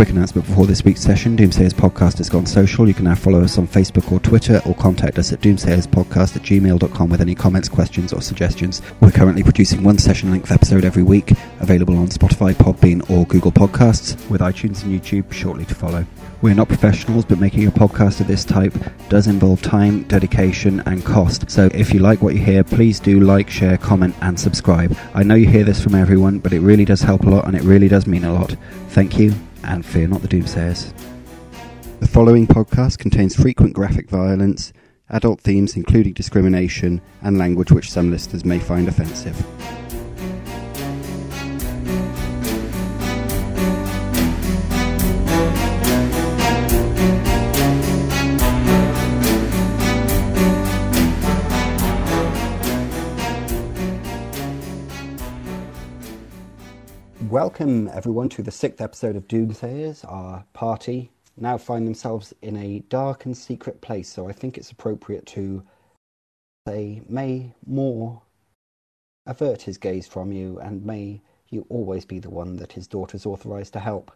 Quick announcement before this week's session Doomsayers Podcast has gone social. You can now follow us on Facebook or Twitter or contact us at doomsayerspodcast at gmail.com with any comments, questions, or suggestions. We're currently producing one session length episode every week, available on Spotify, Podbean, or Google Podcasts, with iTunes and YouTube shortly to follow. We're not professionals, but making a podcast of this type does involve time, dedication, and cost. So if you like what you hear, please do like, share, comment, and subscribe. I know you hear this from everyone, but it really does help a lot and it really does mean a lot. Thank you, and fear not the doomsayers. The following podcast contains frequent graphic violence, adult themes including discrimination, and language which some listeners may find offensive. Welcome, everyone, to the sixth episode of Doomsayers. Our party now find themselves in a dark and secret place, so I think it's appropriate to say, may Morr avert his gaze from you, and may you always be the one that his daughter's authorized to help.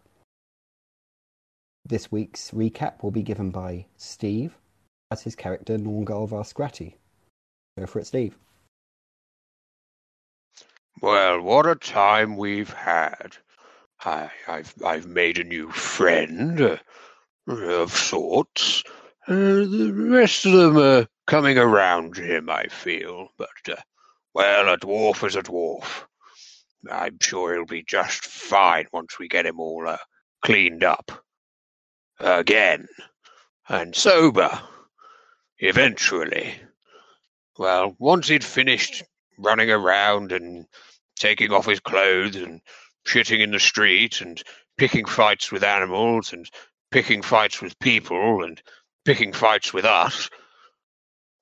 This week's recap will be given by Steve as his character Nornghal Varrskrati. Go for it, Steve. Well, what a time we've had. I, I've I've made a new friend uh, of sorts. Uh, the rest of them are coming around him, I feel. But uh, well, a dwarf is a dwarf. I'm sure he'll be just fine once we get him all uh, cleaned up again and sober eventually. Well, once he'd finished running around and taking off his clothes and shitting in the street and picking fights with animals and picking fights with people and picking fights with us.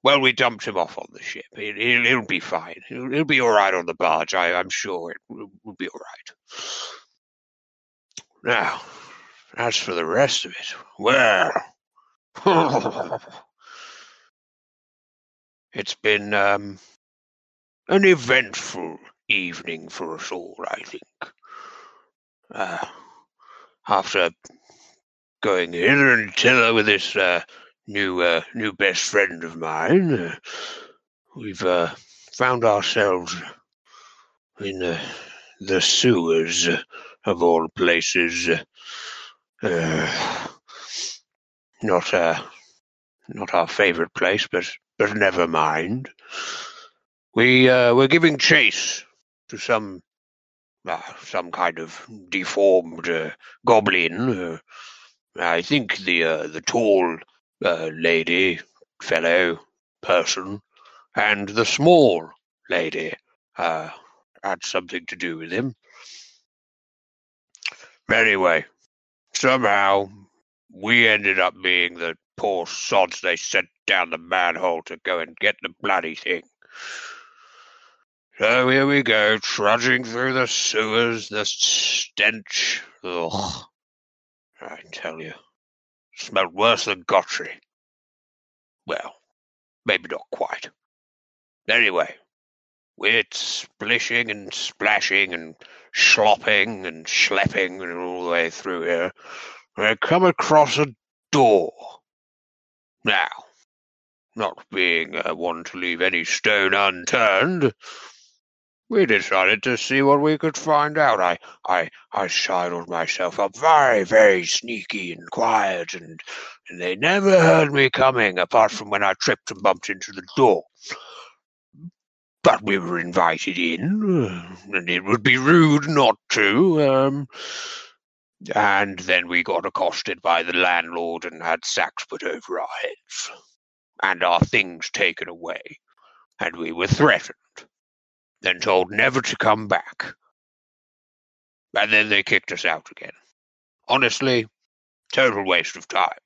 Well, we dumped him off on the ship. He'll, he'll, be fine. He'll, he'll, be all right on the barge. I, am sure it will, will be all right. Now, as for the rest of it, well, it's been um, an eventful evening for us all, I think. Uh, after going hither and thither with this uh, new uh, new best friend of mine, uh, we've uh, found ourselves in the sewers of all places. Uh, not uh, not our favourite place, but but never mind. We uh, we're giving chase to some uh, some kind of deformed uh, goblin. Uh, I think the uh, the tall uh, lady, fellow, person, and the small lady had something to do with him. Anyway, somehow we ended up being the poor sods they sent down the manhole to go and get the bloody thing. So here we go, trudging through the sewers, the stench. Ugh. I tell you, smelled worse than Gotry. Well, maybe not quite. Anyway, we're splishing and splashing and slopping and schlepping and all the way through here. And come across a door. Now, not being uh, one to leave any stone unturned, we decided to see what we could find out. I, I, I sidled myself up very, very sneaky and quiet, and, and they never heard me coming, apart from when I tripped and bumped into the door. But we were invited in, and it would be rude not to. Um, and then we got accosted by the landlord and had sacks put over our heads, and our things taken away, and we were threatened then told never to come back. And then they kicked us out again. Honestly, total waste of time.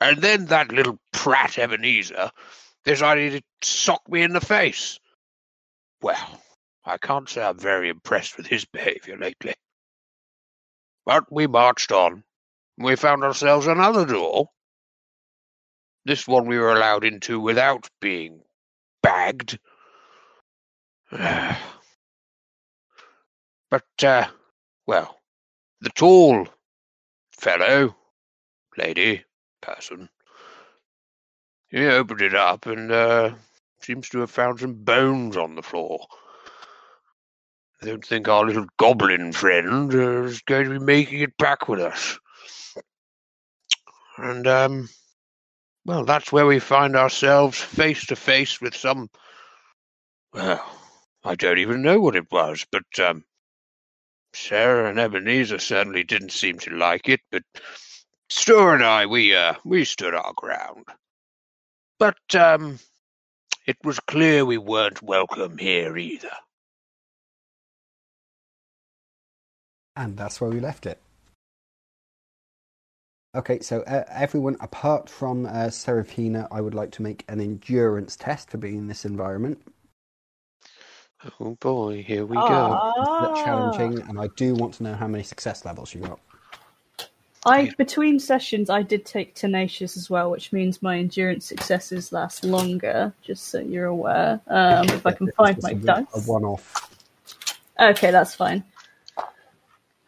And then that little prat Ebenezer decided to sock me in the face. Well, I can't say I'm very impressed with his behavior lately. But we marched on. We found ourselves another door. This one we were allowed into without being bagged. but, uh, well, the tall fellow, lady, person. He opened it up and uh, seems to have found some bones on the floor. I don't think our little goblin friend is going to be making it back with us. And, um, well, that's where we find ourselves face to face with some. Well, I don't even know what it was, but, um, Sarah and Ebenezer certainly didn't seem to like it, but Stör and I, we, uh, we stood our ground. But, um, it was clear we weren't welcome here either. And that's where we left it. Okay, so uh, everyone apart from uh, Seraphina, I would like to make an endurance test for being in this environment. Oh boy, here we go. It's a bit challenging, and I do want to know how many success levels you got. I between sessions I did take tenacious as well, which means my endurance successes last longer. Just so you're aware. Um, if I can find was my a, dice. a one-off. Okay, that's fine.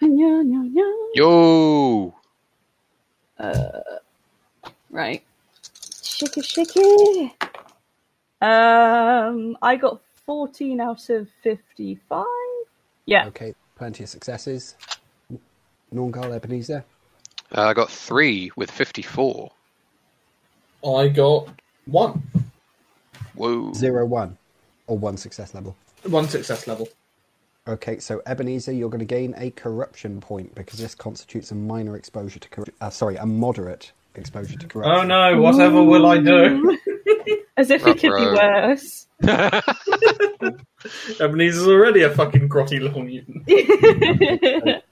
Yo! Right. Shaky, shaky. Um, I got 14 out of 55. Yeah. Okay, plenty of successes. Nornghal Ebenezer. Uh, I got three with 54. I got one. Whoa. Zero one, or one success level. One success level. Okay, so Ebenezer, you're going to gain a corruption point because this constitutes a minor exposure to corruption. Uh, sorry, a moderate exposure to corruption. Oh no, whatever will I do? As if it could be Ruh-roh. worse. Ebenezer's already a fucking grotty little mutant.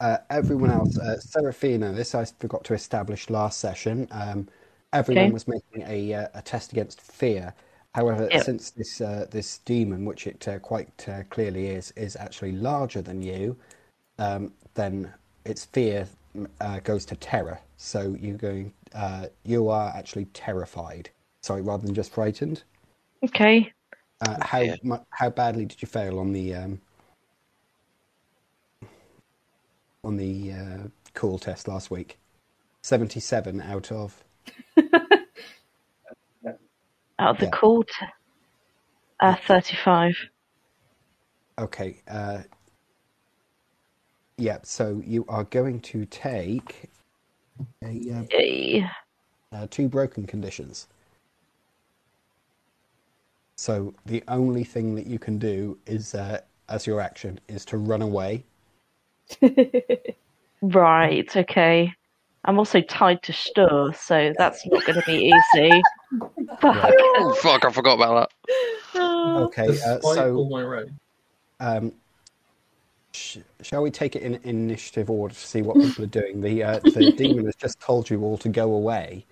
Uh, everyone else, uh, Seraphina, this I forgot to establish last session. Um, everyone Okay. was making a, uh, a test against fear. However, Yep. since this uh, this demon, which it uh, quite uh, clearly is, is actually larger than you, um, then its fear uh, goes to terror. So you going, uh, you are actually terrified. Sorry, rather than just frightened. Okay. Uh, how Yeah. mu- how badly did you fail on the um, on the uh, cool test last week? Seventy-seven out of. Out of the Yeah. court, uh, 35. Okay. Uh, yeah. So you are going to take a, uh, Yay. uh, two broken conditions. So the only thing that you can do is, uh, as your action, is to run away. Right, okay. I'm also tied to Stör, so that's not going to be easy. Fuck. oh, fuck, I forgot about that. Okay. Uh, so all my rage. Um, sh- shall we take it in initiative order to see what people are doing? The uh, the demon has just told you all to go away.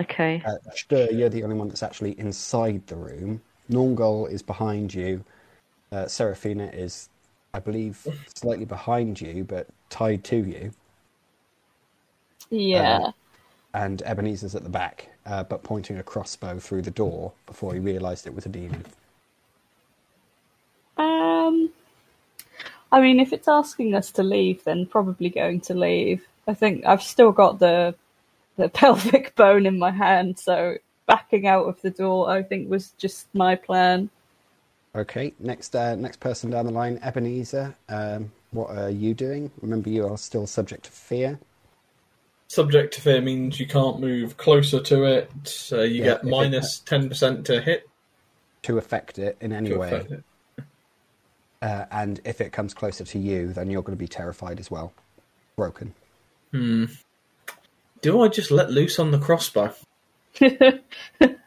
Okay. Uh, Stör, you're the only one that's actually inside the room. Nornghal is behind you. Uh, Seraphina is, I believe, slightly behind you, but tied to you. yeah. And Ebenezer's at the back, uh, but pointing a crossbow through the door before he realised it was a demon. Um, I mean, if it's asking us to leave, then probably going to leave. I think I've still got the the pelvic bone in my hand, so backing out of the door, I think, was just my plan. Okay, next uh, next person down the line, Ebenezer. Um, what are you doing? Remember, you are still subject to fear. Subject to fear means you can't move closer to it. Uh, you Yeah, get minus ten percent to hit to affect it in any to way. Uh, and if it comes closer to you, then you're going to be terrified as well. Broken. Hmm. Do I just let loose on the crossbow?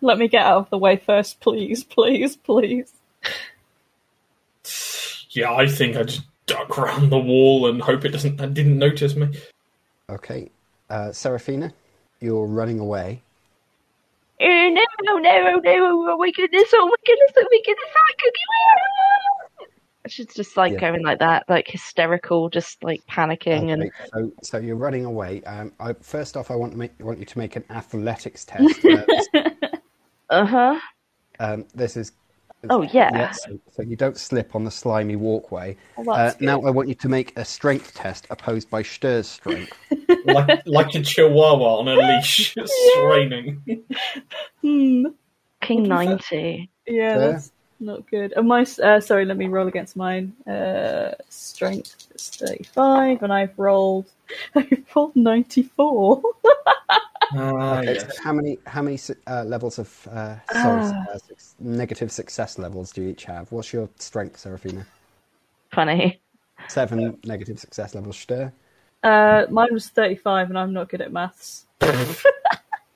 Let me get out of the way first, please, please, please. Yeah, I think I just duck round the wall and hope it doesn't. It didn't notice me. Okay, uh, Seraphina, you're running away. Oh, no, no, no, no, oh my goodness, oh my goodness, oh my goodness, oh my goodness. She's just like Yeah. going like that, like hysterical, just like panicking and so, so you're running away. Um, I, first off, I want to make want you to make an athletics test. Uh, this, uh huh. um, this is. Oh, yeah. so, so you don't slip on the slimy walkway. Well, Uh, that's now. I want you to make a strength test opposed by Stör's strength. like like a chihuahua on a leash, straining. Hmm. King 90. Yeah, that's not good. And my uh, sorry, let me roll against mine. Uh, strength is thirty-five, and I've rolled. I've rolled ninety-four. Ah, Okay, yes. so how many how many uh, levels of uh, sorry, Ah. uh, suc- negative success levels do you each have? What's your strength, Seraphina? Funny. Seven negative success levels. Stör Uh, mine was thirty-five, and I'm not good at maths.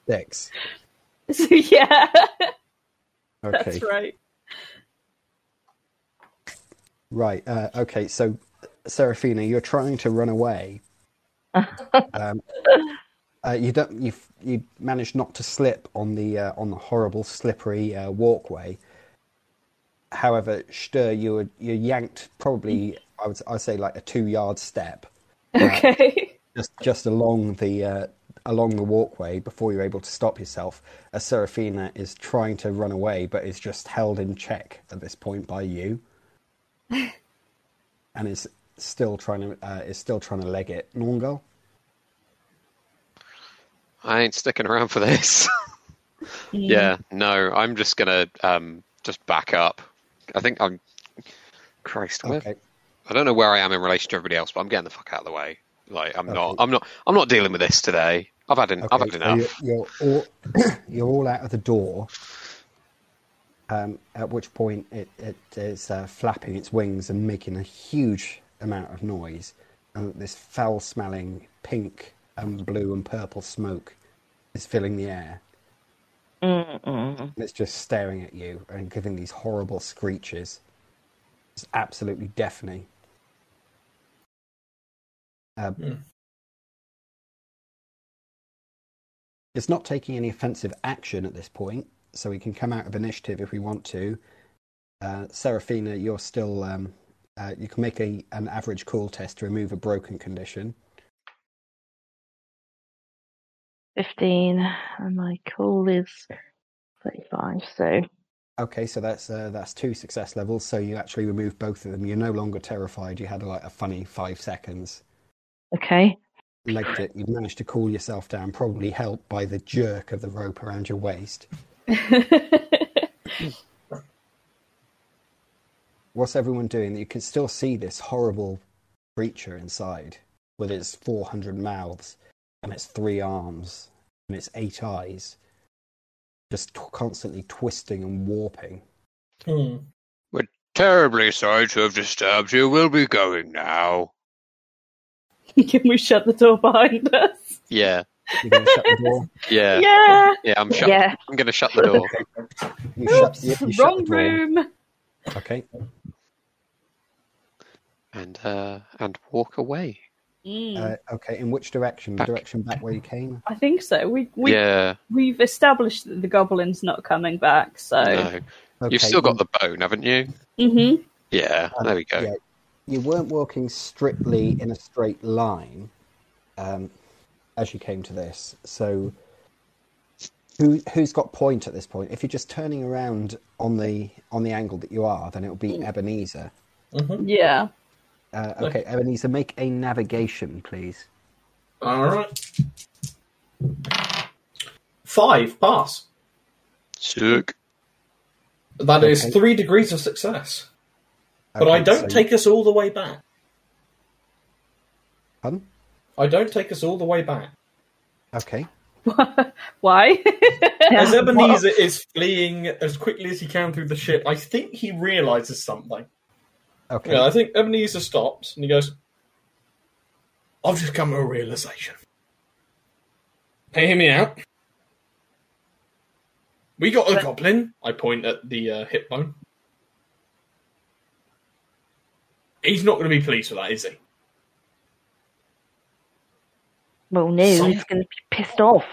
six. So yeah, Okay, that's right. Right. Uh, okay, so Seraphina, you're trying to run away. um, uh, you don't. You you managed not to slip on the uh, on the horrible slippery uh, walkway. However, Stör, you were you yanked probably. I would I'd say like a two yard step. Okay. just just along the uh, along the walkway before you're able to stop yourself. As Seraphina is trying to run away, but is just held in check at this point by you, and is still trying to uh, is still trying to leg it. Nornghal, I ain't sticking around for this. yeah, no, I'm just gonna um, just back up. I think I'm. Christ, where, okay, I don't know where I am in relation to everybody else, but I'm getting the fuck out of the way. Like I'm not, I'm not, I'm not dealing with this today. I've had, en- I've okay. had so enough. you're, you're all you're all out of the door. Um, at which point it, it is uh, flapping its wings and making a huge amount of noise, and this foul-smelling pink and blue and purple smoke is filling the air. Mm-mm. it's just staring at you and giving these horrible screeches. It's absolutely deafening. Uh, Hmm. It's not taking any offensive action at this point, so we can come out of initiative if we want to. Uh, Seraphina, you're still. Um, uh, you can make a an average call test to remove a broken condition. 15. And my call is 35. So, Okay, so that's uh, that's two success levels. So you actually remove both of them. You're no longer terrified. You had like a funny five seconds. okay. legged it, you've managed to cool yourself down, probably helped by the jerk of the rope around your waist. What's everyone doing? You can still see this horrible creature inside with its 400 mouths and its three arms and its eight eyes, just t- constantly twisting and warping. Hmm. We're Terribly sorry to have disturbed you. We'll be going now. Can we shut the door behind us? Yeah, You're going to shut the door. yeah, Yeah. yeah. I'm shut. Yeah. I'm gonna shut the door. You shut, you, you shut Wrong the door. room. Okay. and uh, and walk away. Mm, Uh, okay. In which direction? Back. Direction back where you came. I think so. We we yeah, we've established that the goblin's not coming back. So. no. Okay. You've still got the bone, haven't you? Mm-hmm. Yeah, there we go. Yeah, you weren't walking strictly in a straight line um, as you came to this. So, who who's got point at this point? If you're just turning around on the on the angle that you are, then it will be Ebenezer. Yeah. Uh, okay, Ebenezer, make a navigation, please. All right. Five pass. Sick. That is Okay. three degrees of success. But I don't so- take us all the way back. Pardon? I don't take us all the way back. Okay. Why? As Ebenezer is fleeing as quickly as he can through the ship, I think he realizes something. Okay. Yeah, I think Ebenezer stops and he goes, I've just come to a realization. Hey, hear me out. We got a goblin. I point at the uh, hip bone. He's not going to be pleased with that, is he? Well, no, he's going to be pissed off.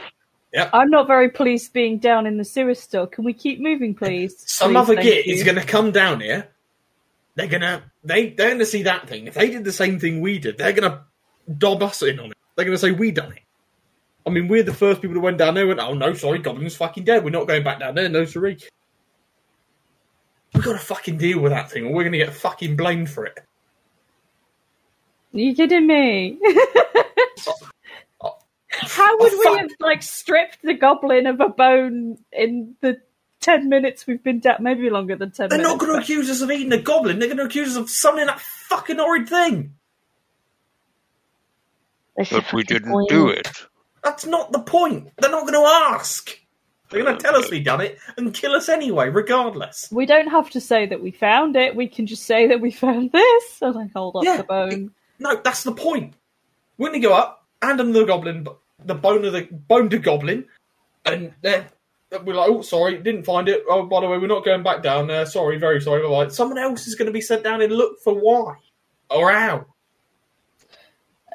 I'm not very pleased being down in the sewer still. Can we keep moving, please? Some Please, other git you. is going to come down here. They're gonna they they're gonna see that thing. If they did the same thing we did, they're gonna dob us in on it. They're gonna say we done it. I mean, we're the first people that went down there. and Went, oh no, sorry, Goblin's fucking dead. We're not going back down there. No, sorry. We got to fucking deal with that thing, or we're gonna get fucking blamed for it. Are you kidding me? I- How oh, would Oh, we have like stripped the goblin of a bone in the ten minutes we've been down? Maybe longer than 10 They're minutes. not going to but- accuse us of eating a goblin. They're going to accuse us of summoning that fucking horrid thing. That's But we didn't point. do it. That's not the point. They're not going to ask. They're going to tell us we done it and kill us anyway, regardless. We don't have to say that we found it. We can just say that we found this, and I hold up Yeah. the bone. No, that's the point. Wouldn't he go up, hand him the goblin, the bone of the bone to goblin, and then we're like, oh, sorry, didn't find it. Oh, by the way, we're not going back down there. Sorry, very sorry. Like, someone else is going to be sent down and look for why or how.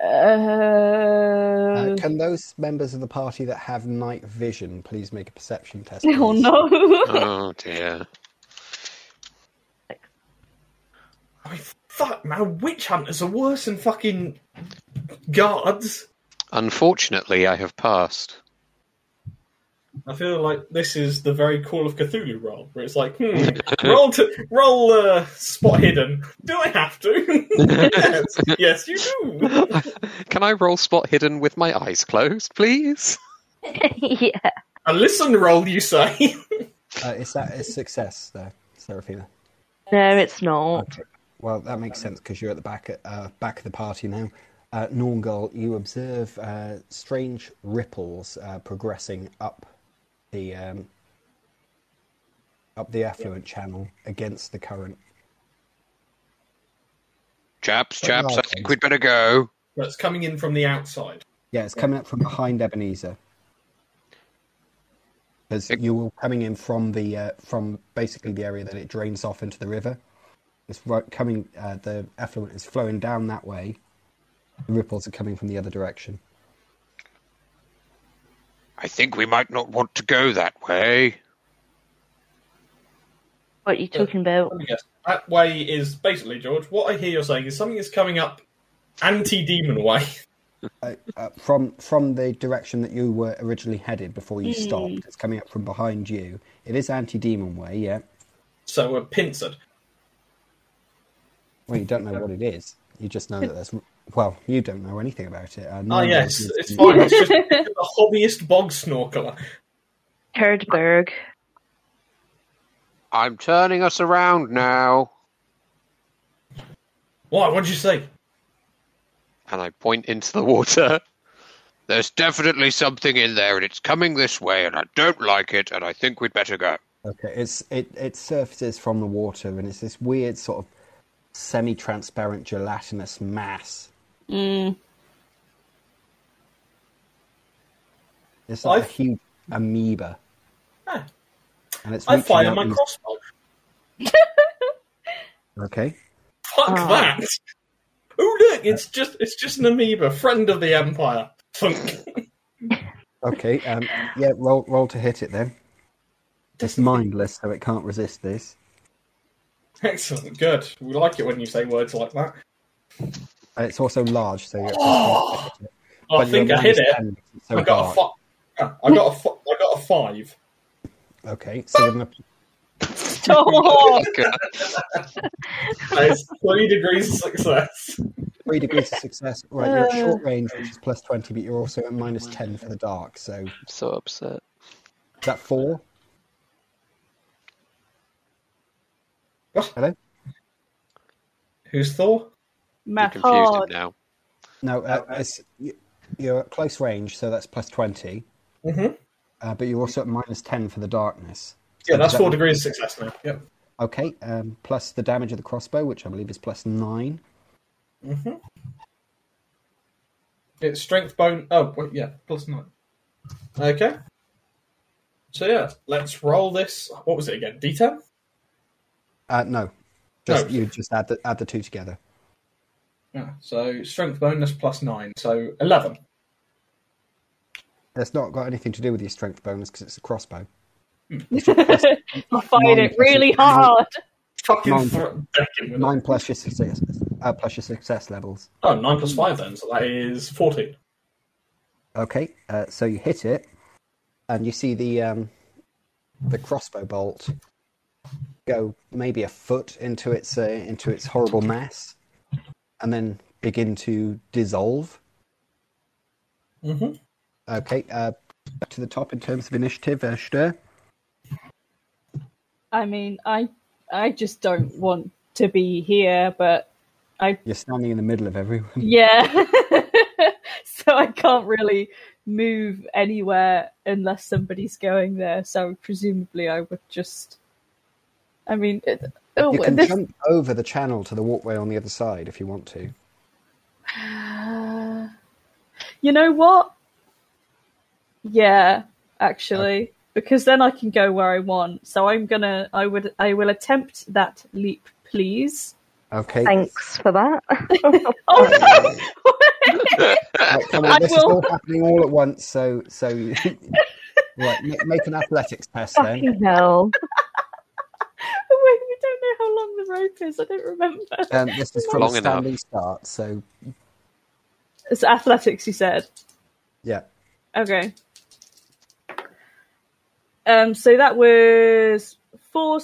Uh, Uh, can those members of the party that have night vision please make a perception test? oh no! Oh dear. I mean, fuck, man, witch hunters are worse than fucking guards. Unfortunately, I have passed. I feel like this is the very Call of Cthulhu roll, where it's like, hmm, roll to roll uh, spot hidden. Do I have to? yes, yes, you do. Can I roll spot hidden with my eyes closed, please? yeah. A listen roll, you say? Uh, is that a success there, Seraphina? No, it's not. Okay. Well, that makes sense because you're at the back uh, back of the party now. Uh, Nornghal, you observe uh, strange ripples uh, progressing up the um, up the effluent channel against the current. Chaps, But chaps, I think we'd better go. That's coming in from the outside. Yeah, it's coming up from behind Ebenezer. Because you were coming in from the uh, from basically the area that it drains off into the river. It's right coming. Uh, the effluent is flowing down that way. The ripples are coming from the other direction. I think we might not want to go that way. What are you talking about? Let me guess. That way is basically, George, what I hear you're saying is something is coming up anti demon way. Uh, uh, from from the direction that you were originally headed before you stopped. It's coming up from behind you. It is anti-demon way, yeah. So we're pincered. Well, you don't know what it is. You just know that there's. Well, you don't know anything about it. Uh, Oh, yes, is- it's fine. It's just a hobbyist bog snorkeler. Herdberg. I'm turning us around now. Why? What did you say? And I point into the water. There's definitely something in there, and it's coming this way, and I don't like it, and I think we'd better go. Okay, it's it it surfaces from the water, and it's this weird sort of semi-transparent gelatinous mass. Mm. It's like a I've- huge amoeba, Ah, and it's I fire my these- crossbow. Okay, Fuck Ah. that! Oh look, it's just it's just an amoeba, friend of the empire. Okay, um, yeah, roll roll to hit it then. It's mindless, so it can't resist this. Excellent, good. We like it when you say words like that. And it's also large, so you're. Oh, I think I hit it. 10 because it's so I got a fi- ah, I got a fi- I got a five. Okay, so you're gonna Stop! That is three degrees of success. three degrees of success. Right, you're at Uh. short range, which is plus twenty, but you're also at minus ten for the dark. So is so upset. Is that four? What? Hello? Who's Thor? You Math confused him now. No, uh, it's, you- you're at close range, so that's plus 20. Mm-hmm. Uh, but you're also at minus 10 for the darkness. Yeah, that's Does that four degrees of success now. Yep. Okay, um, plus the damage of the crossbow, which I believe is plus 9. Mm-hmm. It's strength bone. Oh, wait, yeah, plus nine. Okay. So yeah, let's roll this. What was it again? D10. Uh, no, just No. you just add the, add the two together. Yeah. So strength bonus plus nine, so eleven. That's not got anything to do with your strength bonus because it's a crossbow. I find it really hard. Fucking Nine. thro- decking with it. 9 plus your success, uh, plus your success levels. Oh, nine plus five then, so that is fourteen. Okay, uh, so you hit it, and you see the um, the crossbow bolt go maybe a foot into its uh, into its horrible mass, and then begin to dissolve. Mm-hmm. Okay, uh, back to the top in terms of initiative, uh, Stör. I mean, I I just don't want to be here, but I You're standing in the middle of everyone. yeah, so I can't really move anywhere unless somebody's going there. So presumably, I would just. I mean, it, oh, You can this, jump over the channel to the walkway on the other side if you want to. Uh, you know what? Yeah, actually, because then I can go where I want. So I'm gonna, I would, I will attempt that leap, please. Okay. Thanks for that. Oh no! Right, come on, this is all happening all at once, so so right, make, make an athletics test then. Fucking hell. Wait, don't know how long the rope is. I don't remember. Um, this is from Long a enough. start, so It's athletics, you said. yeah. Okay. Um, so that was four,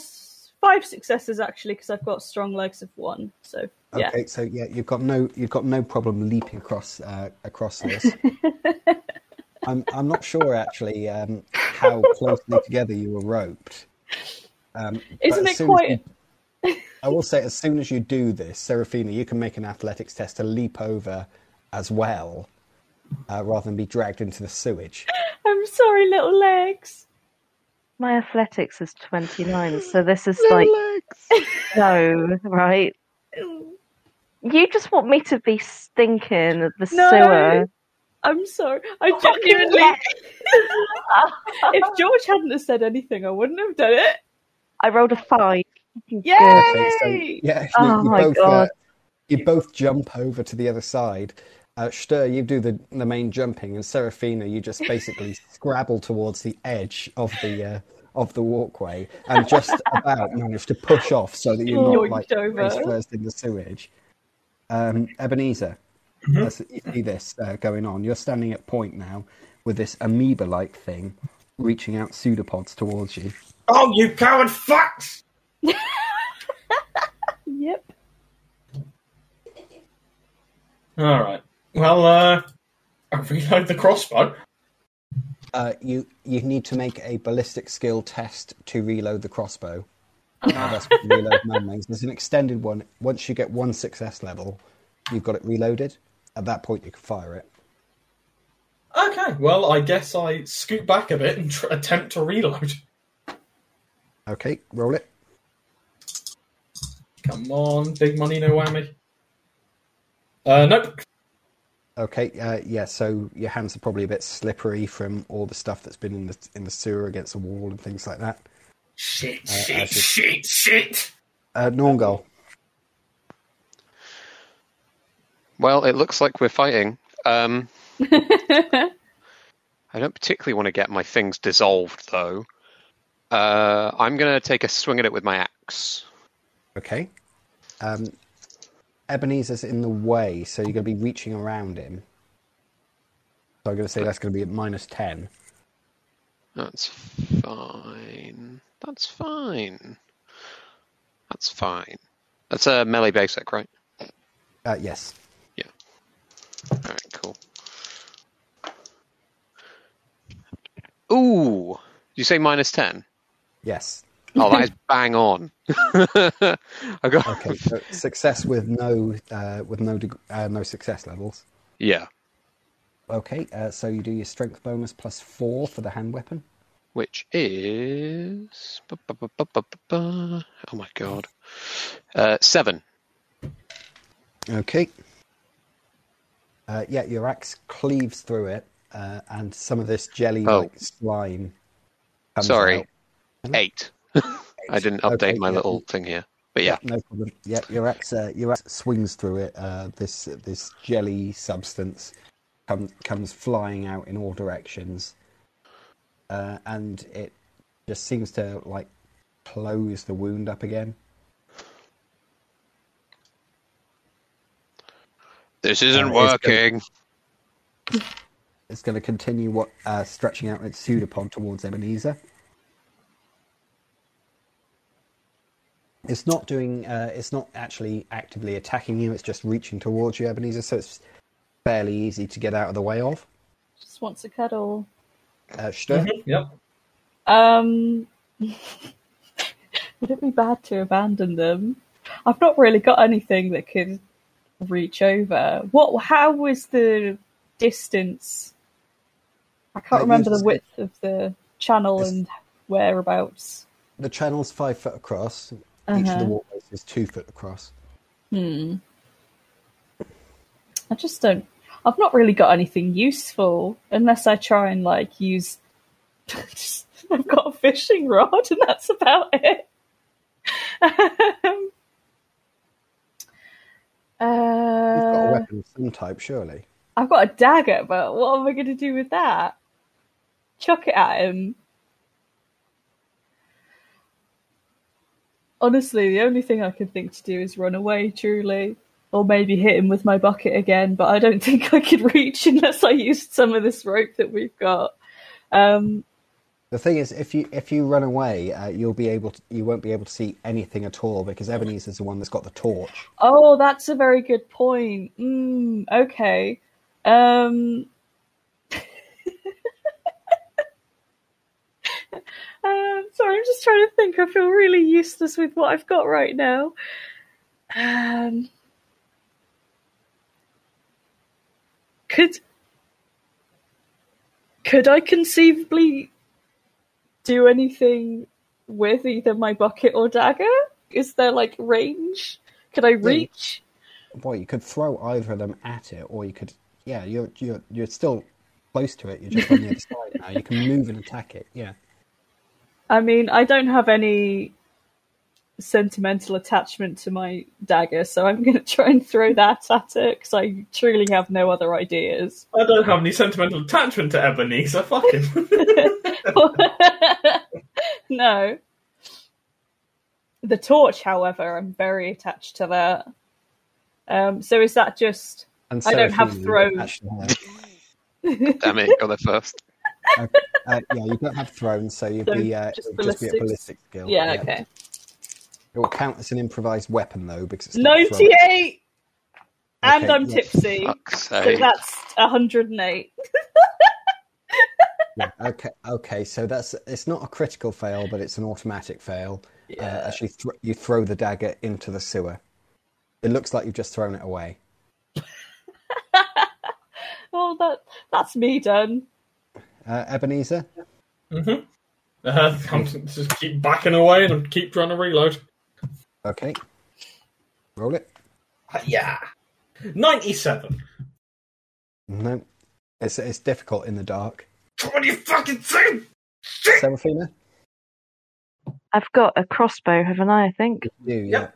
five successes actually, because I've got strong legs of one. So yeah. Okay, so yeah, you've got no you've got no problem leaping across uh, across this. I'm I'm not sure actually um, how closely together you were roped. Um, Isn't it quite? you- I will say, as soon as you do this, Seraphina, you can make an athletics test to leap over as well, uh, rather than be dragged into the sewage. I'm sorry, little legs. My athletics is 29, so this is like. No, right? You just want me to be stinking at the No. sewer. I'm sorry. I genuinely. if George hadn't have said anything, I wouldn't have done it. I rolled a five. Yay! Okay, so yeah, you, Oh you my both God. Uh, you both jump over to the other side. Uh, Stör, you do the the main jumping, and Seraphina, you just basically scrabble towards the edge of the uh, of the walkway, and just about manage to push off so that you're not Yoinked like over. face first in the sewage. Um, Ebenezer, as you see this uh, going on. You're standing at point now with this amoeba-like thing reaching out pseudopods towards you. Oh, you coward fucks! Yep. All right. Well, uh, I reload the crossbow. Uh, you you need to make a ballistic skill test to reload the crossbow. Uh, that's reload man-mades. There's an extended one. Once you get one success level, you've got it reloaded. At that point, you can fire it. Okay. Well, I guess I scoot back a bit and tr- attempt to reload. Okay, roll it. Come on, big money, no whammy. Uh, nope. Okay, uh, yeah. So your hands are probably a bit slippery from all the stuff that's been in the in the sewer against the wall and things like that. Shit, Uh, shit, shit, shit. Uh, Nornghal. Well, it looks like we're fighting. Um, I don't particularly want to get my things dissolved, though. Uh, I'm going to take a swing at it with my axe. Okay. Um, Ebenezer's in the way, so you're going to be reaching around him. So I'm going to say that's going to be at minus ten. That's fine. That's fine. That's fine. That's a melee basic, right? Uh, yes. Yeah. Alright, cool. Ooh! Did you say minus 10? Yes. Oh, that is bang on. I got. Okay. So success with no uh, with no deg- uh, no success levels. Yeah. Okay. Uh, so you do your strength bonus plus four for the hand weapon. Which is. Oh my god. Uh, seven. Okay. Uh, yeah, your axe cleaves through it, uh, and some of this jelly-like Oh. slime. Comes Sorry. out. Eight. I didn't update Okay, my yeah. little thing here. But yeah. No problem. Yeah, your axe, uh, your axe swings through it. Uh, this this jelly substance comes comes flying out in all directions, uh, and it just seems to like close the wound up again. This isn't Uh, working. It's going to continue what uh, stretching out its pseudopod towards Ebenezer. It's not doing. Uh, it's not actually actively attacking you. It's just reaching towards you, Ebenezer. So it's fairly easy to get out of the way of. Just wants a cuddle. Uh, Stu? Mhm, Yep. Um, would it be bad to abandon them? I've not really got anything that could reach over. What? How was the distance? I can't remember the width of the channel It's- and whereabouts. The channel's five foot across. Each of Uh-huh. the walkways is two foot across. Hmm. I just don't. I've not really got anything useful unless I try and like use. just, I've got a fishing rod and that's about it. um, You've got a uh, weapon of some type, surely. I've got a dagger, but what am I going to do with that? Chuck it at him. Honestly, the only thing I can think to do is run away, truly. Or maybe hit him with my bucket again, but I don't think I could reach unless I used some of this rope that we've got. Um, The thing is, if you if you run away, uh, you'll be able to, you won't be able to see anything at all because Ebenezer's the one that's got the torch. oh, that's a very good point. Mm, okay. Um, um, sorry, I'm just trying to think. I feel really useless with what I've got right now. Um, could could I conceivably do anything with either my bucket or dagger? Is there like range? Could I reach? Boy, you could throw either of them at it, or you could, yeah, you're you're you're still close to it. You're just on the other side now. You can move and attack it. Yeah. I mean, I don't have any sentimental attachment to my dagger, so I'm going to try and throw that at it because I truly have no other ideas. I don't have any sentimental attachment to Ebenezer. Fuck him. no. The torch, however, I'm very attached to that. Um, so is that just? And I don't have Seraphina, throws. Damn it, got there first. Uh, yeah, you don't have thrones, so you'd So be uh, just it would just be a ballistic skill. Yeah, okay. It will count as an improvised weapon though, because it's not a. Ninety-eight, and Okay, I'm yeah. tipsy, so sake. that's hundred and eight. Yeah, okay, okay. So that's it's not a critical fail, but it's an automatic fail. Uh, as you, thr you throw the dagger into the sewer. It looks like you've just thrown it away. Oh, that that's me done. Uh, Ebenezer, hmm Uh, I'm just keep backing away and keep trying to reload. okay, roll it. Uh, Yeah. 97. No, it's it's difficult in the dark. What do you fucking say? Shit! Seraphina, I've got a crossbow, haven't I? I think you, yeah. Yep.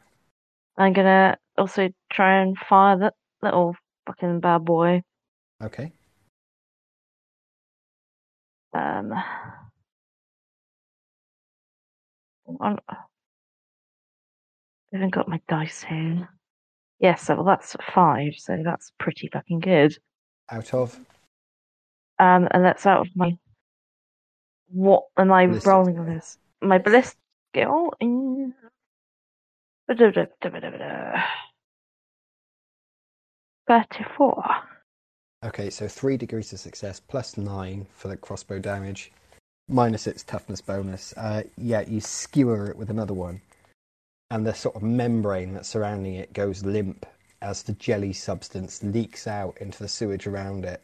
I'm gonna also try and fire that little fucking bad boy. Okay, Um, I haven't got my dice here. Yes, so well, that's five, so that's pretty fucking good. out of Um, and that's out of my. What am I Ballistic rolling on this? My ballistic skill. in- Thirty-four. Okay, so three degrees of success plus nine for the crossbow damage, minus its toughness bonus. Uh, yeah, you skewer it with another one, and the sort of membrane that's surrounding it goes limp as the jelly substance leaks out into the sewage around it,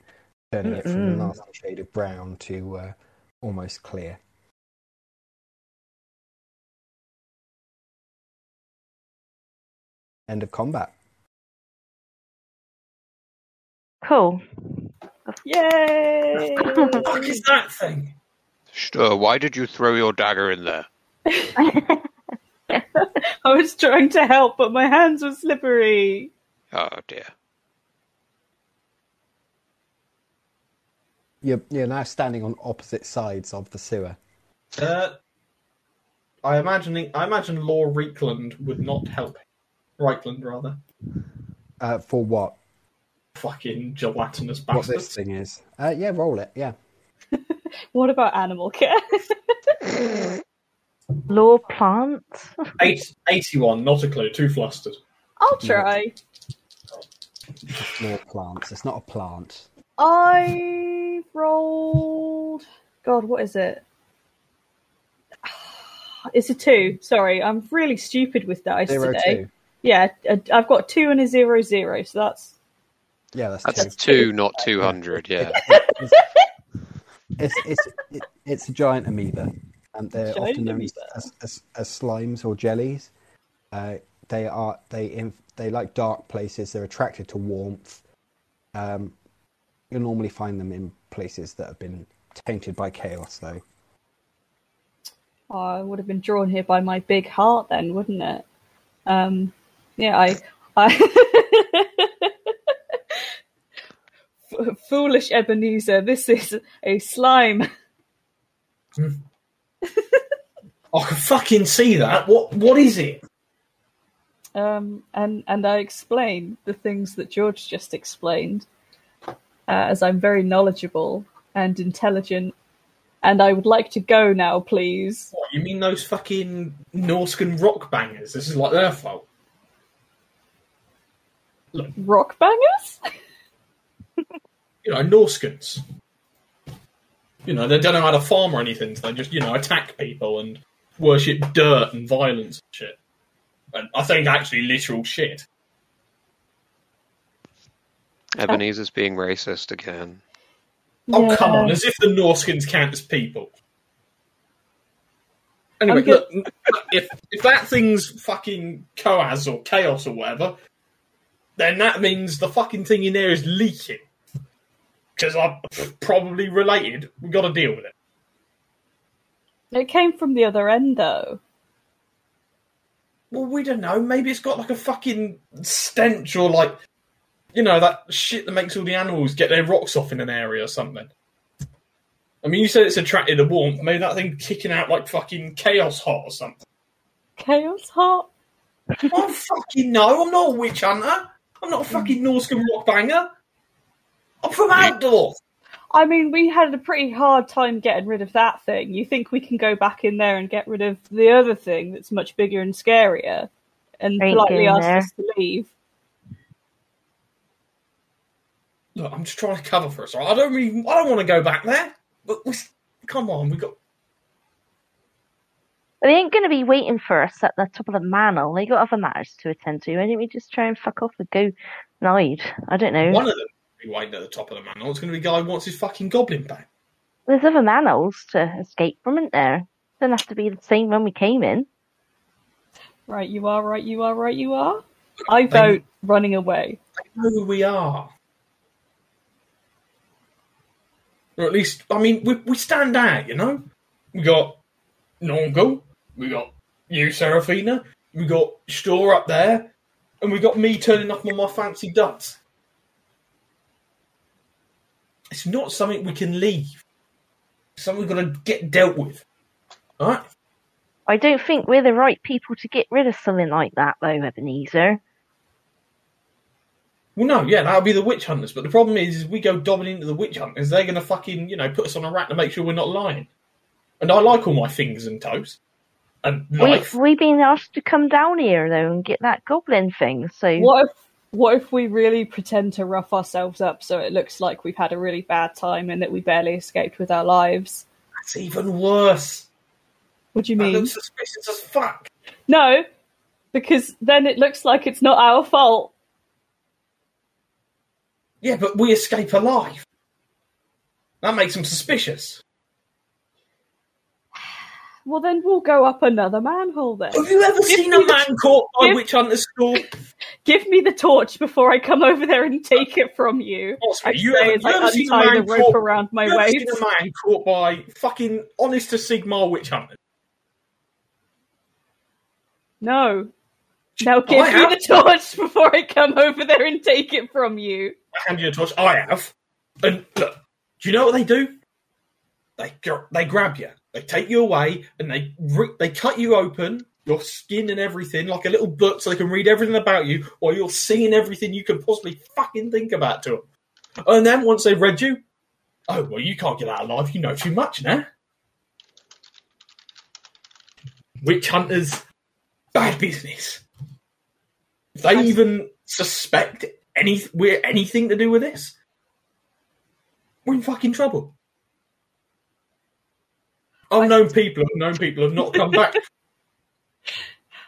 turning it from a nasty shade of brown to uh, almost clear. End of combat. Cool. Yay! What the fuck is that thing? Sure, why did you throw your dagger in there? I was trying to help, but my hands were slippery. Oh dear. You're, you're now standing on opposite sides of the sewer. Uh, I imagine I imagine Lore Reikland would not help. Reichland, rather. Uh, for what? Fucking gelatinous What bastard. this thing is? Uh, yeah, roll it. Yeah. What about animal care? Lore plants. Eight, 81, not a clue. Too flustered. I'll try. Small plants. It's not a plant. I rolled. God, what is it? It's a two. Sorry, I'm really stupid with dice Zero today. two. Yeah, I've got two and a zero zero, so that's Yeah, that's, That's two. two, not two hundred. Yeah. It's it's it, it's a giant amoeba, and they're Giant often known as, as, as slimes or jellies. Uh, they are they inf- they like dark places. They're attracted to warmth. Um, you'll normally find them in places that have been tainted by chaos, though. oh, I would have been drawn here by my big heart, then, wouldn't it? Um, yeah, I, I F- foolish Ebenezer. This is a slime. I can fucking see that. What what is it? Um, and and I explain the things that George just explained, uh, as I'm very knowledgeable and intelligent, and I would like to go now, please. What, you mean those fucking Norscan rock bangers? This is like their fault. Rock bangers? You know, Norscans. You know, they don't know how to farm or anything, so they just, you know, attack people and worship dirt and violence and shit. And I think actually literal shit. Ebenezer's being racist again. Oh, Yeah. come on, as if the Norscans count as people. Anyway, I'm look, if, if that thing's fucking Koaz or Chaos or whatever, then that means the fucking thing in there is leaking. Because I'm probably related. We've got to deal with it. It came from the other end, though. Well, we don't know. Maybe it's got like a fucking stench or like, you know, that shit that makes all the animals get their rocks off in an area or something. I mean, you said it's attracted to warmth. Maybe that thing kicking out like fucking chaos hot or something. Chaos hot? I fucking know. I'm not a witch hunter. I'm not a fucking Norscan rock banger. I'm from Altdorf. I mean, we had a pretty hard time getting rid of that thing. You think we can go back in there and get rid of the other thing that's much bigger and scarier and Ain't politely going ask there. us to leave? Look, I'm just trying to cover for us. I don't really. I don't want to go back there. But we, come on, we got. They ain't going to be waiting for us at the top of the manor. They got other matters to attend to. Why don't we just try and fuck off and go and hide? I don't know. One of them will be waiting at the top of the manor. It's going to be the guy who wants his fucking goblin back. There's other manors to escape from, isn't there? Doesn't have to be the same when we came in. Right, you are, right, you are, right, you are. I vote running away. know who we are. Or at least, I mean, we, we stand out, you know? We got Nongo, we got you, Seraphina, we got Stör up there, and we got me turning up on my fancy ducks. It's not something we can leave. It's something we've got to get dealt with. Alright? I don't think we're the right people to get rid of something like that, though, Ebenezer. Well, no, yeah, that'll be the witch hunters. But the problem is, is we go dobbing into the witch hunters, they're going to fucking, you know, put us on a rack to make sure we're not lying. And I like all my fingers and toes. And We, life. we've been asked to come down here, though, and get that goblin thing, so. What if, what if we really pretend to rough ourselves up so it looks like we've had a really bad time and that we barely escaped with our lives? That's even worse. What do you That mean? looks suspicious as fuck. No, because then it looks like it's not our fault. Yeah, but we escape alive. That makes them suspicious. Well, then we'll go up another manhole then. Have you ever Give seen a man caught by witch hunters school? Give me the torch before I come over there and take it from you. Oscar, you say you ever seen a man rope caught- around my you waist. seen a man caught by fucking honest to Sigmar witch hunters? No. Now give I me have. the torch before I come over there and take it from you. I hand you a torch. I have. And look, do you know what they do? They gr- they grab you, they take you away, and they they cut you open, your skin and everything, like a little book, so they can read everything about you, while you're singing everything you can possibly fucking think about to them. And then once they've read you, oh well, you can't get out alive. You know too much now. Witch hunters, bad business. If they even suspect any we're anything to do with this, we're in fucking trouble. I've known people have known people have not come back.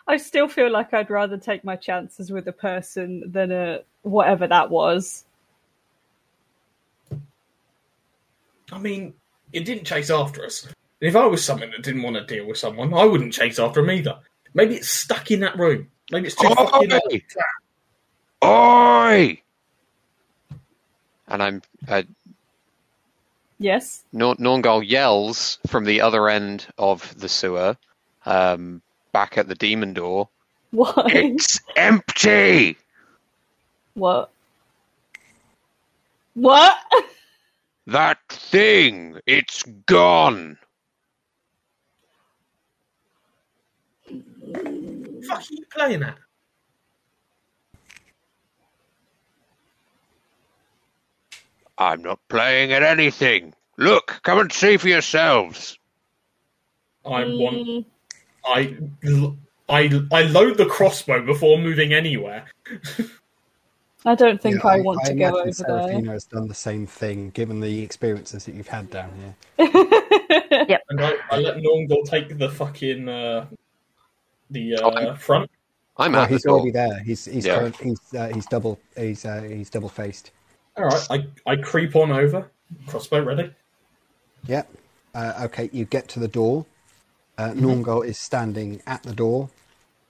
I still feel like I'd rather take my chances with a person than a whatever that was. I mean, it didn't chase after us. If I was someone that didn't want to deal with someone, I wouldn't chase after him either. Maybe it's stuck in that room. Maybe it's too fucking Oi! Oi! And I'm uh, Yes. Nor- Nornghal yells from the other end of the sewer, um, back at the demon door. Why? It's empty. what? What? That thing, it's gone. fuck are you playing at? I'm not playing at anything. Look, come and see for yourselves. I want. I. I, I load the crossbow before moving anywhere. I don't think Yeah, I want to go imagine over Seraphina has done the same thing, given the experiences that you've had down here. there. And I, I let Nornghal take the fucking. Uh, the Oh, uh, I'm- front. I'm Well, at the he's door. already there. He's he's Yeah. current, he's uh, he's double he's uh, he's double faced. Alright, I, I creep on over. Crossbow ready. Yep. Uh, okay, you get to the door. Uh, Nornghal is standing at the door,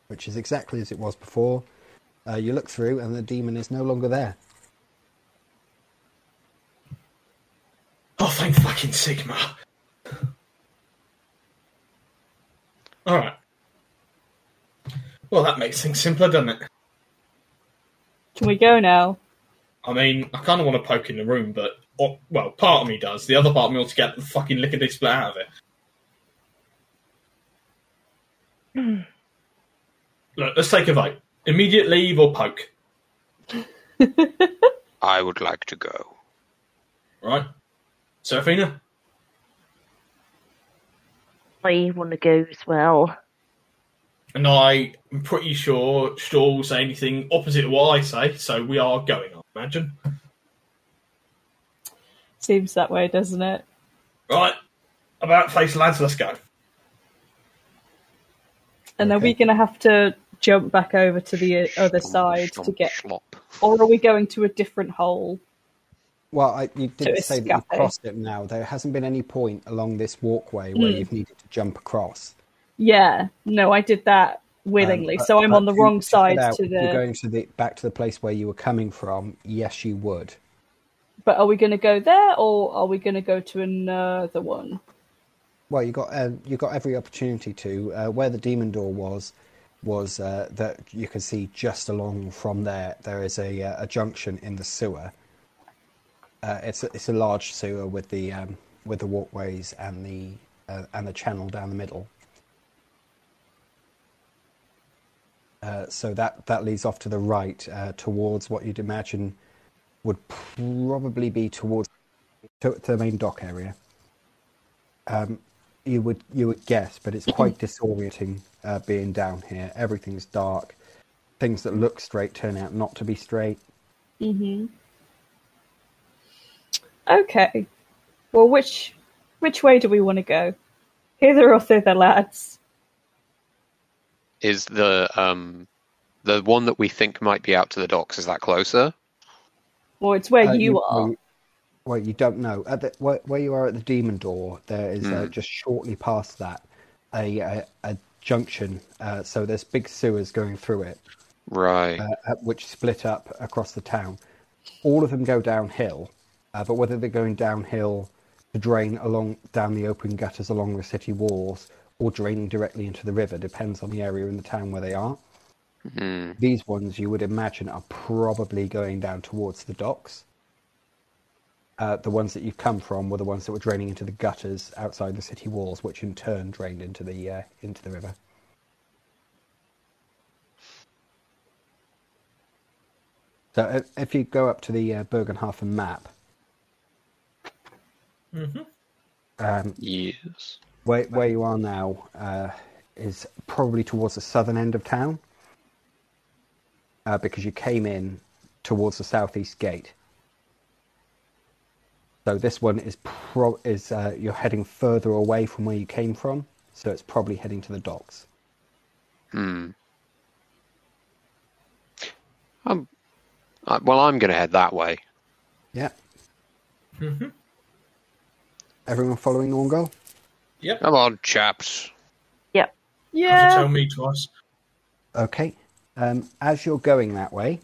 which is exactly as it was before. Uh, you look through, and the demon is no longer there. Oh, thank fucking Sigmar. Alright. Well, that makes things simpler, doesn't it? Can we go now? I mean, I kind of want to poke in the room, but or, well, part of me does. The other part of me wants to get the fucking lickety split out of it. Look, let's take a vote. Immediate leave or poke, I would like to go. right? Seraphina, I want to go as well. and I am pretty sure Shaw will say anything opposite of what I say, so we are going. I imagine. Seems that way, doesn't it? Right, about face, lads. Let's go. And are we going to have to jump back over to the other side to get, Schlop. or are we going to a different hole? Well, I, you did say that you've crossed it now. There hasn't been any point along this walkway where Hmm. you've needed to jump across. Yeah, no, I did that willingly, Um, but- so I'm on the wrong side out, to if You're the. going to the back to the place where you were coming from. Yes, you would. But are we going to go there, or are we going to go to another one? Well, you got um, you got every opportunity to. Uh, where the demon door was, was uh, that you can see just along from there. There is a uh, a junction in the sewer. Uh, it's a, it's a large sewer with the um, with the walkways and the uh, and the channel down the middle. So that that leads off to the right towards what you'd imagine would probably be towards to, to the main dock area. Um, you would you would guess, but it's quite disorienting uh, being down here. Everything's dark. Things that look straight turn out not to be straight. hmm Okay. Well, which which way do we want to go? Hither or thither, lads? Is the um the one that we think might be out to the docks? Is that closer? Well, it's where Uh, you, are. Well you, don't know. At the, where, where you are at the demon door, there is uh, Hmm. just shortly past that a a, a junction. Uh, so there's big sewers going through it, Right. uh, uh, which split up across the town. All of them go downhill, uh, but whether they're going downhill to drain along down the open gutters along the city walls or draining directly into the river depends on the area in the town where they are. Hmm. These ones you would imagine are probably going down towards the docks. Uh, the ones that you've come from were the ones that were draining into the gutters outside the city walls, which in turn drained into the uh, into the river. So if, if you go up to the uh, Bögenhafen map, hmm um, Yes. where where you are now uh, is probably towards the southern end of town, uh, because you came in towards the southeast gate. So this one is pro- is uh, you're heading further away from where you came from, so it's probably heading to the docks. Hmm. Um, uh, well, I'm going to head that way. Yeah. Mhm. Everyone following Nornghal? Yep. Come on, chaps. Have to Yeah. tell me twice. Okay. Um, as you're going that way,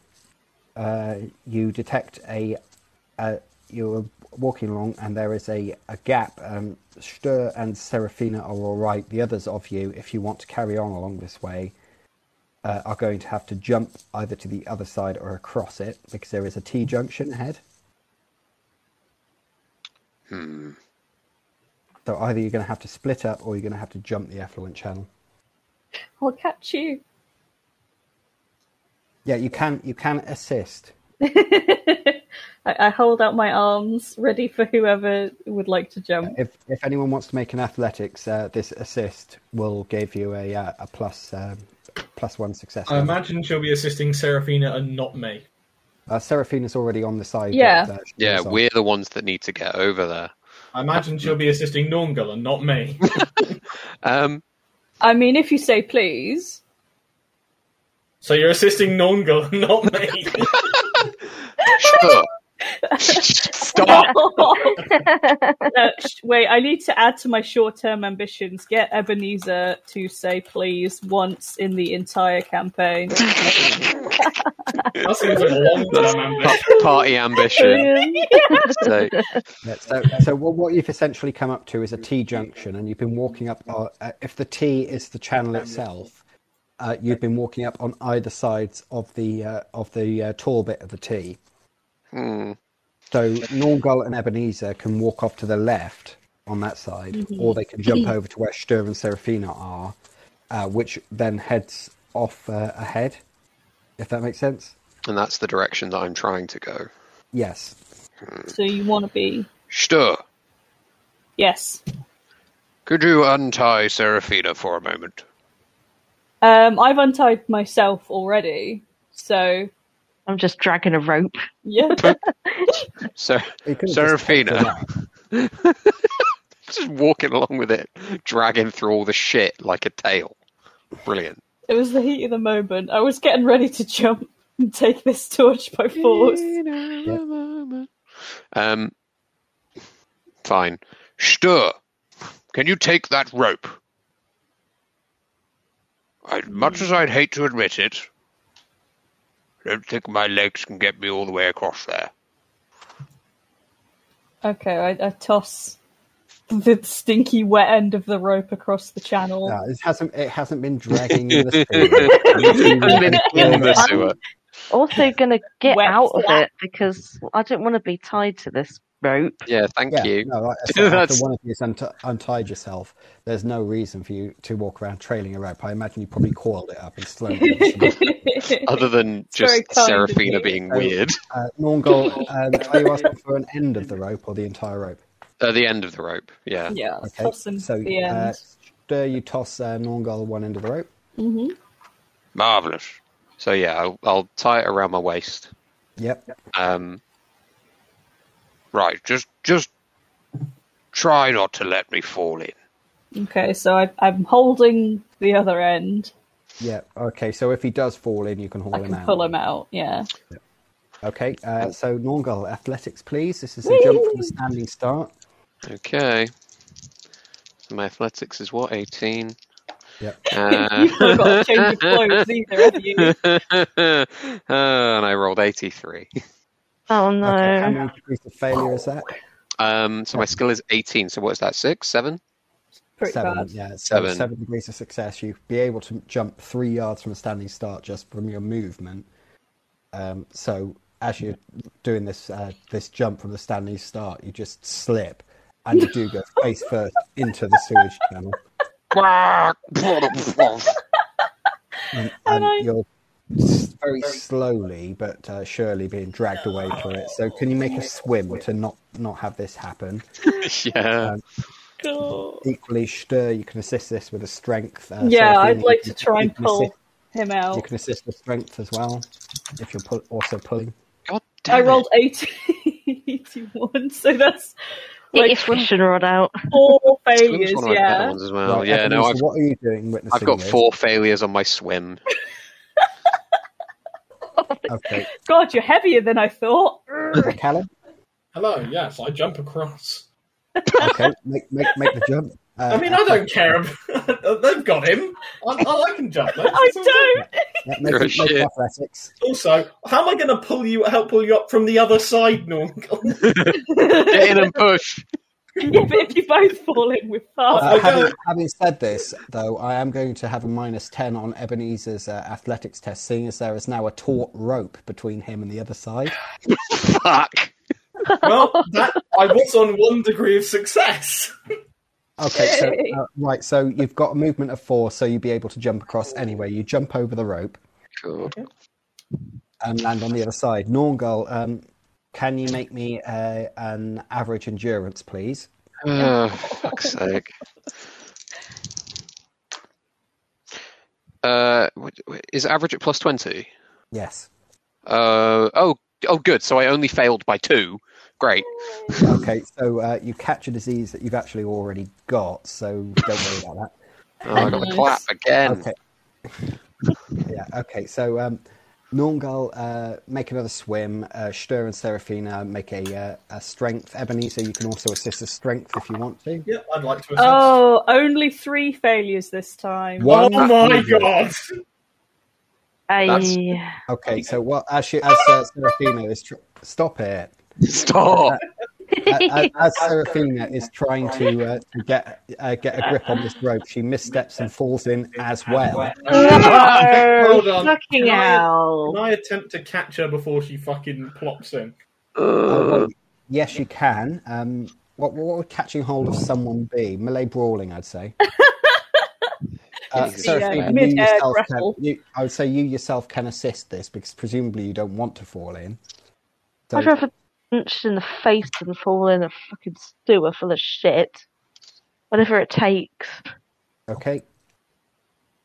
uh, you detect a. Uh, you're walking along, and there is a, a gap. Um, Stör and Seraphina are all right. The others of you, if you want to carry on along this way, uh, are going to have to jump either to the other side or across it because there is a T junction ahead. Hmm. So either you're going to have to split up or you're going to have to jump the effluent channel. I'll catch you. Yeah, you can you can assist. I, I hold out my arms, ready for whoever would like to jump. If if anyone wants to make an athletics, uh, this assist will give you a uh, a plus um, plus one success. I imagine she'll be assisting Seraphina and not me. Uh, Seraphina's already on the side. Yeah. that, uh, Yeah, on. we're the ones that need to get over there. I imagine she'll be assisting Nornghal and not me. Um, I mean, if you say please. so you're assisting Nornghal and not me. sure. Stop. Uh, sh- wait, I need to add to my short-term ambitions. Get Ebenezer to say please once in the entire campaign. that seems like a long term ambition. Party ambition. So, Yeah, so, so what, what you've essentially come up to is a T junction, and you've been walking up. Uh, uh, if the T is the channel itself, uh, you've been walking up on either sides of the uh, of the uh, tall bit of the T. hmm. So Nornghal and Ebenezer can walk off to the left on that side, or they can jump over to where Stör and Seraphina are, uh, which then heads off uh, ahead. If that makes sense. and that's the direction that I'm trying to go. Yes. so you want to be? Stör. Yes. could you untie Seraphina for a moment? Um, I've untied myself already, so I'm just dragging a rope. yeah. So, You could have just Seraphina. just walking along with it, dragging through all the shit like a tail. Brilliant. It was the heat of the moment. I was getting ready to jump and take this torch by force. Um, fine. Stör, can you take that rope? I, much as I'd hate to admit it, I don't think my legs can get me all the way across there. Okay, I, I toss the stinky wet end of the rope across the channel. No, it hasn't. It hasn't been dragging you this I've been in the sewer. Also, going to get Wet out of it because I don't want to be tied to this rope. Yeah, thank Yeah, you. no, like I said, after That's- one of you has unt- untied yourself, there's no reason for you to walk around trailing a rope. I imagine you probably coiled it up and slowly. Other than It's just kind of Seraphina you. being Oh. weird. uh, Nornghal, um, are you asking for an end of the rope or the entire rope? Uh, the end of the rope, yeah. yeah, Okay, so the uh, Stör, you toss uh, Nornghal one end of the rope. Mm-hmm. Marvellous. So yeah, I'll, I'll tie it around my waist. Yep. Um, right, just just try not to let me fall in. Okay, so I, I'm holding the other end. Yeah. Okay. So if he does fall in, you can haul I him can out. pull him out. Yeah. Okay. Uh, so Nornghal, athletics, please. This is a jump from a standing start. Okay. My athletics is what, 18? Yep. Uh, You've not got to change your clothes either, have you? uh, and I rolled 83. Oh no! Okay. How many degrees of failure is that? Um, so my skill is 18. So what is that? Six? Seven? Pretty seven. bad. Yeah. So Seven. seven degrees of success. You'd be able to jump three yards from a standing start just from your movement. Um, so as you're doing this uh, this jump from the standing start, you just slip and you do go face first into the sewage channel, and, and I- you're s- very slowly but uh, surely being dragged away from it. So can you make a swim to not not have this happen? yeah. Cool. Equally, Stör, you can assist this with a strength. Uh, Yeah, Seraphina, I'd like can- to try and pull assist- him out. You can assist with strength as well if you're pull, also pulling. God damn I damn rolled it. 18. 81. So that's Get like your fishing rod out. four failures, one of my better yeah. as well. Right, yeah, no, Ebenezer, I've, what are you doing witnessing I've got this? four failures on my swim. Okay, God, you're heavier than I thought. Callum. Hello, yes, I jump across. Okay, make make make the jump. Uh, I mean, I don't care. They've got him. I, I can jump. mate. I It's all good. don't. Yeah, make, You're make shit. athletics. Also, how am I going to pull you, help pull you up from the other side, Norm? Get in and push. yeah, but if you both fall in with Uh, fast, Okay. having, having said this, though, I am going to have a minus 10 on Ebenezer's uh, athletics test, seeing as there is now a taut rope between him and the other side. Fuck. well, that I was on one degree of success. Okay, so, uh, right, so you've got a movement of four, so you'll be able to jump across anyway. You jump over the rope Cool. and land on the other side. Nornghal, um, can you make me uh, an average endurance, please? Oh, fuck's sake. Uh, what- is average at plus twenty? Yes. Uh, oh, oh, good. So I only failed by two. Great. Okay, so uh, you catch a disease that you've actually already got, so don't worry about that. Oh, I got the clap again. Okay. yeah, okay. So, um, Nornghal, uh, make another swim. Uh, Stör and Seraphina make a, uh, a strength. Ebenezer, you can also assist a strength if you want to. Yeah, I'd like to. Assist. Oh, only three failures this time. What? oh my god! I, Okay, so what? As, she, as uh, Seraphina is tr- stop it. Stop. as, as Seraphina is trying to, uh, to get uh, get a grip on this rope, she missteps and falls in as well. Hold on. fucking Can I- Can I attempt to catch her before she fucking plops in? Well, yes, you can. Um, what, what would catching hold of someone be? Melee brawling, I'd say. Uh, Seraphina, uh, you mid-air yourself can, you, I would say you yourself can assist this because presumably you don't want to fall in. So, I'd rather punched in the face and fall in a fucking sewer full of shit. Whatever it takes. okay.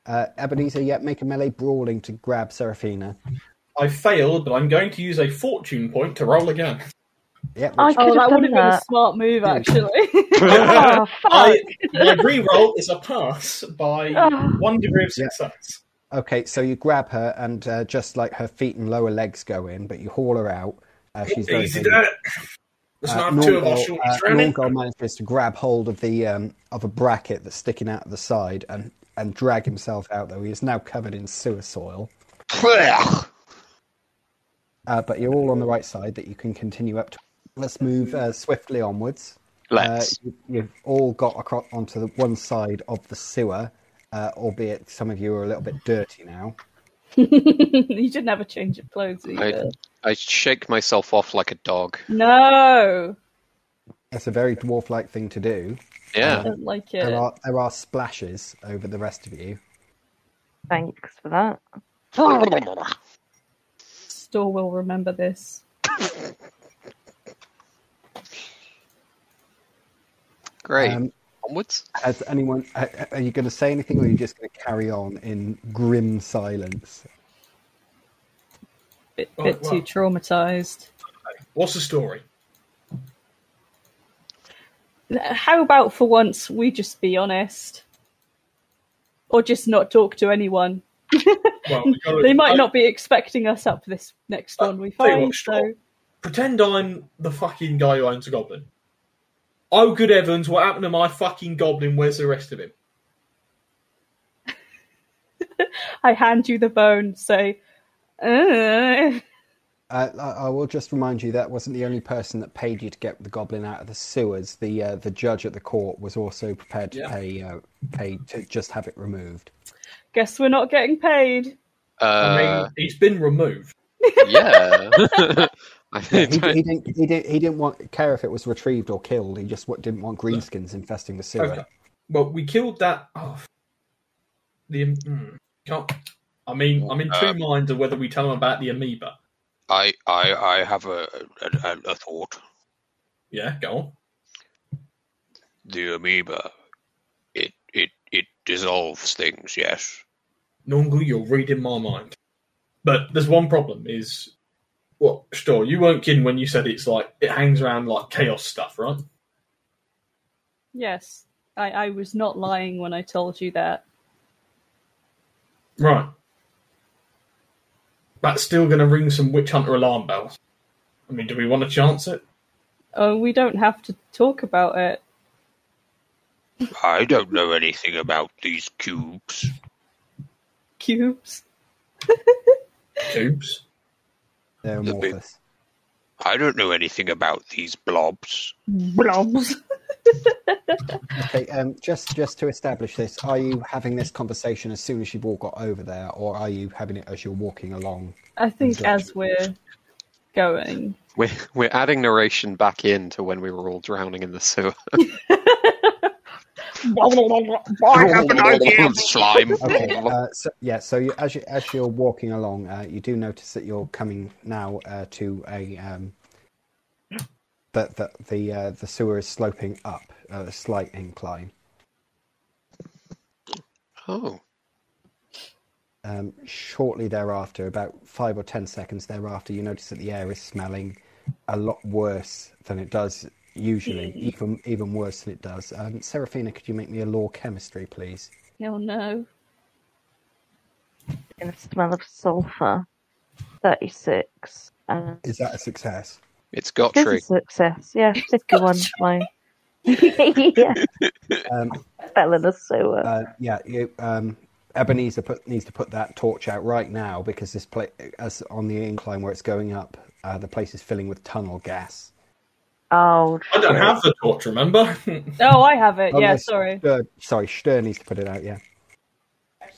Uh, Ebenezer, yeah, make a melee brawling to grab Seraphina. I failed, but I'm going to use a fortune point to roll again. Yeah, I which- could Oh, that have would have done been a smart move, actually. Oh, fuck. I, my re-roll is a pass by Oh. one degree of Yeah. success. okay, so you grab her and uh, just like her feet and lower legs go in, but you haul her out. Uh, she's very Easy big. that. Let's not have two of our Nornghal, shorties uh, running. Manages to grab hold of the um, of a bracket that's sticking out of the side and, and drag himself out. Though he is now covered in sewer soil, uh, but you're all on the right side that you can continue up to. Let's move uh, swiftly onwards. Let's. Uh, you, you've all got across onto the one side of the sewer, uh, albeit some of you are a little bit dirty now. you didn't have a change of clothes either. I shake myself off like a dog. No, It's a very dwarf-like thing to do. Yeah. I don't like it. There are there are splashes over the rest of you. Thanks for that. Stör will remember this. Great. Um, Onwards. Has anyone? uh, Are you going to say anything, or are you just going to carry on in grim silence? Bit, Oh, bit wow. too traumatized. What's the story? How about for once we just be honest, or just not talk to anyone? Well, we They might I- not be expecting us up this next one we find. what, So Pretend I'm the fucking guy who owns a goblin. Oh, good heavens, what happened to my fucking goblin? Where's the rest of him? I hand you the bone. Say, uh, Uh, I I will just remind you that wasn't the only person that paid you to get the goblin out of the sewers. The uh, the judge at the court was also prepared to Yeah. pay uh, pay to just have it removed. guess we're not getting paid. I Uh, mean, he's been removed. yeah. I Yeah, he, don't- he didn't he didn't he didn't want care if it was retrieved or killed. He just wa- didn't want greenskins infesting the sewer. Okay. Well, we killed that. Oh, the mm, can't. I mean, I'm in two Uh, minds of whether we tell him about the amoeba. I, I, I have a, a, a- a thought. Yeah, go on. The amoeba, it, it, it dissolves things. Yes. Nungu, you're reading my mind. But there's one problem: is what? Sure, you weren't kidding when you said it's like it hangs around like chaos stuff, right? Yes, I, I was not lying when I told you that. Right. That's still going to ring some witch hunter alarm bells. I mean, do we want to chance it? Oh, we don't have to talk about it. I don't know anything about these cubes. Cubes. cubes? They're The big- amorphous. I don't know anything about these blobs. Blobs. Okay, um, just just to establish this, are you having this conversation as soon as you've all got over there, or are you having it as you're walking along? I think as we're going. We're, we're adding narration back in to when we were all drowning in the sewer. Slime. Okay, uh, so, yeah. So you, as you as you're walking along, uh, you do notice that you're coming now uh, to a um, that that the uh, the sewer is sloping up uh, a slight incline. Oh, Um, shortly thereafter, about five or ten seconds thereafter, you notice that the air is smelling a lot worse than it does usually, even even worse than it does. Um, Seraphina, could you make me a Lore chemistry, please? Oh no. In the smell of sulphur. 36. Uh, Is that a success? It's It is a Gottri. success. Yeah, 51 fine. yeah, Um, fell in a sewer. uh, yeah, you, um, Ebenezer put, needs to put that torch out right now because this place, as on the incline where it's going up, uh, the place is filling with tunnel gas. oh, I don't have the torch, remember? Oh, I have it. Oh, yeah, no, sorry. Stör, sorry, Stör needs to put it out. Yeah.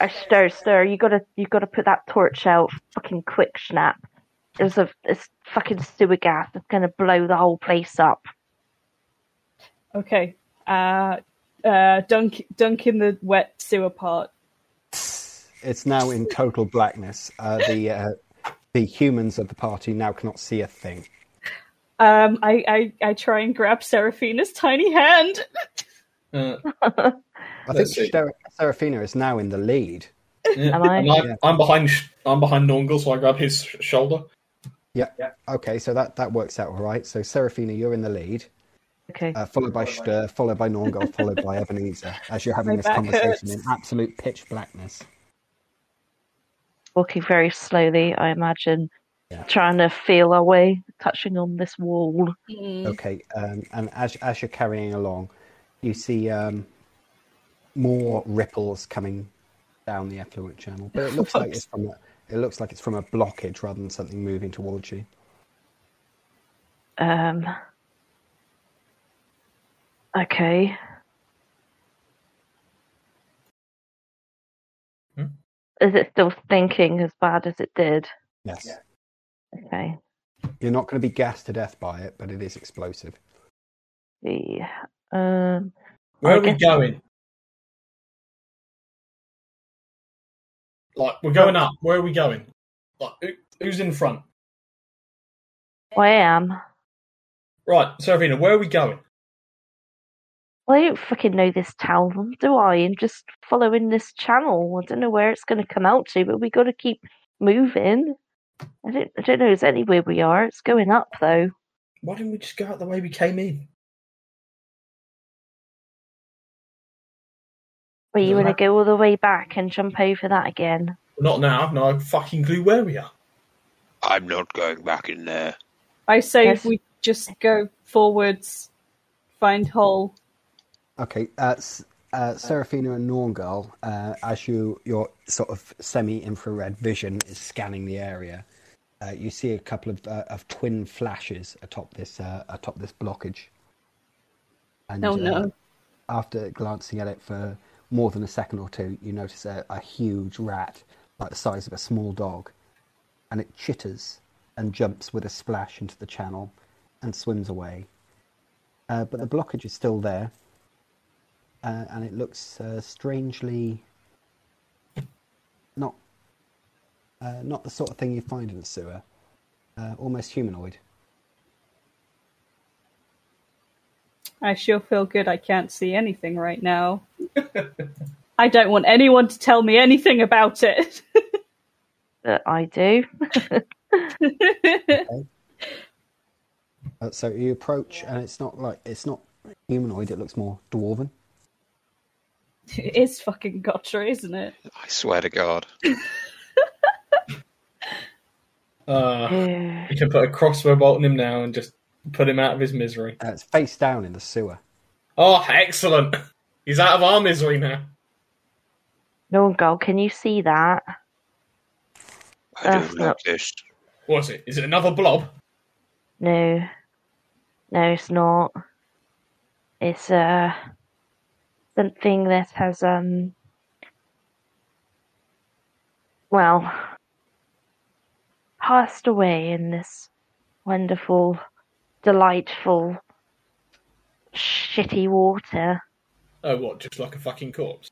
Uh, stir, stir. You gotta, you gotta put that torch out, fucking quick, snap. There's a, it's fucking sewer gas. that's gonna blow the whole place up. Okay. Uh, uh, dunk, dunk in the wet sewer part. It's now in total blackness. Uh, the uh, the humans of the party now cannot see a thing. Um, I, I, I try and grab Seraphina's tiny hand. Uh, I think Let's. Ser- Seraphina is now in the lead. yeah. Am I? I'm, Yeah. I'm behind. sh- I'm behind Nornghal, so I grab his sh- shoulder. Yeah. Okay, so that, that works out all right. So Seraphina, you're in the lead, Okay. uh, followed by Stör, followed by Nornghal, followed by Ebenezer, as you're having My this conversation hurts. in absolute pitch blackness. Walking very slowly, I imagine. Yeah. Trying to feel our way, touching on this wall. Mm. Okay, um, and as as you're carrying along, you see um, more ripples coming down the effluent channel, but it looks like it's from a, it looks like it's from a blockage rather than something moving towards you. Um. Okay. Hmm? Is it still stinking as bad as it did? Yes, Okay. you're not going to be gassed to death by it, but it is explosive. The um. Where I are we going? Like we're going up. Where are we going? Like who, who's in front? I am. Right, Seraphina, where are we going? Well, I don't fucking know this town, do I? And just following this channel. I don't know where it's going to come out to, but we got to keep moving. I don't. I don't know. Is anywhere we are? It's going up though. Why didn't we just go out the way we came in? Were you Yeah. going to go all the way back and jump over that again? Not now. I've no fucking clue where we are. I'm not going back in there. I say Yes. if we just go forwards, find hole. Okay, uh, S- uh, Seraphina and Nornghal, uh, as you your sort of semi-infrared vision is scanning the area, uh, you see a couple of uh, of twin flashes atop this uh, atop this blockage. And, Oh, uh, no. after glancing at it for more than a second or two, you notice a, a huge rat, like the size of a small dog, and it chitters and jumps with a splash into the channel and swims away. Uh, but the blockage is still there, uh, and it looks uh, strangely not uh, not the sort of thing you find in a sewer, uh, almost humanoid. I sure feel good I can't see anything right now. I don't want anyone to tell me anything about it. but I do. Uh, so you approach, and it's not like it's not humanoid. It looks more dwarven. it is fucking Gotcha, isn't it? I swear to God. Uh, Yeah. you can put a crossbow bolt in him now and just put him out of his misery. Uh, it's face down in the sewer. Oh, excellent! He's out of our misery now. no girl, can you see that? I That's don't not- like. What's it? Is it another blob? No, no, it's not. It's uh something that has um. Well, passed away in this wonderful, delightful, shitty water. Oh, what? Just like a fucking corpse?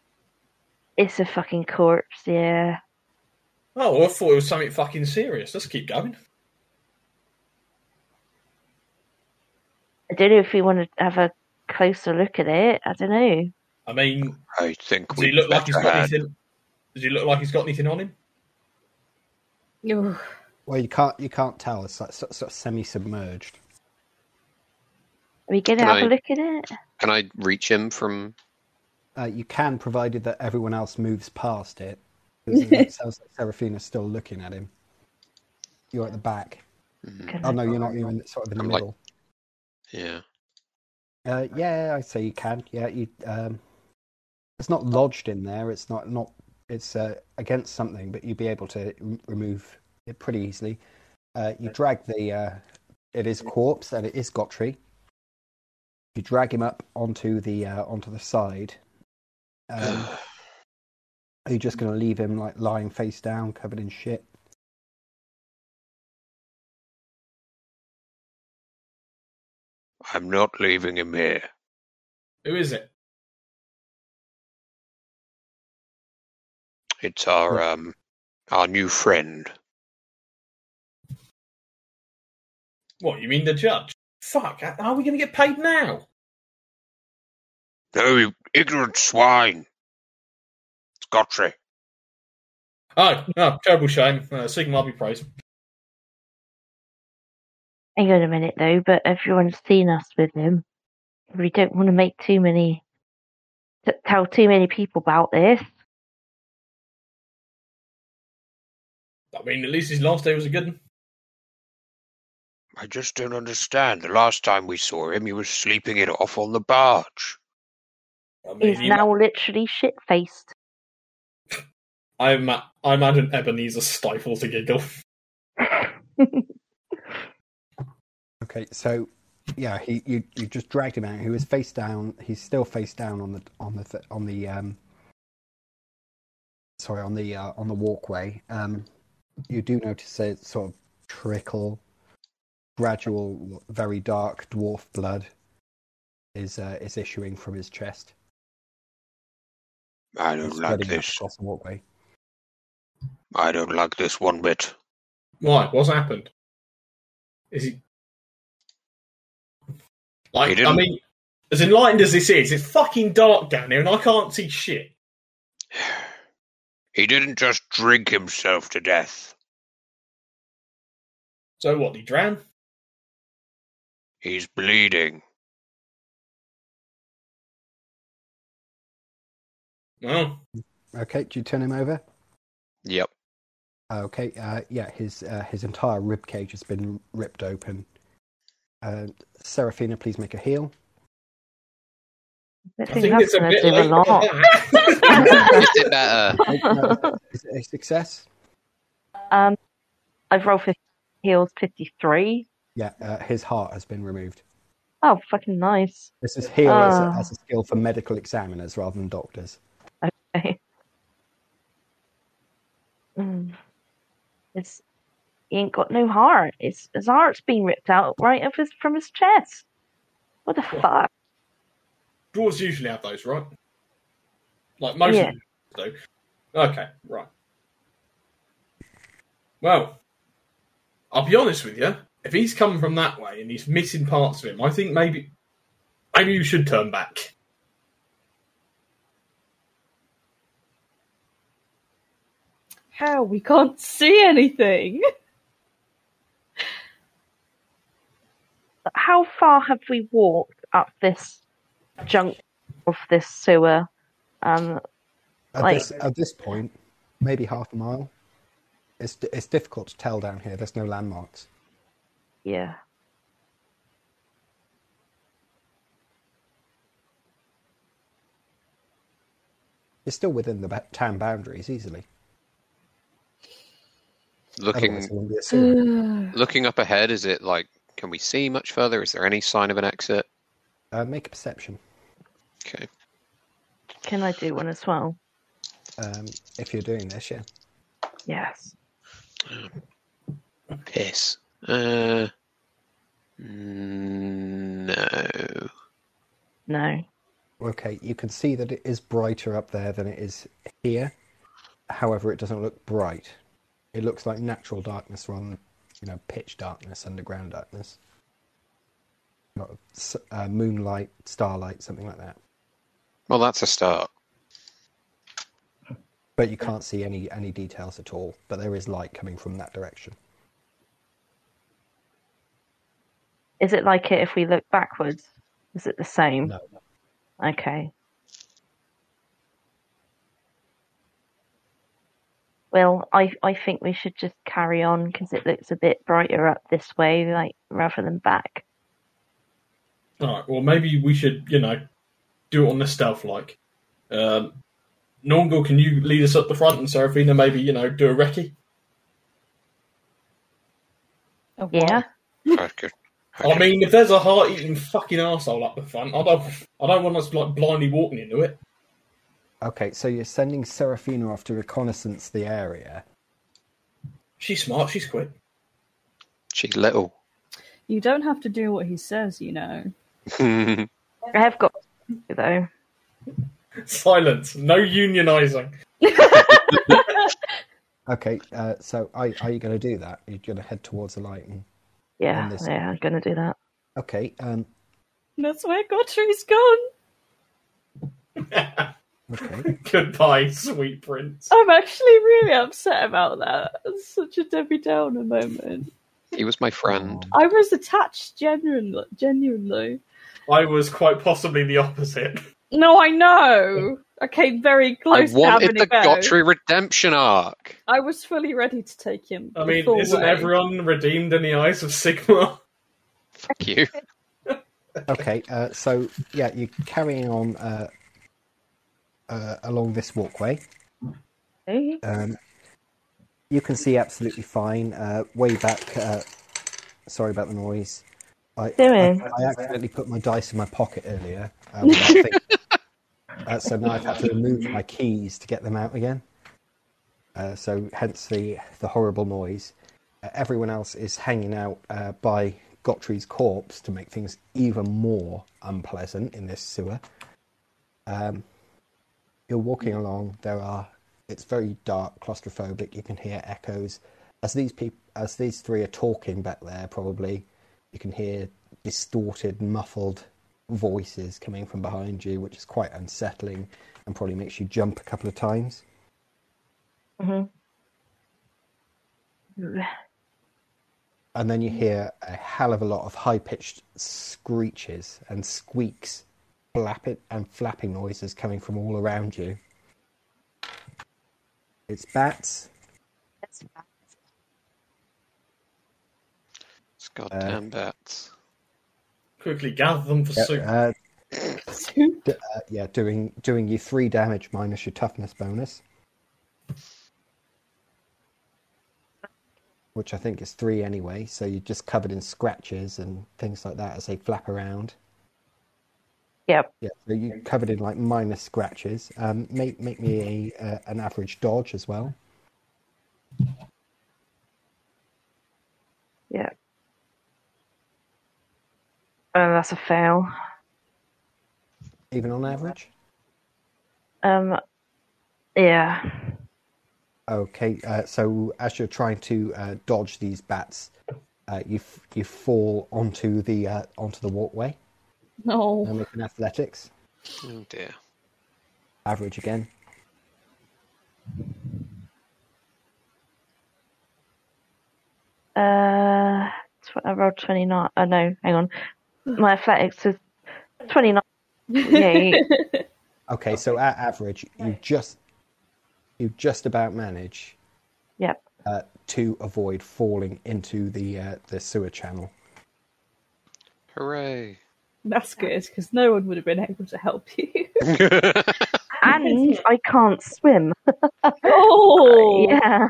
It's a fucking corpse, yeah. Oh, well, I thought it was something fucking serious. Let's keep going. I don't know if we want to have a closer look at it. I don't know. I mean, I think does he we look like he's better got had. anything? Does he look like he's got anything on him? No. Well, you can't you can't tell. It's like sort, sort of semi-submerged. Are we going to Can have a I- look at it? Can I reach him from? Uh, you can, provided that everyone else moves past it. 'Cause It sounds like Seraphina's still looking at him. You're at the back. Can Oh no, you're not. You're in, sort of in the I'm like- middle. Yeah. Uh, yeah, I say you can. Yeah, you. Um, it's not lodged in there. It's not not. It's uh, against something, but you'd be able to r- remove it pretty easily. Uh, you drag the. Uh, it is corpse and it is Gottri. You drag him up onto the uh, onto the side. Um, are you just going to leave him like lying face down, covered in shit? I'm not leaving him here. Who is it? It's our um our new friend. What, you mean the judge? Fuck, how are we going to get paid now? No, you ignorant swine. It's Gottri. Oh, no, terrible shame. Uh, Sigmar be praised. Hang on a minute though, but everyone's seen us with him. We don't want to make too many, t- tell too many people about this. I mean, at least his last day was a good one. I just don't understand. The last time we saw him, he was sleeping it off on the barge. I mean, He's he- now literally shit faced. I, ima- I imagine Ebenezer stifles a giggle. Okay, so yeah, he you, you just dragged him out. He was face down. He's still face down on the on the on the um. Sorry, on the uh, on the walkway. Um, you do notice a sort of trickle, gradual, very dark dwarf blood is uh, is issuing from his chest. I don't like this. across the walkway. I don't like this one bit. Why? What's happened? Is he. He Like, I mean, as enlightened as this is, it's fucking dark down here and I can't see shit. He didn't just drink himself to death. So what, he drown? He's bleeding. Well, Okay, do you turn him over? Yep. Okay, uh, yeah, his uh, his entire rib cage has been ripped open. Uh, Seraphina, please make a heal. I I think think that's it's a going bit to do a lot. that. Is it better? Uh, is it a success? um, I've rolled 50 heals 53. Yeah, uh, his heart has been removed. Oh, fucking nice. This is heal as, a, Ah. as a skill for medical examiners rather than doctors. Mm. It's he ain't got no heart. It's his heart's been ripped out right off his from his chest. What the fuck? Dwarves usually have those, right? Like most Yeah. of them do. Okay, right. Well, I'll be honest with you. If he's coming from that way and he's missing parts of him, I think maybe maybe you should turn back. How? We can't see anything. How far have we walked up this junk of this sewer? Um, At, Like- this, at this point, maybe half a mile. It's it's difficult to tell down here. There's no landmarks. yeah. It's still within the town boundaries easily. Looking Otherwise, it wouldn't be a sewer. looking up ahead, is it like can we see much further? Is there any sign of an exit? Uh, make a perception Okay. Can I do one as well? um, if you're doing this. Yeah. Yes. Piss. Uh no. No. Okay, you can see that it is brighter up there than it is here. However, it doesn't look bright. It looks like natural darkness rather than, you know, pitch darkness, underground darkness. Not s- uh, moonlight, starlight, something like that. Well, that's a start. But you can't see any any details at all. But there is light coming from that direction. Is it like it if we look backwards? Is it the same? No. Okay. Well, I I think we should just carry on because it looks a bit brighter up this way, like rather than back. All right. Well, maybe we should, you know, do it on the stealth like. Um, Nornghal, can you lead us up the front, and Seraphina maybe, you know, do a recce? Oh, Yeah. Okay. I mean, if there's a heart-eating fucking asshole up the front, I don't, I don't want us like blindly walking into it. Okay, so you're sending Seraphina off to reconnaissance the area. She's smart. She's quick. She's little. You don't have to do what he says, you know. I have got though. Silence. No unionising. Okay, uh, so are, are you going to do that? You're going to head towards the light and Yeah, On this- yeah, I'm gonna do that. Okay, um, That's where Gottri's gone. okay. Goodbye, sweet prince. I'm actually really upset about that. It's such a Debbie Downer moment. he was my friend. I was attached genuinely. genuinely. I was quite possibly the opposite. No, I know. I came very I close to wanted having the a. Gottri redemption arc. I was fully ready to take him. I mean, isn't way. everyone redeemed in the eyes of Sigmar? Fuck you. Okay, uh, so yeah, you're carrying on uh, uh, along this walkway. Okay. Um, you can see absolutely fine. Uh, way back, uh, sorry about the noise. I, Doing? I, I accidentally put my dice in my pocket earlier. Without uh, so now I've had to remove my keys to get them out again. Uh, so hence the the horrible noise. Uh, everyone else is hanging out uh, by Gottri's corpse to make things even more unpleasant in this sewer. Um, you're walking along. There are. It's very dark, claustrophobic. You can hear echoes as these people, as these three are talking back there. Probably, you can hear distorted, muffled voices coming from behind you, which is quite unsettling and probably makes you jump a couple of times. Mhm. And then you hear a hell of a lot of high pitched screeches and squeaks, flapping and flapping noises coming from all around you. It's bats. It's bats. It's goddamn bats. Quickly gather them for Yeah, soup. uh, d- uh, yeah, doing doing you three damage minus your toughness bonus, which I think is three anyway. So you're just covered in scratches and things like that as they flap around. Yep. Yeah, so you covered in like minus scratches. Um, make make me a uh, an average dodge as well. Yeah. Oh, that's a fail. Even on average. Um, yeah. Okay, uh, so as you're trying to uh, dodge these bats, uh, you f- you fall onto the uh, onto the walkway. No. Now make an athletics. Oh dear. Average again. Uh, tw- I rolled 29. Oh, no, hang on. My athletics is 29. Yay. Okay, so at average, you just you just about manage Yep. uh, to avoid falling into the uh, the sewer channel. Hooray! That's good because no one would have been able to help you. And I can't swim. oh, Yeah.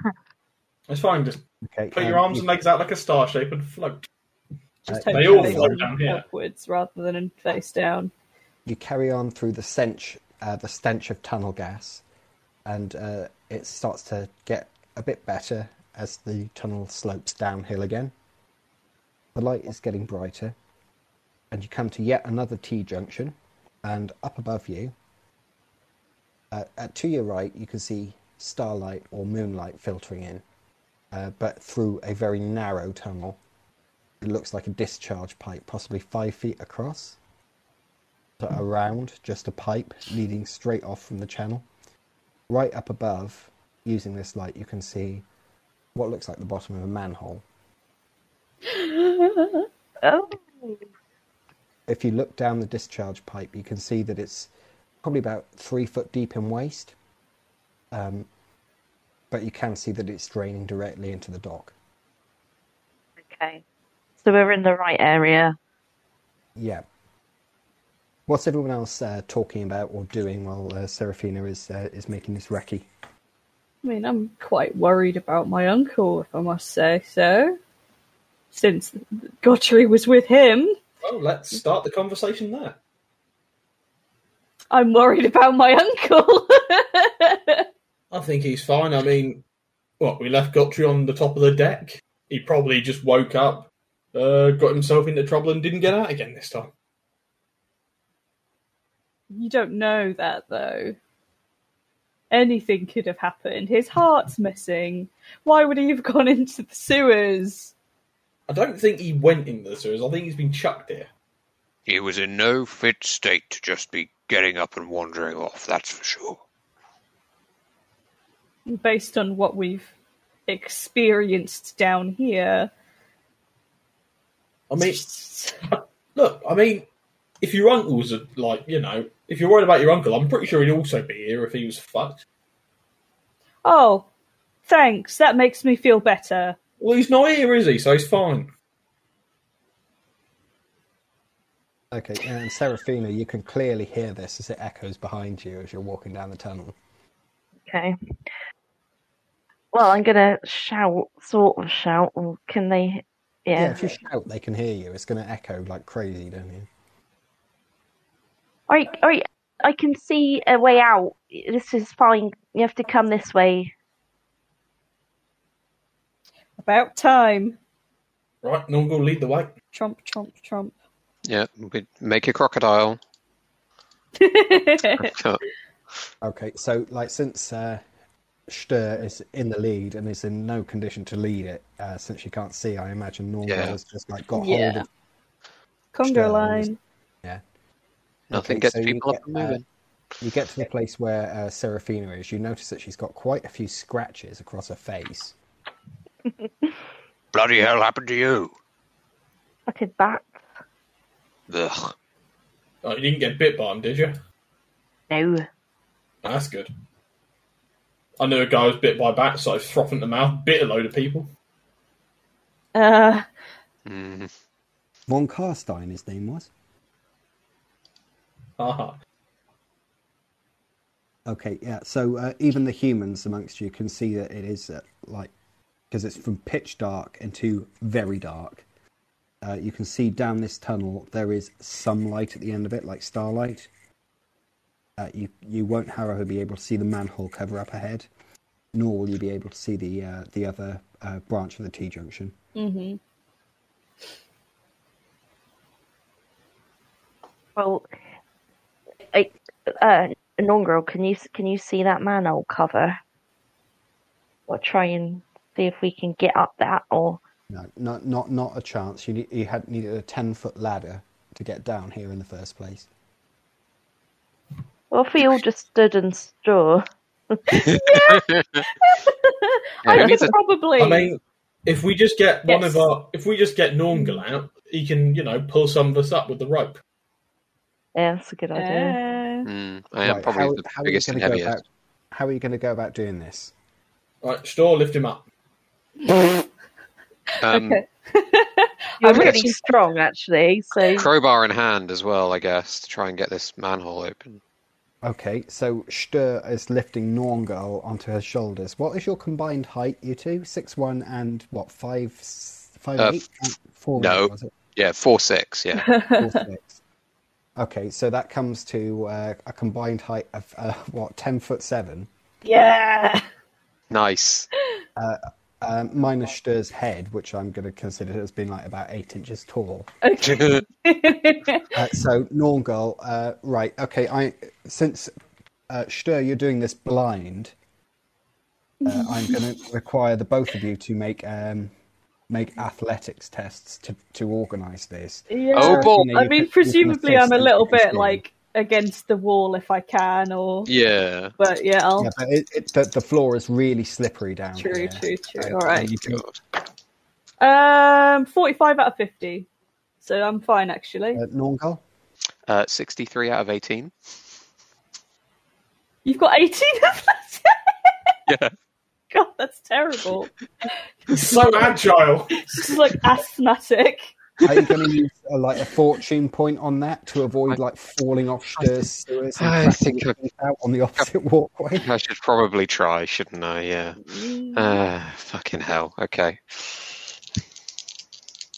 It's fine. Just Okay, put um, your arms you- and legs out like a star shape and float. Just Uh, hope they all facing float down here. upwards rather than in face down. you carry on through the stench, uh, the stench of tunnel gas, and uh, it starts to get a bit better as the tunnel slopes downhill again. The light is getting brighter, and you come to yet another T junction, and up above you, uh, uh, to your right, you can see starlight or moonlight filtering in, uh, but through a very narrow tunnel. It looks like a discharge pipe, possibly five feet across to around just a pipe leading straight off from the channel. Right up above, using this light, you can see what looks like the bottom of a manhole. Oh. If you look down the discharge pipe, you can see that it's probably about three foot deep in waste. Um, but you can see that it's draining directly into the dock. Okay. So we're in the right area. Yeah. What's everyone else uh, talking about or doing while uh, Seraphina is uh, is making this recce? I mean, I'm quite worried about my uncle, if I must say so. Since Gottri was with him, Well, let's start the conversation there. I'm worried about my uncle. I think he's fine. I mean, what we left Gottri on the top of the deck. He probably just woke up, uh, got himself into trouble, and didn't get out again this time. you don't know that, though. Anything could have happened. His heart's missing. Why would he have gone into the sewers? I don't think he went into the sewers. I think he's been chucked here. He was in no fit state to just be getting up and wandering off, that's for sure. Based on what we've experienced down here. I mean, look, I mean, if your uncle's a, like, you know, if you're worried about your uncle, I'm pretty sure he'd also be here if he was fucked. Oh, thanks. That makes me feel better. Well, he's not here, is he? So he's fine. Okay, and Seraphina, you can clearly hear this as it echoes behind you as you're walking down the tunnel. Okay. Well, I'm gonna shout, sort of shout, or can they? Yeah, Yeah. if you shout, they can hear you. It's going to echo like crazy, don't you? Alright, alright. I can see a way out. This is fine. You have to come this way. About time. Right, no one will lead the way. Trump, trump, trump. Yeah, we make a crocodile. Okay, so like since uh, Stör is in the lead and is in no condition to lead it, uh, since she can't see, I imagine Nornghal Yeah. has just like got Yeah. hold of. Congo Stir line. Yeah. Nothing Okay, gets so people get, up and uh, moving. You get to the place where uh, Seraphina is. You notice that she's got quite a few scratches across her face. Bloody hell happened to you? Fucking bat. Ugh. Oh, you didn't get bit by him, did you? No. That's good. I knew a guy was bit by bats, so I frothing the mouth, bit a load of people. Uh, Mm. Von Karstein, his name was. Haha. Okay, yeah. So uh, even the humans amongst you can see that it is uh, like because it's from pitch dark into very dark. Uh, you can see down this tunnel there is some light at the end of it, like starlight. Uh, you you won't, however, be able to see the manhole cover up ahead, nor will you be able to see the uh, the other uh, branch of the T junction. hmm Well, I, uh, Nornghal, can you can you see that manhole cover? We'll try and see if we can get up that, or No, not not not a chance. You need, you had needed a ten foot ladder to get down here in the first place. well, if we all just stood and stood. I who could a- probably. I mean, If we just get one of our, if we just get Nornghal out, he can, you know, pull some of us up with the rope. Yeah, that's a good idea. Mm, I am Right, probably how, the how are you biggest going and to go heaviest. about? How are you going to go about doing this? Right, Stör, lift him up. Um, You're I'm really getting- strong, actually. So crowbar in hand as well, I guess, to try and get this manhole open. Okay, so Stör is lifting Nornghal onto her shoulders. What is your combined height, you two? Six one and what? Five, s- five Uh, eight? Uh, Four no. eight, was it? Yeah, four six. Yeah. Four, six. Okay, so that comes to uh, a combined height of uh, what? Ten foot seven. yeah. nice. Um, minus Stör's head, which I'm going to consider as being like about eight inches tall. Okay. Uh, so Nornghal, uh, right? Okay, I since uh, Stör, you're doing this blind. Uh, I'm going to require the both of you to make um, make athletics tests to to organise this. yeah. Oh, boy. I mean, can- you can presumably, I'm a little bit like against the wall if I can, or Yeah. but yeah, I'll. Yeah, but it, it, the, the floor is really slippery down True, here. true, true. Uh, All right. you can- Um, forty-five out of fifty, so I'm fine actually. uh, Nornghal? Uh, Sixty-three out of eighteen. You've got eighteen of that. Yeah. God, that's terrible. So agile. This is like asthmatic. Are you going to use uh, like a fortune point on that to avoid like falling off Stör's sewers and I think your teeth out on the opposite walkway? I should probably try, shouldn't I? Yeah. Uh, fucking hell. Okay.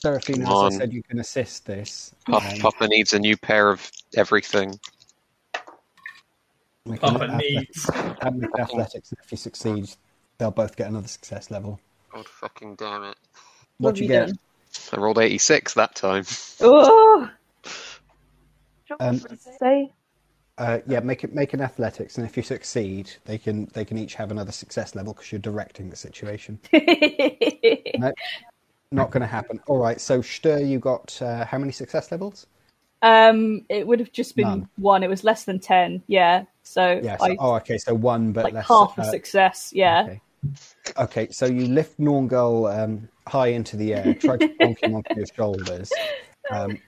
Seraphina, as I said, you can assist this. Puff, Um, Papa needs a new pair of everything. Papa needs. athletics- and make athletics. If you succeed, they'll both get another success level. God fucking damn it. What have you you get? done? I rolled 86 that time. Oh, Um, what did you say? Uh, yeah, make it make an athletics, and if you succeed, they can they can each have another success level because you're directing the situation. no, not going to happen. All right, so Stör, you got uh, how many success levels? um, it would have just been None. one. It was less than ten. Yeah, so Yeah. So, I oh, okay. So one, but like less. half a uh, success. Yeah. Okay. Okay, so you lift Nornghal um, high into the air, try to bonk him onto your shoulders. Um,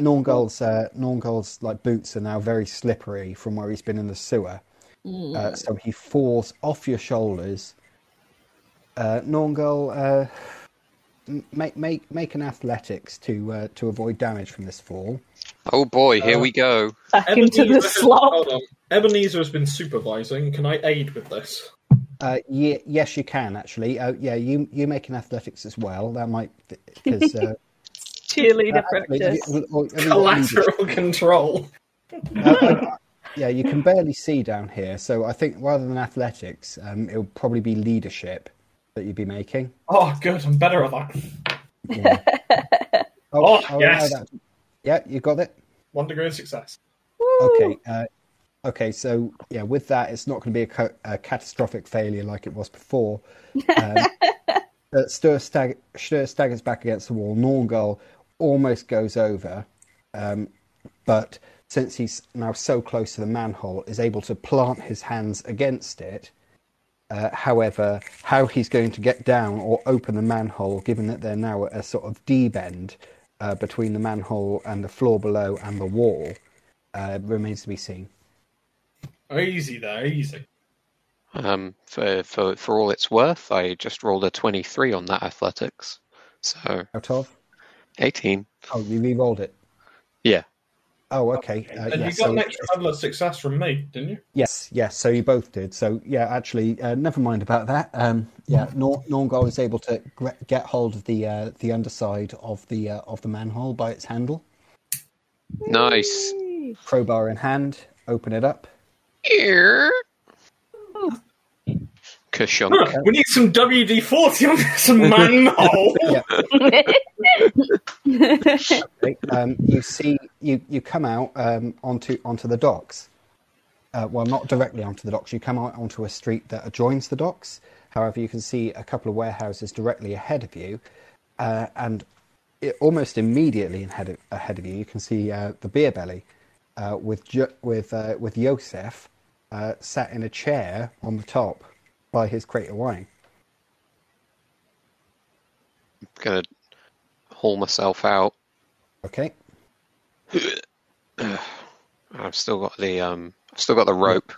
Nornghal's uh, Nornghal's like boots are now very slippery from where he's been in the sewer, uh, so he falls off your shoulders. Uh, Nornghal, uh, make make make an athletics to uh, to avoid damage from this fall. Oh boy, here Uh, we go. Back into the Ebenezer- slop. Hold on. Ebenezer has been supervising. Can I aid with this? Uh, ye- yes, you can actually. Uh, yeah, you you make an athletics as well. That might because. Uh, Cheerleader Actually, practice. you- or- or have you? Collateral control. Uh, uh, yeah, you can barely see down here, so I think rather than athletics, um, it'll probably be leadership that you'd be making. Oh, good. I'm better at that. Yeah. Oh, no, yes. that- yeah, you got it. One degree of success. Okay. Okay, so yeah, with that, it's not going to be a, ca- a catastrophic failure like it was before. Um, Stör, stag- Stör staggers back against the wall. Nornghal almost goes over, um, but since he's now so close to the manhole, is able to plant his hands against it. Uh, however, how he's going to get down or open the manhole, given that they're now at a sort of D bend uh, between the manhole and the floor below and the wall, uh, remains to be seen. Easy there, easy. Um, for, for, for all it's worth, I just rolled a 23 on that athletics. So Out of? 18. Oh, you re-rolled it. Yeah. Oh, okay. Uh, and yeah, you got so an extra level of success from me, didn't you? yes, yes. So you both did. So yeah, actually, uh, never mind about that. Um, yeah, Nor- Nornghal is able to get hold of the uh, the underside of the uh, of the manhole by its handle, Nice. crowbar in hand, open it up. Here. Kashunk. Huh, we need some WD 40 on this manhole. Okay, um, you see, you, you come out um, onto onto the docks. Uh, well, not directly onto the docks. You come out onto a street that adjoins the docks. However, you can see a couple of warehouses directly ahead of you, uh, and it, almost immediately ahead of, ahead of you, you can see uh, the Berebeli uh, with jo- with uh, with Josef uh, sat in a chair on the top by his crate of wine. I'm gonna haul myself out. Okay. I've still got the um, I've still got the rope.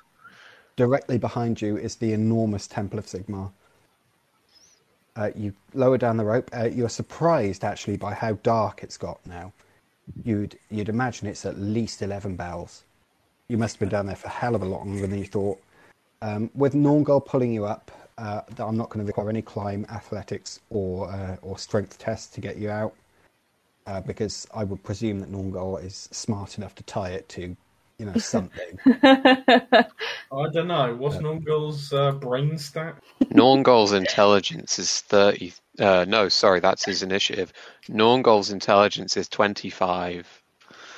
Directly behind you is the enormous Temple of Sigmar. Uh, you lower down the rope. Uh, you're surprised actually by how dark it's got now. You'd you'd imagine it's at least eleven bells. You must have been down there for a hell of a lot longer than you thought. Um, with Nornghal pulling you up, uh, I'm not going to require any climb, athletics, or uh, or strength tests to get you out, uh, because I would presume that Nornghal is smart enough to tie it to, you know, something. I don't know. What's Nornghal's uh, brain stat? Nornghal's intelligence is thirty. Uh, no, sorry, that's his initiative. Nornghal's intelligence is twenty-five.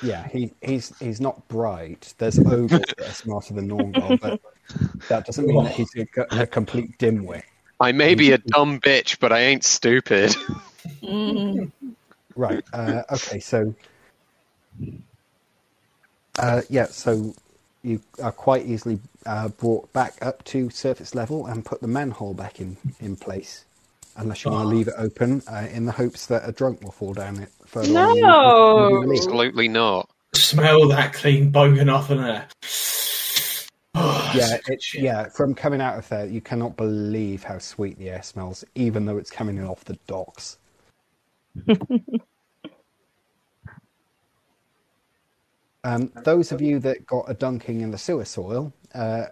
Yeah, he, he's he's not bright. There's ogres that are smarter than Nornghal, but that doesn't mean that he's a, co- a complete dimwit. I may be a dumb bitch, but I ain't stupid. Right. Uh, okay. So, uh, yeah. So you are quite easily uh, brought back up to surface level and put the manhole back in in place, unless you want to leave it open uh, in the hopes that a drunk will fall down it. Further on. No! Absolutely not. Smell that clean bogan off in there. Oh, Yeah, that's it, yeah. From coming out of there, you cannot believe how sweet the air smells, even though it's coming in off the docks. um, those of you that got a dunking in the sewer soil uh,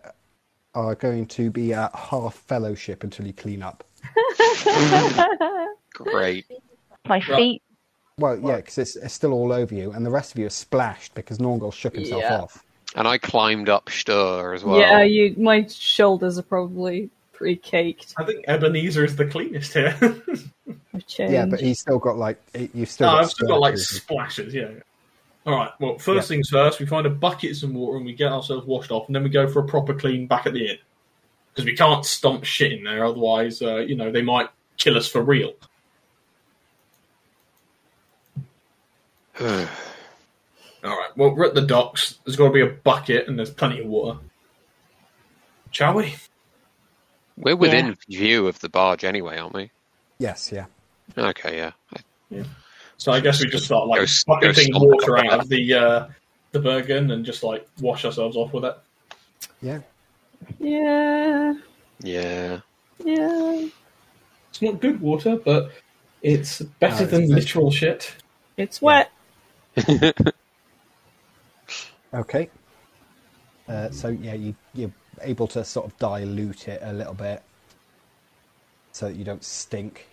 are going to be at half fellowship until you clean up. Great. My feet. Well, yeah, because it's, it's still all over you, and the rest of you are splashed because Nornghal shook himself Yeah. off. And I climbed up Stör as well. Yeah, you. My shoulders are probably pretty caked. I think Ebenezer is the cleanest here. I've changed. Yeah, but he's still got like it- you've still. no, got I've still got like scratches. splashes, yeah. All right, well, first things first, we find a bucket, some water, and we get ourselves washed off, and then we go for a proper clean back at the inn. Because we can't stomp shit in there, otherwise, uh, you know, they might kill us for real. All right, well, we're at the docks. There's got to be a bucket, and there's plenty of water. Shall we? We're within view of the barge anyway, aren't we? Yes, yeah. Okay, yeah. So I guess we just start like Go s- bucketing go water up out of the uh, the Bögen and just like wash ourselves off with it. Yeah. Yeah, Yeah. yeah. It's not good water, but it's better No, than it's- literal shit. It's wet. Okay. Uh, so yeah, you you're able to sort of dilute it a little bit, so that you don't stink.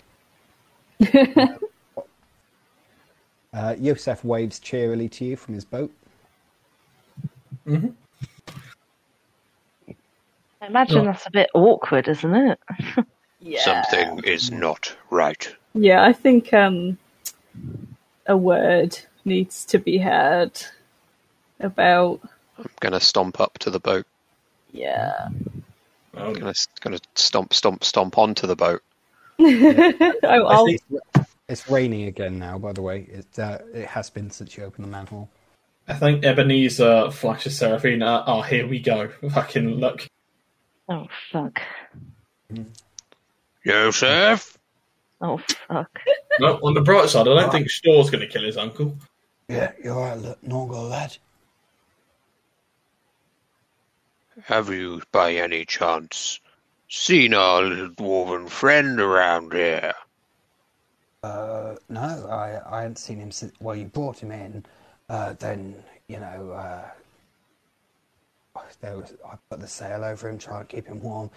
uh, Josef waves cheerily to you from his boat. I imagine No. that's a bit awkward, isn't it? Yeah. Something is not right. Yeah, I think um, a word needs to be heard about. I'm gonna stomp up to the boat. Yeah. Um, Gonna gonna stomp stomp stomp onto the boat. I, I'll, It's, it's raining again now. By the way, it uh, it has been since you opened the manhole. I think Ebenezer flashes Seraphina. Oh, here we go. Fucking look. Oh fuck. Josef? Oh fuck. No, on the bright side, I don't think Stör's going to kill his uncle. Yeah, you're right, look, Nornghal lad. Have you, by any chance, seen our little dwarven friend around here? Uh, no, I I hadn't seen him since. Well, you brought him in. Uh, then you know, uh, there was I put the sail over him, trying to keep him warm.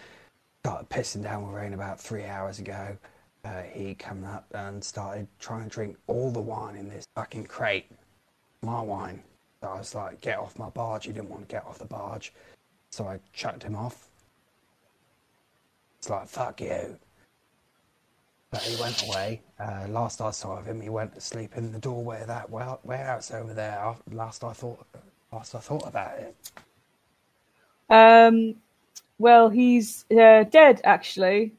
Started pissing down with rain about three hours ago. Uh, he come up and started trying to drink all the wine in this fucking crate, my wine. So I was like, "Get off my barge!" He didn't want to get off the barge, so I chucked him off. It's like, "Fuck you." But he went away. Uh, last I saw of him, he went to sleep in the doorway of that warehouse over there. Last I thought, last I thought about it. Um, well, he's uh, dead, actually.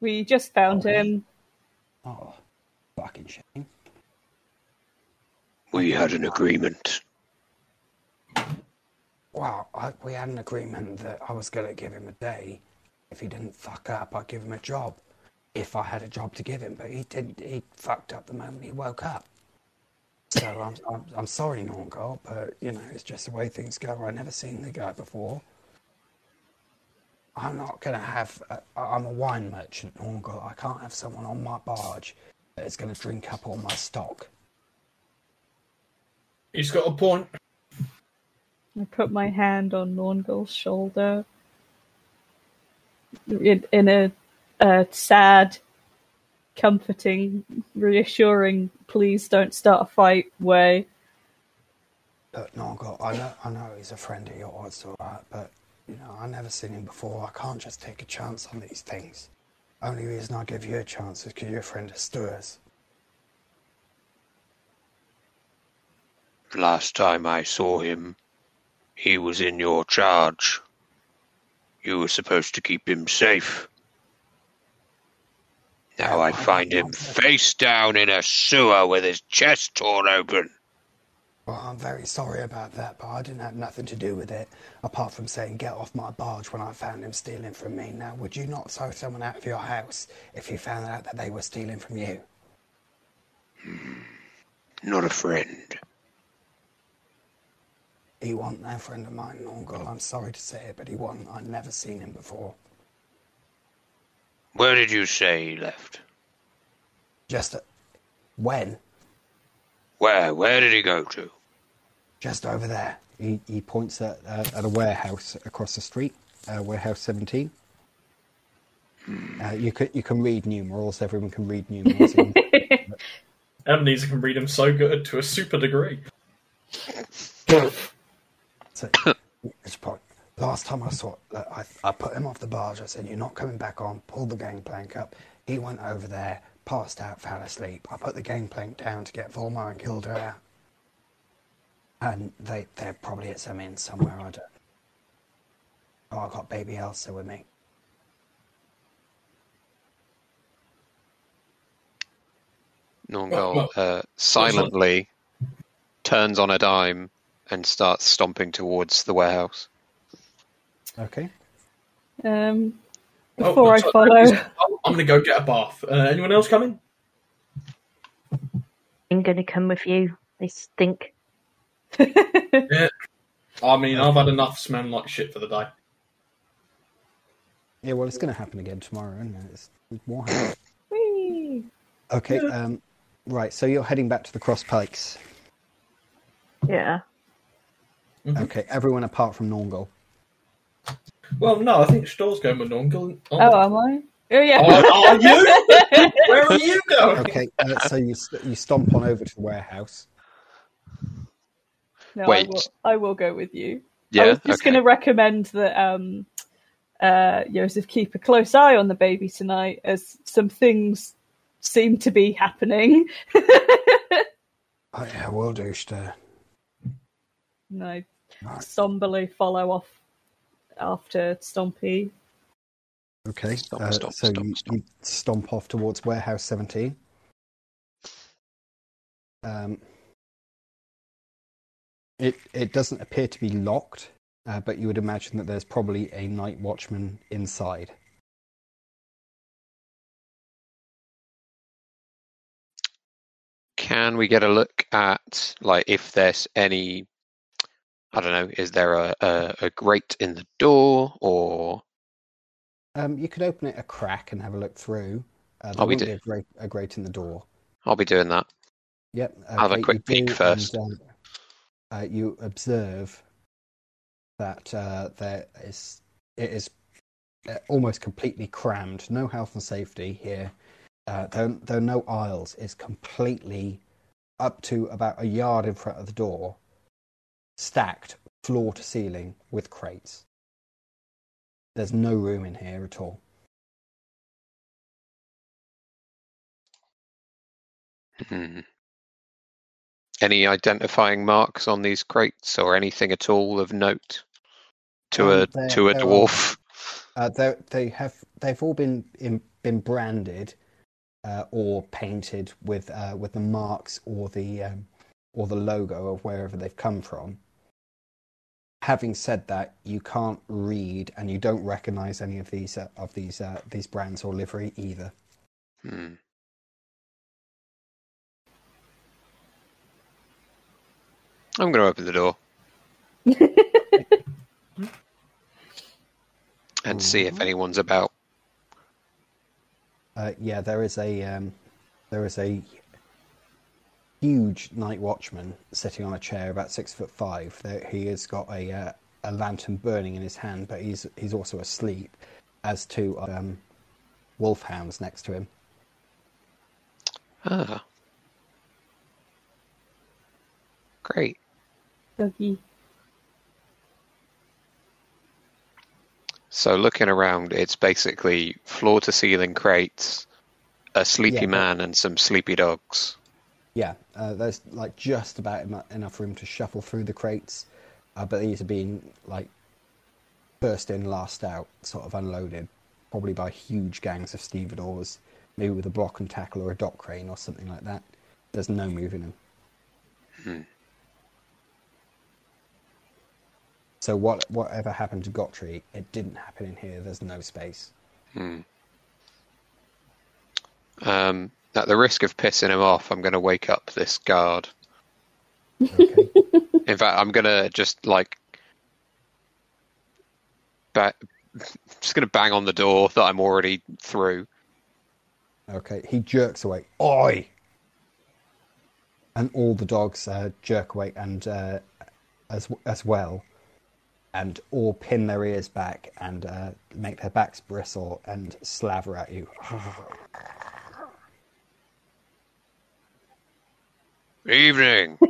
We just found him. Oh, fucking shame. We had an agreement. Wow, I, we had an agreement that I was going to give him a day. If he didn't fuck up, I'd give him a job. if I had a job to give him, but he didn't. He fucked up the moment he woke up. So I'm, I'm, I'm sorry, Nornghal, but you know it's just the way things go. I've never seen the guy before. I'm not gonna have. A, I'm a wine merchant, Nornghal. I can't have someone on my barge that is gonna drink up all my stock. He's got a point. I put my hand on Nornghal's shoulder in, in a, a sad, comforting, reassuring, please don't start a fight way. Look, Nornghal, I know, I know he's a friend of yours, all right, but you know I've never seen him before. I can't just take a chance on these things. Only reason I give you a chance is because you're a friend of Stör's. Last time I saw him, he was in your charge. You were supposed to keep him safe. Now I find him face down in a sewer with his chest torn open. Well, I'm very sorry about that, but I didn't have nothing to do with it, apart from saying get off my barge when I found him stealing from me. Now, would you not throw someone out of your house if you found out that they were stealing from you? Hmm. Not a friend. He wasn't no friend of mine, Nornghal. Oh. I'm sorry to say it, but he wasn't. I'd never seen him before. Where did you say he left? Just a, when? Where? Where did he go to? Just over there. He, he points at, uh, at a warehouse across the street, uh, warehouse 17. Uh, you can you can read numerals. Everyone can read numerals. Amnesia can read him so good to a super degree. So, it's point. Last time I saw it, I, I put him off the barge. I said, You're not coming back on. Pulled the gangplank up. He went over there, passed out, fell asleep. I put the gangplank down to get Volmar and Gilder out. And they, they're probably at some inn somewhere. I don't Oh, I got baby Elsa with me. Nornghal uh, silently turns on a dime and starts stomping towards the warehouse. okay. Um, Oh, before I follow, I'm going to go get a bath. Uh, anyone else coming? I'm going to come with you. They stink. Yeah. I mean, I've had enough smelling like shit for the day. Yeah, well, it's going to happen again tomorrow, isn't it? It's, it's more happen. Whee! Okay. Um, right. So you're heading back to the Cross Pikes. Yeah. Okay. Everyone apart from Nornghal. Well, no, I think Stör's going with Nornghal. oh, am I? Oh yeah. Oh, are you? Where are you going? Okay. Uh, so you you stomp on over to the warehouse. No, Wait. I will, I will go with you. Yeah, I was just okay. going to recommend that um, uh, Josef keep a close eye on the baby tonight, as some things seem to be happening. Oh, yeah, will do, Stör. and I Right. somberly follow off after Stompy. Okay. Stomp, uh, stomp, so stomp, you, stomp. you stomp off towards warehouse 17. Um, it it doesn't appear to be locked, uh, but you would imagine that there's probably a night watchman inside. Can we get a look at like if there's any? I don't know. Is there a, a, a grate in the door or? Um, you could open it a crack and have a look through. Uh, won't be do. a grate, a grate in the door. I'll be doing that. Yep. Have a quick peek first. and, um, uh, you observe that uh, there is it is uh, almost completely crammed. No health and safety here. Uh, there, are no aisles. It's completely up to about a yard in front of the door, stacked floor to ceiling with crates. There's no room in here at all. Hmm. Any identifying marks on these crates or anything at all of note to Um, a to a dwarf? Uh, they they have they've all been in, been branded uh, or painted with uh, with the marks or the um, or the logo of wherever they've come from. Having said that, you can't read and you don't recognise any of these uh, of these uh, these brands or livery either. Hmm. I'm going to open the door and see if anyone's about. Uh, yeah, there is a um, there is a huge night watchman sitting on a chair, about six foot five. There, he has got a uh, a lantern burning in his hand, but he's he's also asleep. As two um, wolfhounds next to him. Ah. Great. Doggy. So looking around, it's basically floor to ceiling crates, a sleepy Yeah, but- man, and some sleepy dogs. Yeah, uh, there's like just about emu- enough room to shuffle through the crates, uh, but these are being like first in, last out, sort of unloaded, probably by huge gangs of stevedores, maybe with a block and tackle or a dock crane or something like that. There's no moving them. Hmm. So what whatever happened to Gottri, it didn't happen in here. There's no space. Hmm. Um, at the risk of pissing him off, I'm going to wake up this guard. Okay. In fact, I'm going to just like, ba- just going to bang on the door that I'm already through. Okay, he jerks away. Oi! And all the dogs uh, jerk away and uh, as as well, and all pin their ears back and uh, make their backs bristle and slaver at you. Evening.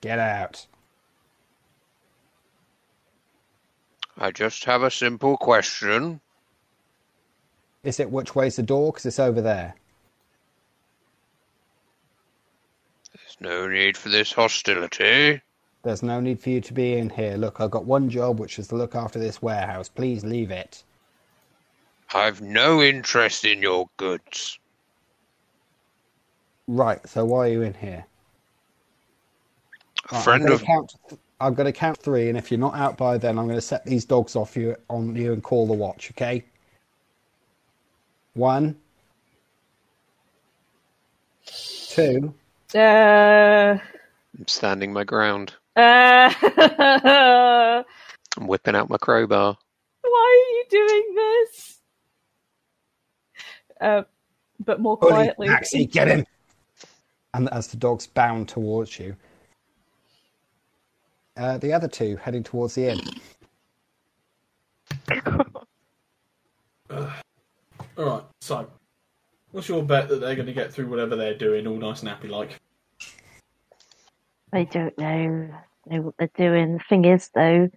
Get out! I just have a simple question. Is it which way's the door? Because it's over there. There's no need for this hostility. There's no need for you to be in here. Look, I've got one job, which is to look after this warehouse. Please leave it. I've no interest in your goods. Right. So why are you in here? A Right, friend of count, I'm going to count three, and if you're not out by then, I'm going to set these dogs off you on you and call the watch. Okay. One, two, Uh, I'm standing my ground. uh, I'm whipping out my crowbar. why are you doing this? Uh, but more Bully, quietly. Maxie, get him! And as the dogs bound towards you, uh, the other two heading towards the inn. All right. So, what's your bet that they're going to get through whatever they're doing, all nice and happy like? I don't know, know what they're doing. The thing is, though,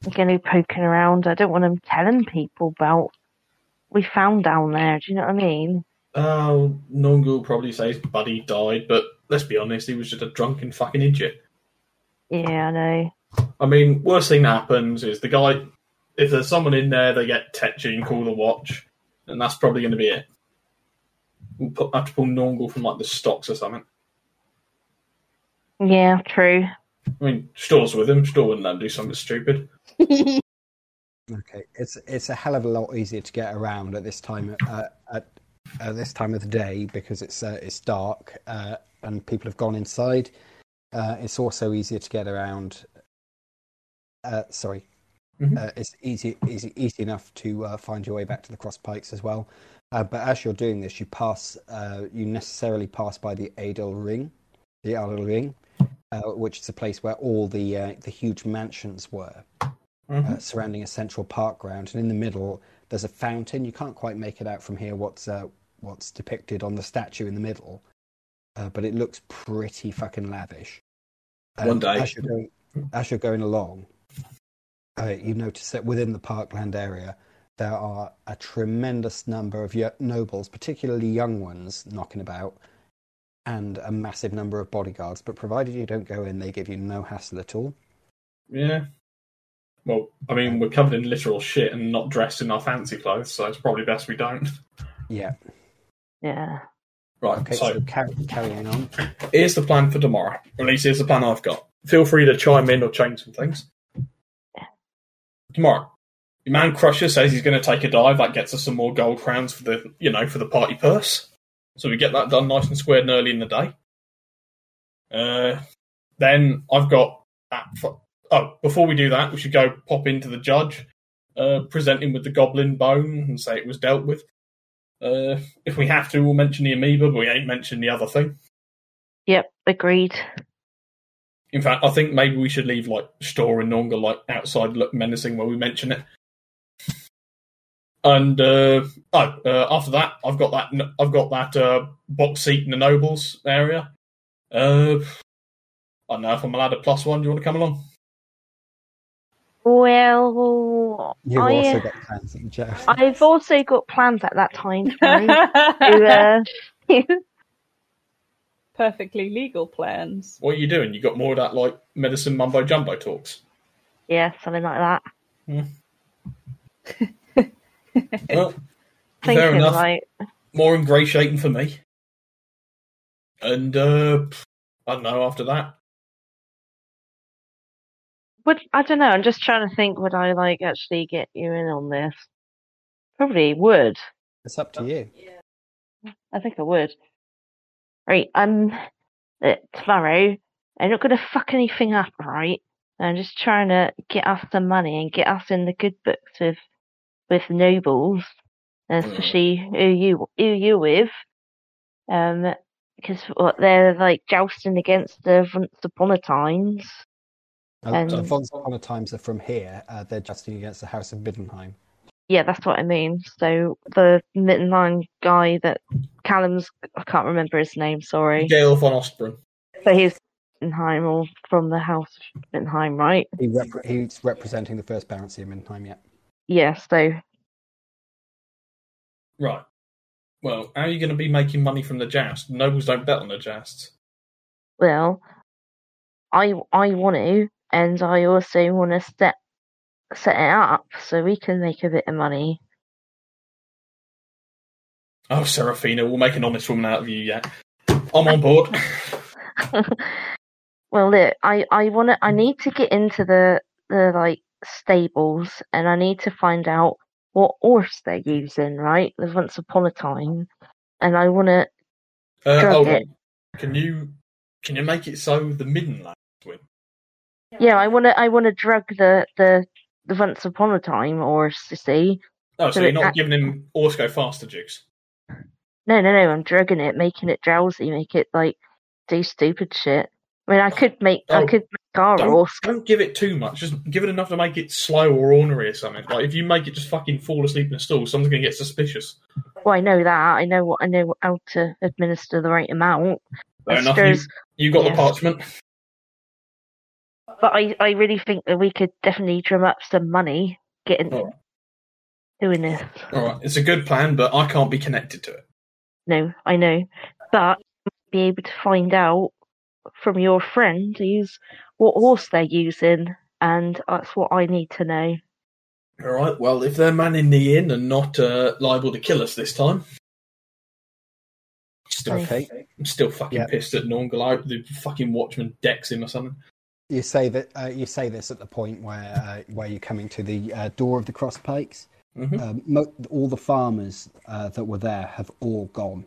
they're going to be poking around. I don't want them telling people about we found down there. Do you know what I mean? Oh, Nungu will probably say his buddy died, but let's be honest, he was just a drunken fucking idiot. Yeah, I know. I mean, worst thing that happens is the guy, if there's someone in there, they get tetchy and call the watch, and that's probably going to be it. We'll put, have to pull Nungu from like the stocks or something. Yeah, true. I mean, Stör's with him. Stör wouldn't let him do something stupid. Okay, it's it's a hell of a lot easier to get around at this time uh, at at this time of the day because it's uh, it's dark uh, and people have gone inside. Uh, it's also easier to get around. Uh, sorry, Mhm. uh, it's easy easy easy enough to uh, find your way back to the cross pikes as well. Uh, but as you're doing this, you pass uh, you necessarily pass by the Adel Ring, the Adel Ring, uh, which is a place where all the uh, the huge mansions were uh, surrounding a central park ground, and in the middle there's a fountain. You can't quite make it out from here what's uh, what's depicted on the statue in the middle, uh, but it looks pretty fucking lavish. One Um, day. as you're going, as you're going along, uh, you notice that within the parkland area there are a tremendous number of nobles, particularly young ones, knocking about, and a massive number of bodyguards. But provided you don't go in, they give you no hassle at all. Yeah. Well, I mean, we're covered in literal shit and not dressed in our fancy clothes, so it's probably best we don't. Yeah. Yeah. Right, Okay. so So, carry, carrying on. here's the plan for tomorrow. Or at least here's the plan I've got. Feel free to chime in or change some things. Tomorrow, Your man Crusher says he's going to take a dive. That gets us some more gold crowns for the you know for the party purse. So we get that done nice and squared and early in the day. Uh, then I've got that. For, oh, before we do that, we should go pop into the judge, uh, present him with the goblin bone and say it was dealt with. Uh, if we have to, we'll mention the amoeba, but we ain't mentioning the other thing. Yep, agreed. In fact, I think maybe we should leave like Stör and Nonga like outside look menacing when we mention it. And uh, oh, uh, after that, I've got that. I've got that uh, box seat in the nobles area. Uh, I don't know if I'm allowed a plus one. Do you want to come along? Well, You've I, also got plans at the. I've also got plans at that time to, uh, Perfectly legal plans. What are you doing? You got more of that like medicine mumbo jumbo talks. yeah, something like that. Well, fair enough. like, More ingratiating for me. And uh, I don't know. After that, would I don't know. I'm just trying to think. Would I like actually get you in on this? Probably would. It's up to you. I think I would. Right, I'm uh, tomorrow. I'm not gonna fuck anything up, right? I'm just trying to get us some money and get us in the good books with with nobles, and especially who you who you with, um, because what they're like jousting against the Once Upon a Times. Uh, And- the Once Upon a Times are from here. Uh, they're justing against the House of Middenheim. Yeah, that's what I mean. So the Middenland guy that Callum's I can't remember his name. Sorry, Gale von Ostbren. but he's Middenheim or from the House of Middenheim, right? He rep- he's representing the First Baroncy of Middenheim, yeah. Yeah. So Right. Well, how are you going to be making money from the joust? Nobles don't bet on the jousts. well, I I want to, and I also want to set set it up so we can make a bit of money. Oh, Seraphina, we'll make an honest woman out of you yet. I'm on board. well, look, I I want to. I need to get into the the like stables, and I need to find out what horse they're using. Right, there's once upon a time, and I want to. Uh, Drug it. Can you can you make it so the Middenlands win? Yeah, I want to. I want to drug the the the once upon a time horse. You see. Oh, so So you're not act- giving him Orsko faster juice? No, no, no. I'm drugging it, making it drowsy, make it like do stupid shit. I mean, I could make. I Oh, could make our Don't, horse. don't give it too much. Just give it enough to make it slow or ornery or something. Like if you make it just fucking fall asleep in a stool, someone's gonna get suspicious. Well, I know that. I know what. I know how to administer the right amount. Fair enough. You, you got yeah. the parchment. But I, I really think that we could definitely drum up some money getting All right. doing this. All right, it's a good plan, but I can't be connected to it. No, I know, but be able to find out from your friend who's what horse they're using, and that's what I need to know. All right. Well, if they're manning the inn and not uh, liable to kill us this time, still, Okay. I'm still fucking Yeah. pissed at Nornghal. The fucking watchman decks him or something. You say that uh, you say this at the point where uh, where you're coming to the uh, door of the cross pikes. Mhm. Um, mo- all the farmers uh, that were there have all gone.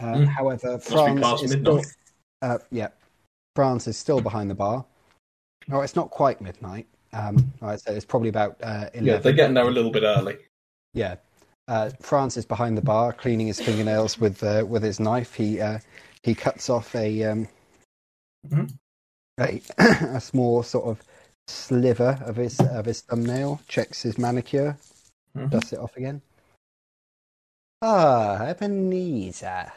Uh, Mm. However, Franz is still, midnight. Uh, yeah, Franz is still behind the bar. Oh, it's not quite midnight. Um, I'd say it's probably about uh, eleven. Yeah, they're getting there a little bit early. Yeah. Uh, Franz is behind the bar, cleaning his fingernails with uh, with his knife. He uh, he cuts off a um, Mhm. a, a small sort of sliver of his of his thumbnail. Checks his manicure, Mhm. dusts it off again. Ah, Ebenezer.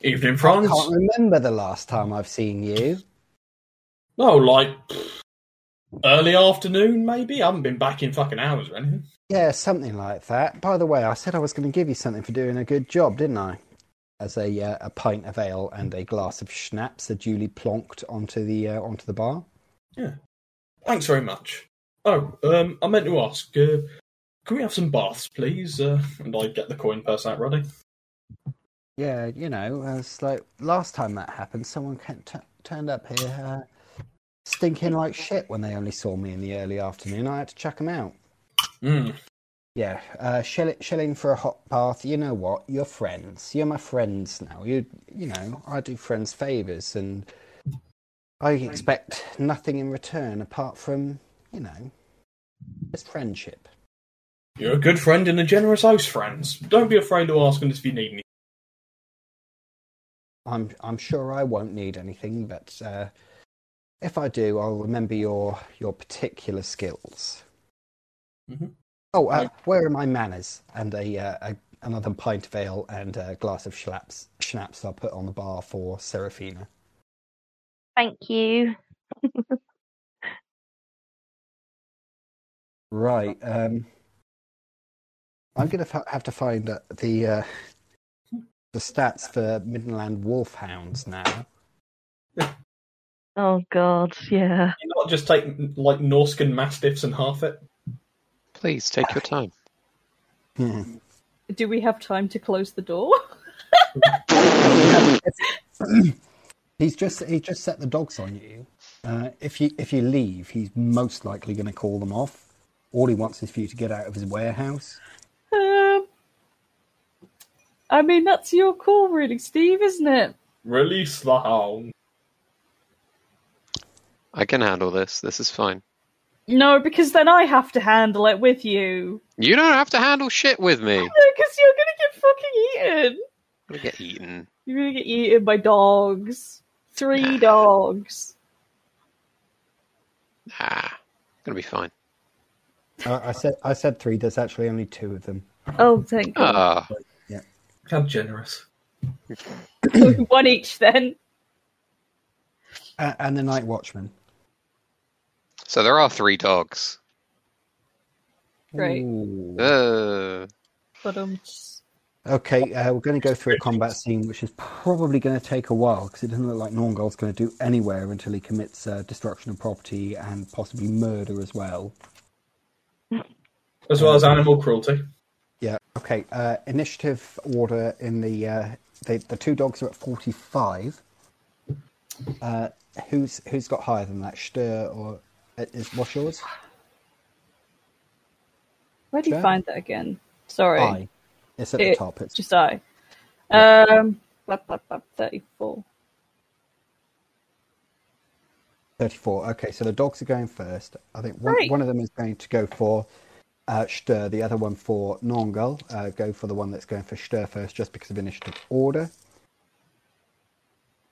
Evening, I Franz. can't remember the last time I've seen you. Oh, like early afternoon, maybe. I haven't been back in fucking hours or anything. Yeah, something like that. By the way, I said I was going to give you something for doing a good job, didn't I? As a uh, a pint of ale and a glass of schnapps are duly plonked onto the uh, onto the bar. Yeah. Thanks very much. Oh, um, I meant to ask. Uh, can we have some baths, please? Uh, and I get the coin purse out ready. Yeah, you know, it's like last time that happened, someone t- turned up here uh, stinking like shit when they only saw me in the early afternoon. I had to chuck them out. Mm. Yeah, uh, shell, shelling for a hot bath. You know what? You're friends. You're my friends now. You, you know, I do friends favors, and I expect nothing in return apart from, you know, just friendship. You're a good friend and a generous host, friends. Don't be afraid to ask us if you need anything. I'm, I'm sure I won't need anything, but uh, if I do, I'll remember your, your particular skills. Mhm. Oh, uh, where are my manners? And a, uh, a another pint of ale and a glass of schnapps. Schnapps I'll put on the bar for Seraphina. Thank you. Right. Um, I'm going to f- have to find uh, the uh, the stats for Middenland Wolfhounds now. Oh God, yeah. You not just take like Norscan mastiffs and half it. Please take your time. Hmm. Do we have time to close the door? he's just he just set the dogs on you. Uh, if you if you leave, he's most likely going to call them off. All he wants is for you to get out of his warehouse. I mean, that's your call, really, Steve, isn't it? Release the hound. I can handle this. This is fine. No, because then I have to handle it with you. You don't have to handle shit with me. I'm Because you're gonna get fucking eaten. gonna get eaten. You're gonna get eaten by dogs. Three dogs. Ah, gonna be fine. Uh, I said I said three. There's actually only two of them. Oh, thank God. Ah, How generous. One each then. Uh, and the Night Watchman. so there are three dogs. Great. Ooh. Uh, But Okay, uh, we're going to go through a combat scene, which is probably going to take a while because it doesn't look like Nornghal's going to do anywhere until he commits uh, destruction of property and possibly murder as well. As well as animal cruelty. Yeah. Okay. Uh, initiative order in the uh, the the two dogs are at forty five. Uh, who's who's got higher than that? Stör or uh, is what's yours? where do you find that again? Sorry, I. It's at the top. It's just I. Um, blah, blah, blah, thirty-four. thirty four. Okay, so the dogs are going first. I think one one of them is going to go for. Uh, Stör, the other one for Nornghal. Uh, go for the one that's going for Stör first, just because of initiative order.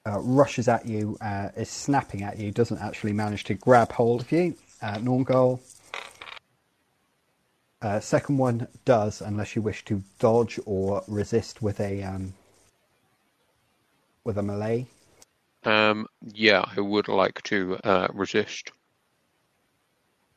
uh, rushes at you, uh, is snapping at you, doesn't actually manage to grab hold of you. Uh, Nornghal. Uh, second one does, unless you wish to dodge or resist with a um, with a melee. um, yeah, I would like to uh, resist.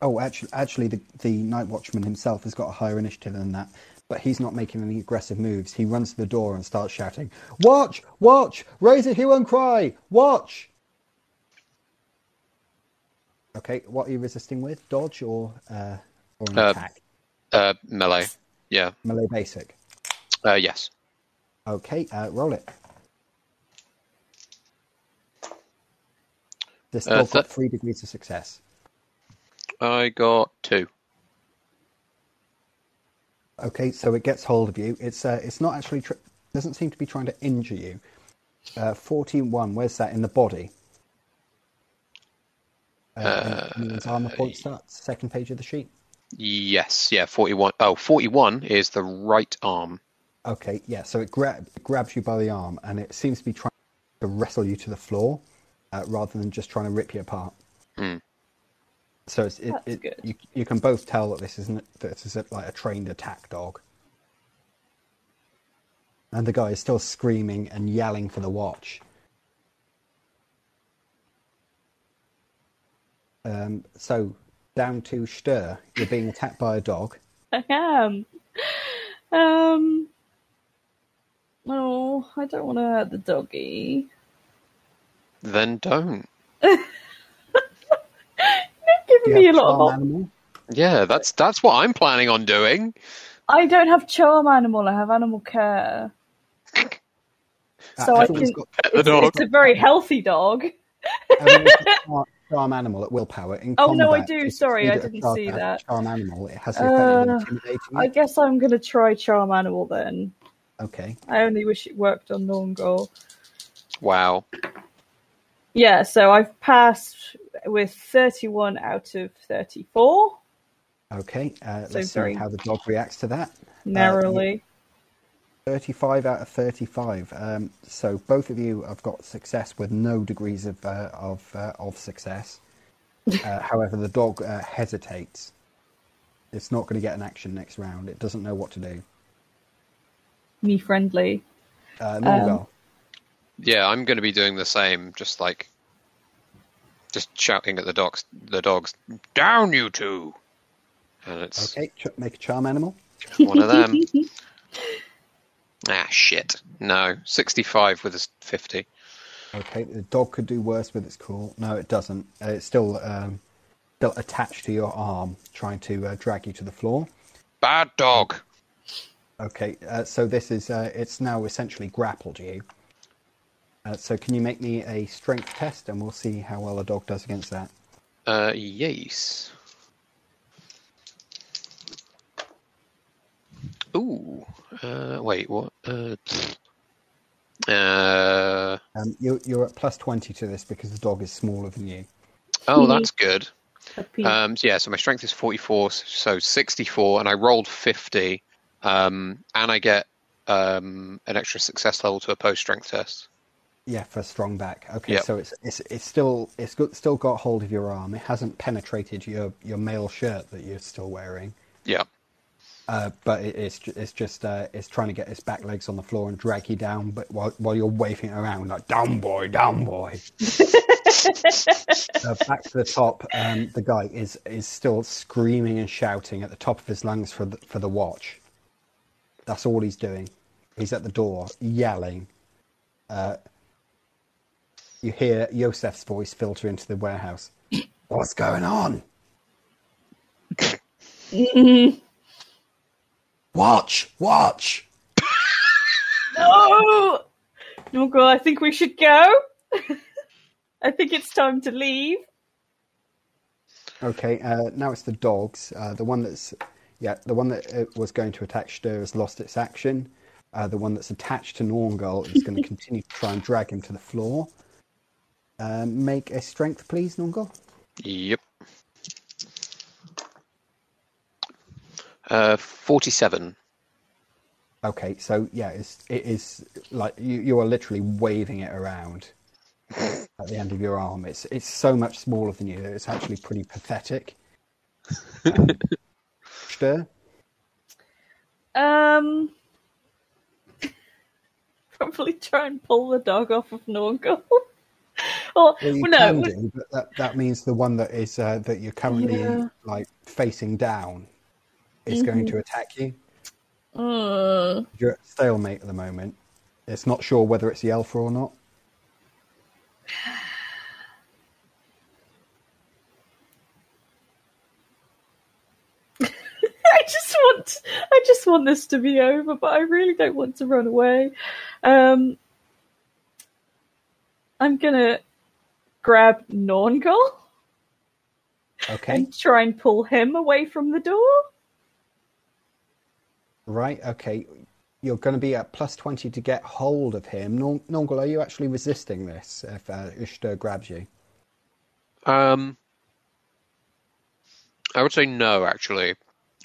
Oh, actually, actually, the the Night Watchman himself has got a higher initiative than that, but he's not making any aggressive moves. He runs to the door and starts shouting, "Watch! Watch! Raise a hue and cry! Watch!" Okay, what are you resisting with? Dodge or uh, or an Uh, attack? Uh, melee. Yeah. Melee basic. Uh, yes. Okay, uh, roll it. This Uh, dog got three degrees of success. I got two. Okay, so it gets hold of you. It's uh, it's not actually tr- doesn't seem to be trying to injure you. Uh, Fourteen one. Where's that in the body? Uh, anyone's armor point starts second page of the sheet. Yes. Yeah. 41. Oh, 41 is the right arm. Okay, yeah. So it, gra- it grabs you by the arm, and it seems to be trying to wrestle you to the floor, uh, rather than just trying to rip you apart. Hmm. So it's, it, it, good. you you can both tell that this isn't that this is like a trained attack dog. And the guy is still screaming and yelling for the watch. Um, so down to Stör, you're being attacked by a dog. I am. Um. Oh, I don't want to hurt the doggy. Then don't. You're Do giving you me a lot of. charm animal? Yeah, that's that's what I'm planning on doing. I don't have charm animal. I have animal care. So I everyone's can- got- It's, it's a very healthy dog. everyone's got char- charm animal at willpower in Oh, no, I do. Sorry, I succeed at a didn't charm- see at that. Charm animal, it has the effect of Uh, intimidating. I it. guess I'm going to try Charm Animal then. Okay. I only wish it worked on Nornghal. Wow. Yeah, so I've passed with 31 out of 34, Okay. Uh, So let's see how the dog reacts to that. narrowly. 35 out of 35. Um, so both of you have got success with no degrees of uh, of uh, of success. Uh, however, the dog uh, hesitates. It's not going to get an action next round. It doesn't know what to do. Me friendly. Uh, Nornghal. Yeah, I'm going to be doing the same. Just like, just shouting at the dogs. The dogs, down you two! And it's okay, ch- make a charm animal. one of them. ah, shit. No, 65 with a s- 50. Okay, the dog could do worse with its claw. No, it doesn't. Uh, it's still um, still attached to your arm, trying to uh, drag you to the floor. Bad dog. Okay, uh, so this is uh, it's now essentially grappled you. Uh, so can you make me a strength test, and we'll see how well a dog does against that. Uh, yes. Ooh. Uh, wait, what? Uh, uh, Um, you, you're at plus twenty to this because the dog is smaller than you. oh, that's good. Um, so yeah, so my strength is 44, so 64, and I rolled 50, um, and I get um, an extra success level to a post strength test. Yeah, for strong back. Okay, Yep. so it's it's it's still it's got, still got hold of your arm. It hasn't penetrated your your male shirt that you're still wearing. Yeah. Uh, but it, it's it's just uh, it's trying to get its back legs on the floor and drag you down. But while while you're waving it around like down boy, down boy. uh, back to the top, um, the guy is is still screaming and shouting at the top of his lungs for the, for the watch. That's all he's doing. He's at the door yelling. Uh, you hear Josef's voice filter into the warehouse. What's going on? Watch, watch. no! Nornghal, I think we should go. I think it's time to leave. Okay, uh, now it's the dogs. Uh, the one that's yeah, the one that uh, was going to attack Stör has lost its action. Uh, the one that's attached to Nornghal is going to continue to try and drag him to the floor. Um, make a strength, please, Nornghal. Yep. Uh, 47. Okay, so yeah, it's, it is like you, you are literally waving it around at the end of your arm. It's it's so much smaller than you. It's actually pretty pathetic. Um, Stör. Um, probably try and pull the dog off of Nornghal. Well, well, no, can do, but that, that means the one that is uh, that you're currently Yeah. like facing down is going Mm-hmm. to attack you. uh, You're at stalemate at the moment. It's not sure whether it's the alpha or not. I just want, I just want this to be over, but I really don't want to run away. Um, I'm gonna grab Nornghal Okay, and try and pull him away from the door. right. Okay, you're going to be at plus twenty to get hold of him. Nor- Nornghal, are you actually resisting this if uh, Ushter grabs you? Um, I would say no, actually.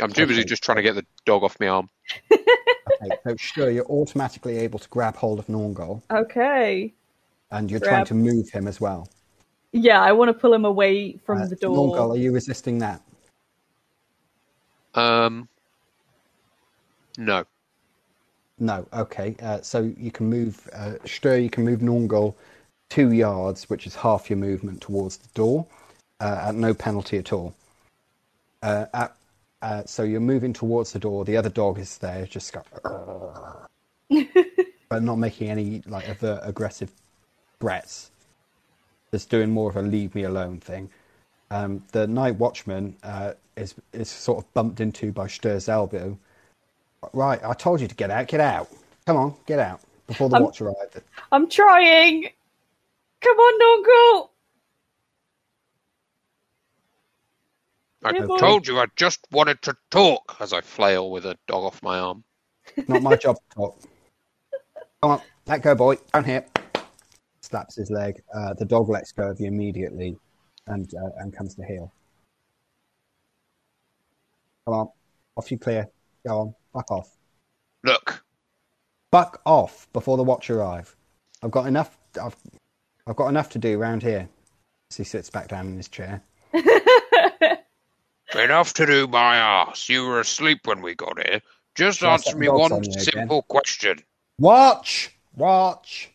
I'm too busy Okay. just trying to get the dog off my arm. Okay, so sure, you're automatically able to grab hold of Nornghal, Okay. and you're trying to move him as well. Yeah, I want to pull him away from Uh, the Nornghal, door. are you resisting that? Um, no. No. Okay. Uh, so you can move uh, Stör. You can move Nornghal two yards, which is half your movement towards the door, uh, at no penalty at all. Uh, at, uh, so you're moving towards the door. The other dog is there, just go, but not making any like other aggressive threats. Just doing more of a leave me alone thing. Um, the night watchman uh, is is sort of bumped into by Stör's elbow. Right, I told you to get out. Get out. Come on, get out before the Um, watch arrived. I'm trying. Come on, Nornghal. I Yeah, told you I just wanted to talk as I flail with a dog off my arm. Not my job to talk. Come on, let go, boy. Down here. Slaps his leg. Uh, the dog lets go of you immediately and uh, and comes to heel. Come on, off you clear. Go on, fuck off. Look, Fuck off before the watch arrive. I've got enough. I've, I've got enough to do round here. So he sits back down in his chair. Enough to do my ass. You were asleep when we got here. Just Shall answer me one on you again? simple question. Watch, watch.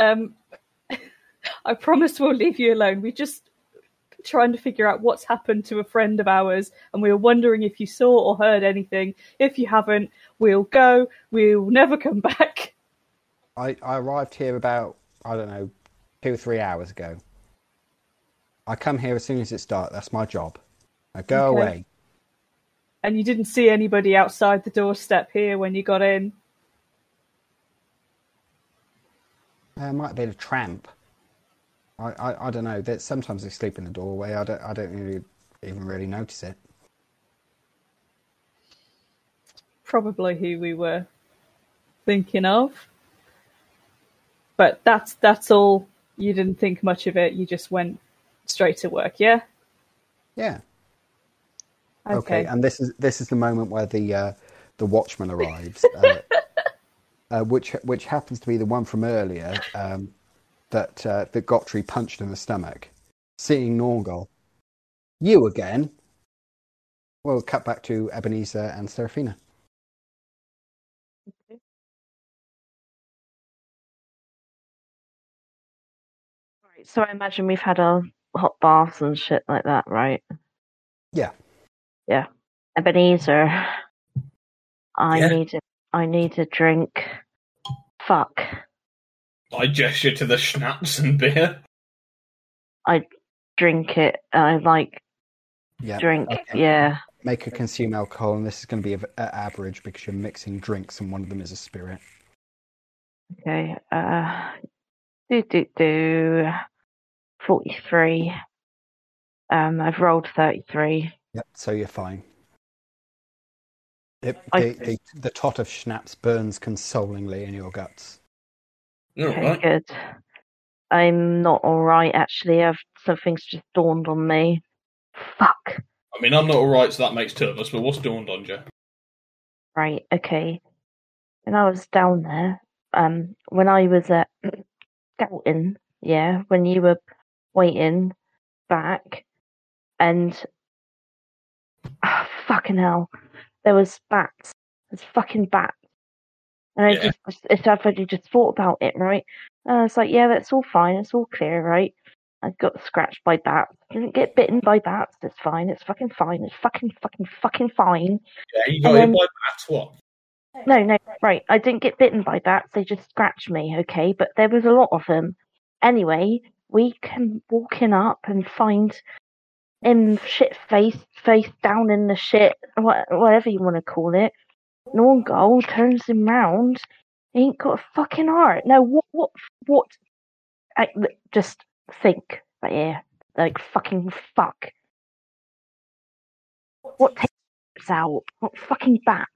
Um, I promise we'll leave you alone. We're just trying to figure out what's happened to a friend of ours, and we were wondering if you saw or heard anything. If you haven't, we'll go. We'll never come back. I, I arrived here about I don't know two or three hours ago. I come here as soon as it's dark. That's my job. Now go Okay. away. And you didn't see anybody outside the doorstep here when you got in. There might have been a tramp. I, I, I don't know. That sometimes they sleep in the doorway. I don't I don't really, even really notice it. Probably who we were thinking of. But that's that's all. You didn't think much of it. You just went straight to work. Yeah. Yeah. Okay. And this is this is the moment where the uh, the watchman arrives, uh, uh, which which happens to be the one from earlier um, that uh, that Gottri punched in the stomach. Seeing Nornghal, you again. We'll cut back to Ebenezer and Seraphina. Right, so I imagine we've had our hot baths and shit like that, right? Yeah. Yeah. Ebenezer, I Yeah? need a, I need a drink. Fuck. I gesture to the schnapps and beer. I drink it. I like Yeah. drink. okay. Yeah. Make her consume alcohol, and this is going to be av- at average because you're mixing drinks, and one of them is a spirit. Okay. Uh, do do do. Forty-three. Um, I've rolled thirty-three. Yep. So you're fine. It, I- the, the, the tot of schnapps burns consolingly in your guts. All Okay, right. good. I'm not all right actually. I've something's just dawned on me. Fuck. I mean, I'm not alright, so that makes two of us, but what's dawned on you? Right. Okay. When I was down there, um, when I was at scouting, yeah, when you were waiting back, and ah, fucking hell, there was bats. There's fucking bats. And I Yeah. just, it's I've already just thought about it, right? And I was like, yeah, that's all fine. It's all clear, right? I got scratched by bats. Didn't get bitten by bats. It's fine. It's fucking fine. It's fucking, fucking, fucking fine. Yeah, you got hit by bats, what? No, no, right. I didn't get bitten by bats. They just scratched me, okay? But there was a lot of them. Anyway, we can walk in up and find him shit face, face down in the shit, whatever you want to call it. Nornghal turns him round. He ain't got a fucking heart. No, what, what, what? I, just think, right here. Like, fucking fuck. What takes out? What fucking bat?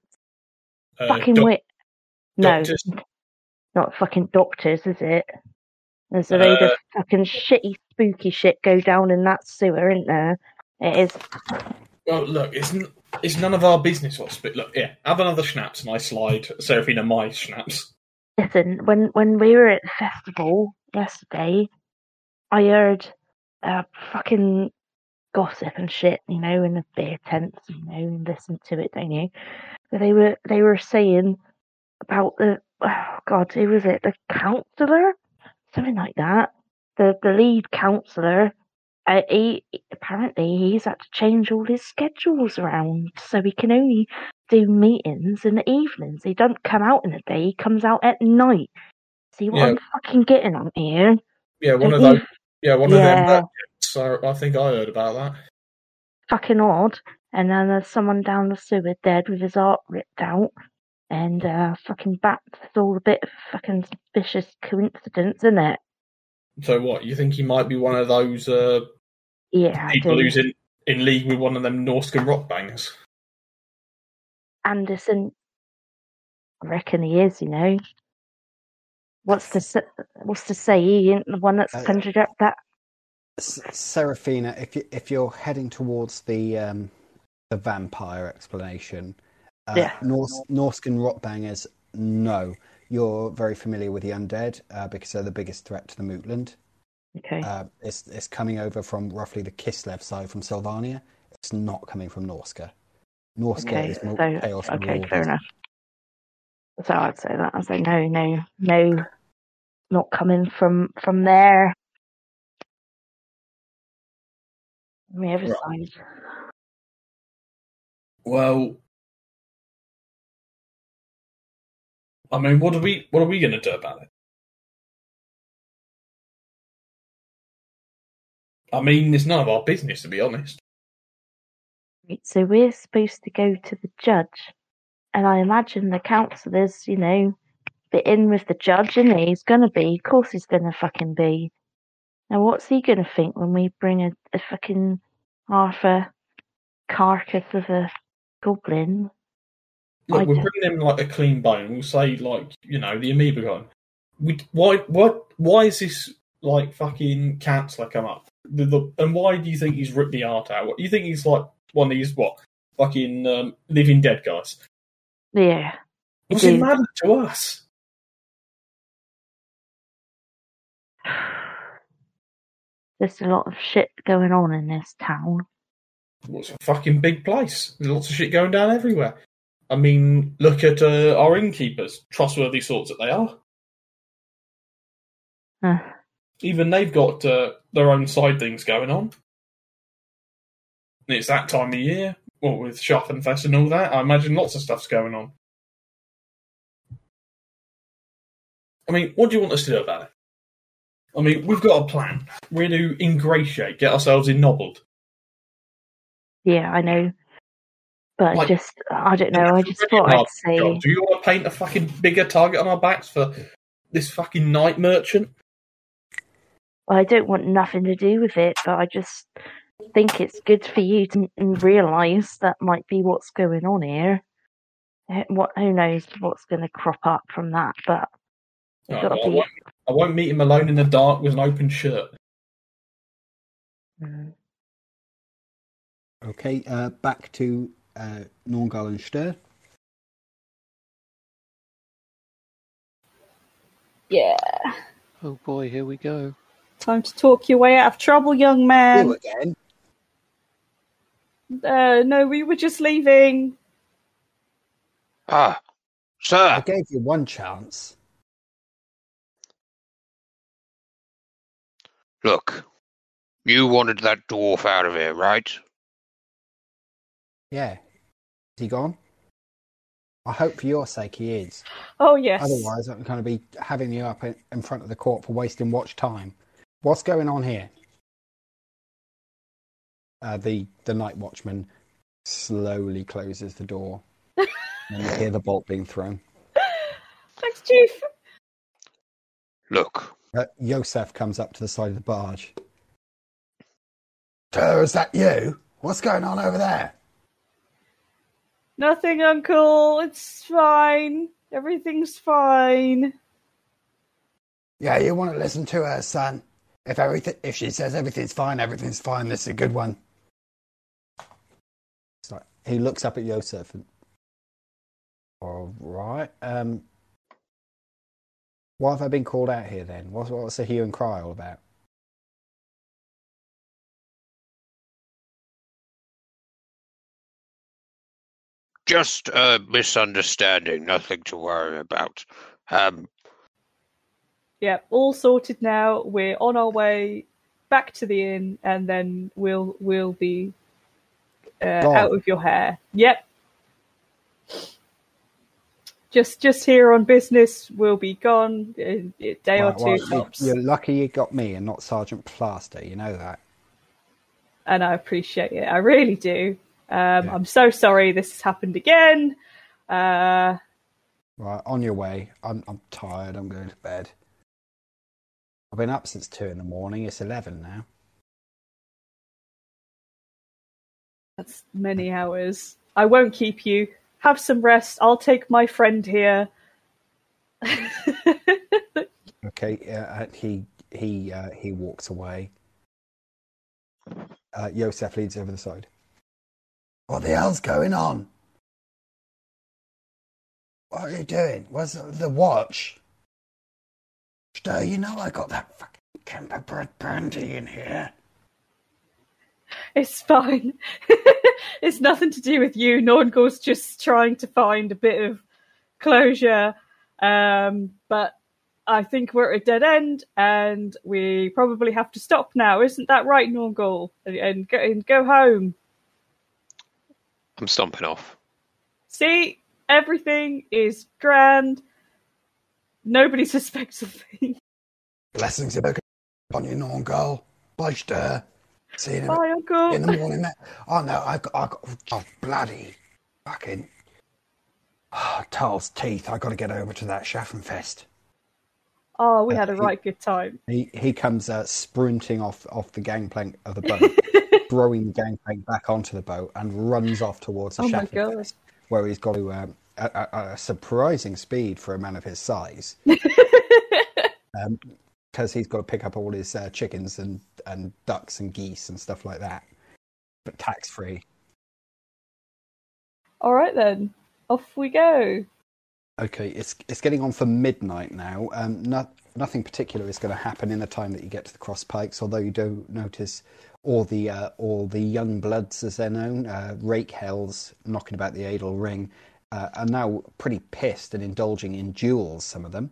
Uh, fucking doc- wit. No, doctors. not fucking doctors, is it? There's a load of Uh, fucking shitty, spooky shit go down in that sewer, isn't there? It is. Well, look, it's, n- it's none of our business what's but Look, yeah, have another schnapps, and I slide Seraphina my schnapps. Listen, when when we were at the festival yesterday, I heard uh, fucking gossip and shit, you know, in the beer tents, you know, and listen to it, don't you? But they were they were saying about the oh god, who was it? The councillor, something like that. The the lead councillor. Uh, he apparently he's had to change all his schedules around, so he can only do meetings in the evenings. He doesn't come out in the day; he comes out at night. See what Yeah. I'm fucking getting on here? Yeah, one And of those. Yeah, one of them. Yeah. So I think I heard about that. fucking odd. And then there's someone down the sewer dead with his heart ripped out. And uh, fucking bats. It's all a bit of fucking suspicious coincidence, isn't it? So what? You think he might be one of those uh, Yeah, people do. who's in, in league with one of them Norscan rock bangers? Anderson, I reckon he is. You know, what's to what's to say he ain't the one that's Uh, conjured up that? Seraphina, if you if you're heading towards the um, the vampire explanation, uh, Yeah. Norse Norscan rockbangers, no, you're very familiar with the undead uh, because they're the biggest threat to the Mootland. Okay, Uh, it's it's coming over from roughly the Kislev side from Sylvania. It's not coming from Norsca. Norsca okay, is more so chaos. okay, Warriors. fair enough. So I'd say that. I'd say no, no, no, not coming from from there. On the other Right. side. Well, I mean, what are we what are we going to do about it? I mean, it's none of our business, to be honest. So we're supposed to go to the judge, and I imagine the councillors, you know, fit in with the judge, and he's gonna be. Of course, he's gonna fucking be. Now, what's he gonna think when we bring a, a fucking half a carcass of a goblin? We're don't- them like a clean bone. We'll say like you know the amoeba guy. We why what why is this like fucking cancer come up? The, the, and why do you think he's ripped the art out? What do you think he's like one of these what fucking um, living dead guys? Yeah, What's it matter to us? there's a lot of shit going on in this town. Well, it's a fucking big place. There's lots of shit going down everywhere. I mean, look at uh, our innkeepers, trustworthy sorts that they are. Uh, Even they've got uh, their own side things going on. It's that time of year, what with Fess and all that. I imagine lots of stuff's going on. I mean, what do you want us to do about it? I mean, we've got a plan. We're to ingratiate, get ourselves ennobled. yeah, I know, but I Like- just, I don't know. I just thought I'd say. God, do you want to paint a fucking bigger target on our backs for this fucking night merchant? I don't want nothing to do with it, but I just think it's good for you to realise that might be what's going on here. Eh, What who knows what's going to crop up from that? But Alright, gotta well, I, won't, I won't meet him alone in the dark with an open shirt. mm, Okay, uh, back to uh, Nornghal and Stör. Yeah. Oh boy, here we go. Time to talk your way out of trouble, young You man. again. Uh, no, we were just leaving. Ah, sir. I gave you one chance. look. You wanted that dwarf out of here, right? Yeah. Is he gone? I hope for your sake he is. Oh yes. Otherwise, I'm going to be having you up in, in front of the court for wasting watch time. What's going on here? Uh, the the night watchman slowly closes the door, and you hear the bolt being thrown. Thanks, Chief. Look, Uh, Josef comes up to the side of the barge. Sir, is that you? What's going on over there? Nothing, Uncle. It's fine. Everything's fine. Yeah, you want to listen to her, son. If everything, if she says everything's fine, everything's fine. This is a good one. So he looks up at Josef and, all right. Um, why have I been called out here then? What's what's the hue and cry all about? Just a misunderstanding. Nothing to worry about. Um, Yeah, all sorted now. We're on our way back to the inn, and then we'll we'll be uh, out of your hair. Yep. Just just here on business. We'll be gone in a day or two well, you- tops. You're lucky you got me and not Sergeant Plaster. You know that. and I appreciate it. I really do. Um, Yeah. I'm so sorry this has happened again. Uh, Right, on your way. I'm I'm tired. I'm going to bed. I've been up since two in the morning. It's eleven now. That's many hours. I won't keep you. Have some rest. I'll take my friend here. Okay, uh, he he uh, he walks away. Uh, Josef leads over the side. What the hell's going on? What are you doing? Where's the, watch? Stör, you know I got that fucking Kemperbad brandy in here. It's fine. it's nothing to do with you. Nornghal's just trying to find a bit of closure. Um, but I think we're at a dead end, and we probably have to stop now. Isn't that right, Norngul? And, and, go, and go home. I'm stomping off. See, everything is grand. Nobody suspects a thing. Blessings be upon you, Nornghal. Bye, Stör. See you in, Bye, Uncle. in the morning. mate. Oh no, I got, I got oh, bloody fucking oh, Taal's teeth. I've got to get over to that Schaffenfest. Oh, we had a Uh, right good time. He he comes uh, sprinting off off the gangplank of the boat, throwing the gangplank back onto the boat, and runs off towards the Oh where he's got to um, a, a, a surprising speed for a man of his size, because he's got to pick up all his uh, chickens and and ducks and geese and stuff like that, but tax free. All right then, off we go. Okay, it's it's getting on for midnight now. Um, no, nothing particular is going to happen in the time that you get to the cross pikes. Although you do notice all the uh, all the young bloods, as they're known, uh, rake hells knocking about the Adelring, uh, are now pretty pissed and indulging in duels. Some of them.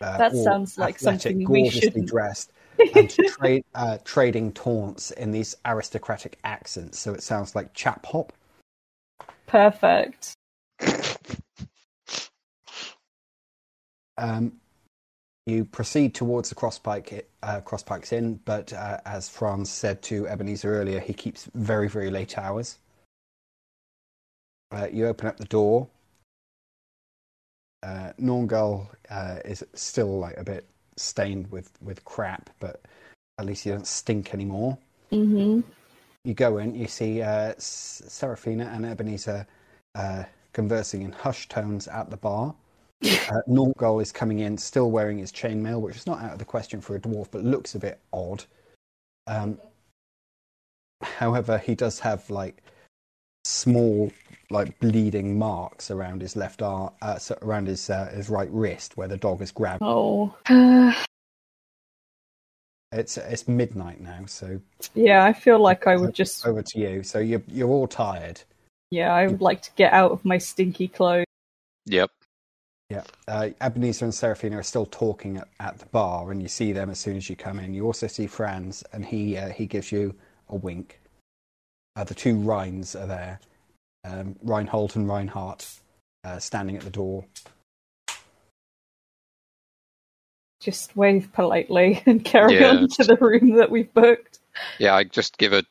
Uh, That sounds like athletic, something we gorgeously shouldn't. dressed. and trade, uh, trading taunts in these aristocratic accents, so it sounds like chap hop. Perfect. Um, you proceed towards the crosspike, uh, crosspikes inn, but uh, as Franz said to Ebenezer earlier, he keeps very, very late hours. Uh, you open up the door. Uh, Nornghal uh, is still like a bit stained with, with crap, but at least he doesn't stink anymore. hmm You go in, you see uh, S- Seraphina and Ebenezer uh, conversing in hushed tones at the bar. Uh, Nornghal is coming in, still wearing his chainmail, which is not out of the question for a dwarf, but looks a bit odd. Um, however, he does have like small, like bleeding marks around his left arm, uh, so around his uh, his right wrist, where the dog has grabbed. Oh. Uh, It's it's midnight now, so yeah, I feel like I would just. over to you. So you're you're all tired. Yeah, I would like to get out of my stinky clothes. Yep. Yeah, uh, Ebenezer and Seraphina are still talking at, at the bar, and you see them as soon as you come in. You also see Franz, and he uh, he gives you a wink. Uh, the two Rhines are there, um, Reinhold and Reinhardt, uh, standing at the door. Just wave politely and carry Yeah, on to the room that we've booked. Yeah, I just give a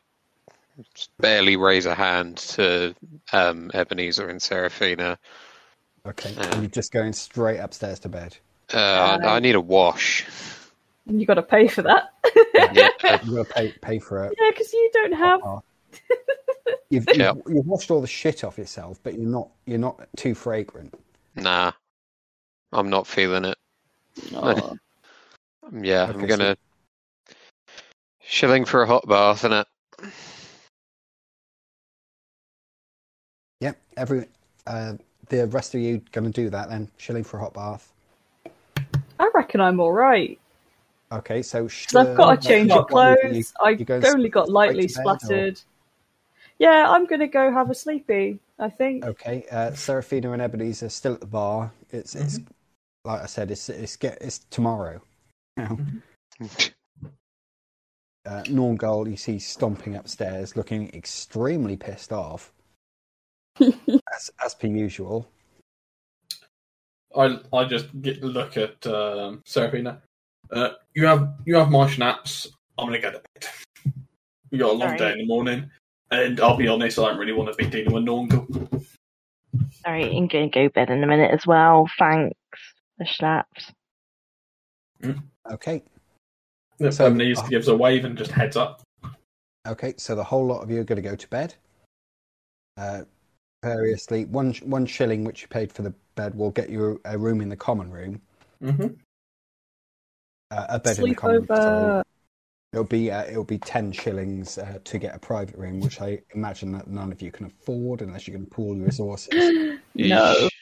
just barely raise a hand to um, Ebenezer and Seraphina. Okay, Yeah. and you're just going straight upstairs to bed. Uh, I, I need a wash. And you got to pay for that. Yeah. You've got to pay pay for it. yeah, because you don't have. Uh, You've, Yeah. you've, you've washed all the shit off yourself, but you're not you're not too fragrant. Nah, I'm not feeling it. Oh. Yeah, Okay, I'm gonna shilling for a hot bath, isn't it? Yep, every uh, the rest of you going to do that then? Shilling for a hot bath. I reckon I'm all right. Okay, so Because I've got to change of clothes. I've only got lightly to bed, or- splattered. Yeah, I'm going to go have a sleepy, I think. Okay, uh, Seraphina and Ebenezer still at the bar. It's it's like I said, it's it's get it's tomorrow. Now, uh, Nornghal, you see stomping upstairs, looking extremely pissed off, as as per usual. I I just get look at um, Seraphina. Uh, you have you have my schnapps. I'm gonna go to bed. We got a long Alright. day in the morning, and I'll be honest, I don't really want to be dealing with Nornghal. Sorry, I'm going to go to bed in a minute as well. Thanks. The schnapps. Okay. So, So- needs to gives a wave and just heads up. Okay, so the whole lot of you are going to go to bed. Uh, variously, one one shilling which you paid for the bed will get you a room in the common room. Mm-hmm. Uh, a bed in the common room. sorry. It'll be uh, it'll be ten shillings uh, to get a private room, which I imagine that none of you can afford unless you can pool your resources. No.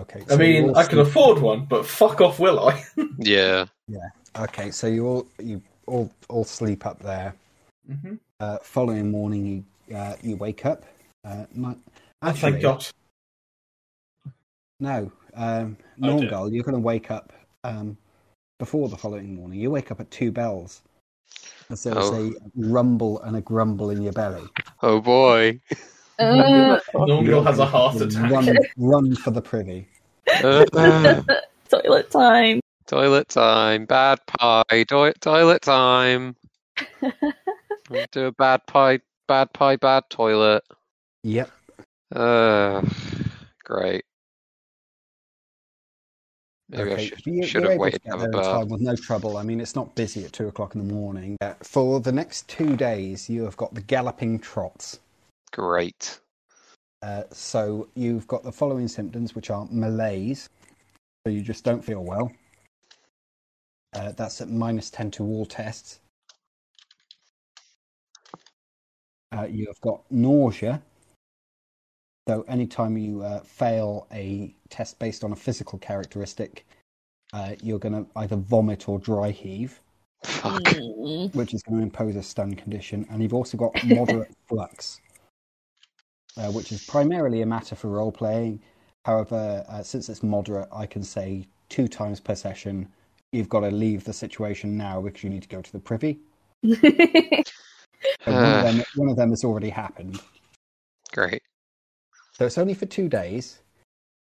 Okay, I so you mean, I can sleep- afford one, but fuck off, will I? Yeah. Yeah. Okay, so you all you all all sleep up there. mm-hmm. Uh, following morning, you uh, you wake up. Uh, my, Oh, actually, thank God. No, um, Oh. Nornghal, you're going to wake up um, before the following morning. You wake up at two bells. As there's Oh. a rumble and a grumble in your belly. Oh boy. Uh, Normal has a heart attack. Run, run for the privy. Uh, toilet time. toilet time. Bad pie. Toi- toilet time. Do a bad pie. Bad pie. Bad toilet. Yep. Uh, great. Maybe I Okay, should, you- should have waited to get have a there time with no trouble. I mean, it's not busy at two o'clock in the morning. Uh, for the next two days, you have got the galloping trots. Great. Uh, so you've got the following symptoms, which are malaise. So you just don't feel well. Uh, that's at minus 10 to all tests. Uh, you have got nausea. So anytime you uh, fail a test based on a physical characteristic, uh, you're going to either vomit or dry heave, Fuck. Mm. which is going to impose a stun condition. And you've also got moderate flux, uh, which is primarily a matter for role playing. However, uh, since it's moderate, I can say two times per session, you've got to leave the situation now because you need to go to the privy. So one, of them, one of them has already happened. Great. So it's only for two days,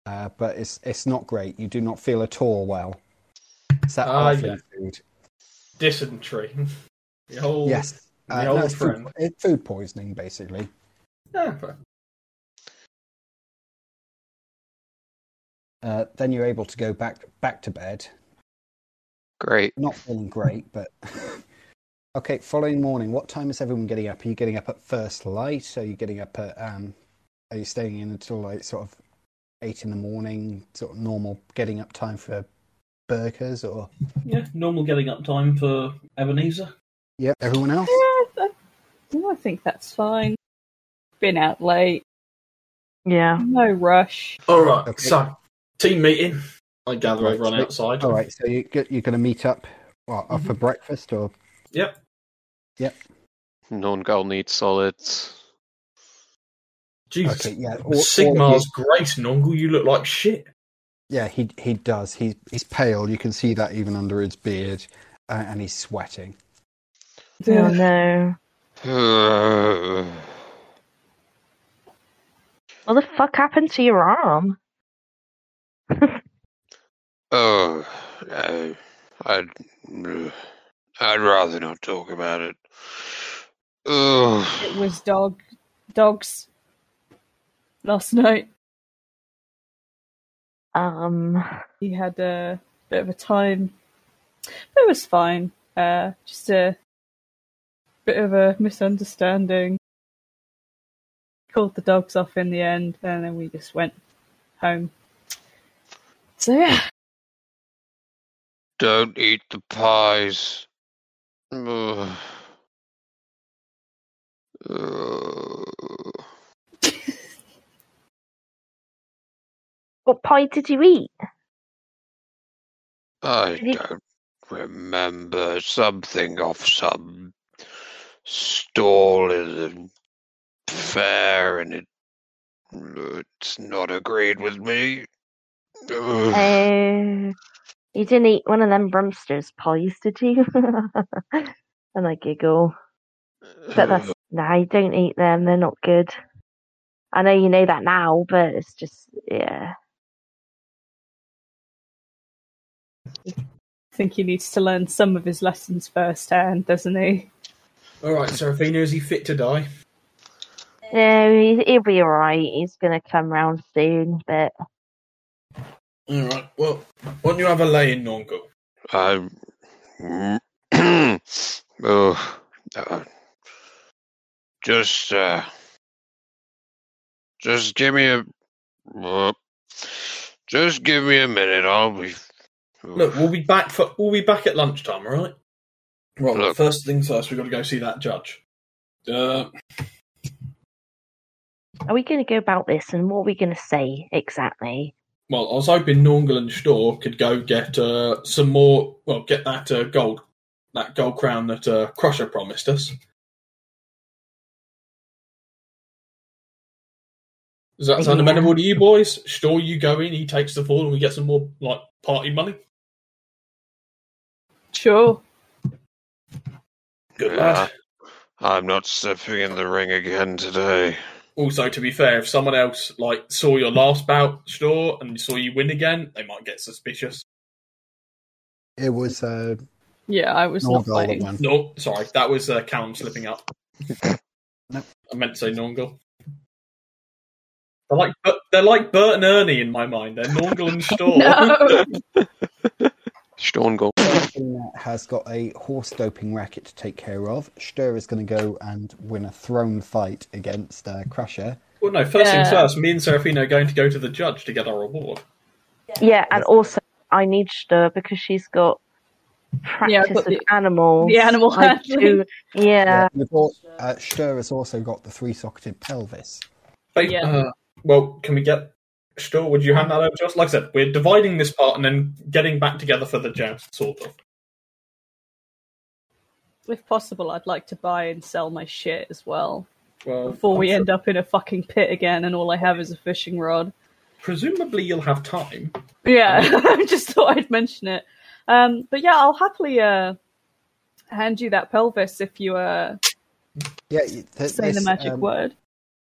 uh, but it's it's not great. You do not feel at all well. Is that awful yeah. food? Dysentery. The whole, Yes. The Uh, no, old it's food, it's food poisoning, basically. Yeah, but- Uh, then you're able to go back back to bed. Great. Not feeling great, but okay. Following morning, what time is everyone getting up? Are you getting up at first light? Are you getting up at um? Are you staying in until like sort of eight in the morning? Sort of normal getting up time for burghers, or yeah, normal getting up time for Ebenezer. yeah, everyone else. Yeah, I, I think that's fine. Been out late. Yeah. No rush. All right, Okay. so team meeting. I gather Right, everyone so- outside. All right, so you, you're going to meet up what, uh, for breakfast, or Yep. Yep. Nornghal needs solids. Jesus. okay, yeah, all- all of great, Nornghal. You look like shit. Yeah, he he does. He he's pale. You can see that even under his beard, uh, and he's sweating. Oh no. What the fuck happened to your arm? Oh, no. I'd, I'd rather not talk about it. Oh, It was dog dogs last night. Um. He had a bit of a time. But it was fine. Uh, just a bit of a misunderstanding. Called the dogs off in the end, and then we just went home. So yeah, don't eat the pies. Ugh. Ugh. What pie did you eat? I Did don't remember something off some stall in the fair, and it it's not agreed with me. Oh, you didn't eat one of them Brumsters pies, did you? and I giggle. But that's nah, you don't eat them. They're not good. I know you know that now, but it's just yeah. I think he needs to learn some of his lessons firsthand, doesn't he? All right, Seraphina, is he fit to die? No, he, he'll be alright. He's gonna come round soon, but All right. Well, why don't you have a lay in, Nornghal? I. oh, uh, just, uh, just give me a. uh, just give me a minute. I'll be. Look, we'll be back for we'll be back at lunchtime, all right? Right. Look. First things first, we've got to go see that judge. Uh, Are we going to go about this and what are we going to say exactly? well, I was hoping Nornghal and Stör could go get uh, some more. Well, get that uh, gold, that gold crown that uh, Crusher promised us. Does that sound amenable to you boys? Stör, you go in, he takes the fall, and we get some more like party money. Sure. Good Yeah. lad. I'm not stepping in the ring again today. Also, to be fair, if someone else like saw your last bout, Stör, and saw you win again, they might get suspicious. It was uh, Yeah, I was not Nornghal fighting. No, sorry, that was uh, Callum slipping up. Nope. I meant to say Nornghal. They're like they're like Bert and Ernie in my mind. They're Nornghal and Stör. No. Storngol. Seraphina has got a horse doping racket to take care of. Stör is going to go and win a throne fight against uh, Crusher. Well, no. First things first. Me and Seraphina are going to go to the judge to get our reward. Yeah, and also I need Stör because she's got practice got with the- animals. the animal I handling. do- Yeah. You've got, uh, Stör has also got the three-socketed pelvis. But, Yeah. uh, well, can we get Stor? Would you hand that over to us? Like I said, we're dividing this part and then getting back together for the judge, sort of. If possible, I'd like to buy and sell my shit as well. Well, Before we I'm end up in a fucking pit again and all I have is a fishing rod. Presumably, you'll have time. Yeah, I just thought I'd mention it. Um, but yeah, I'll happily uh, hand you that pelvis if you uh, Yeah, th- say the magic um, word.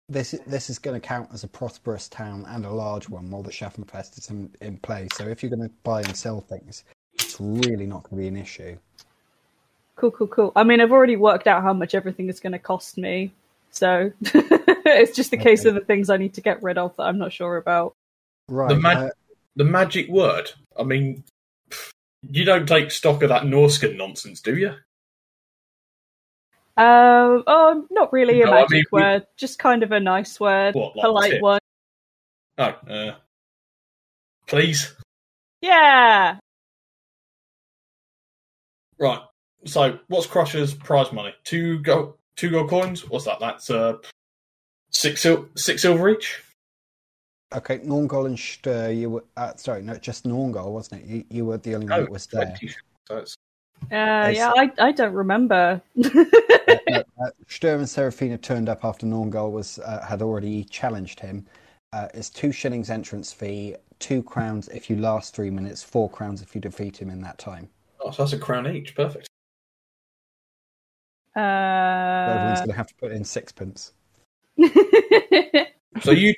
This this is going to count as a prosperous town and a large one while the Schaffenfest is in, in play. So if you're going to buy and sell things, it's really not going to be an issue. Cool, cool, cool. I mean, I've already worked out how much everything is going to cost me, so it's just a case Okay. of the things I need to get rid of that I'm not sure about. Right. The mag- uh, The magic word. I mean, you don't take stock of that Norscan nonsense, do you? Um, oh, not really a No, I magic mean, we- word, just kind of a nice word, What, like polite tip? one. Oh, uh, please. Yeah, Right. So, what's Crusher's prize money? Two gold, two gold coins. What's that? That's uh, six sil- six silver each. okay, Nornghal and Stör, you were uh, sorry, no, just Nornghal, wasn't it? You, you were the only one Oh, that was there. 20. So it's uh, yeah. I I don't remember. Uh, uh, Stör and Seraphina turned up after Nornghal was uh, had already challenged him. Uh, it's two shillings entrance fee, two crowns if you last three minutes, four crowns if you defeat him in that time. oh, so that's a crown each. Perfect. Everyone's uh, going to have to put in sixpence. So you, t-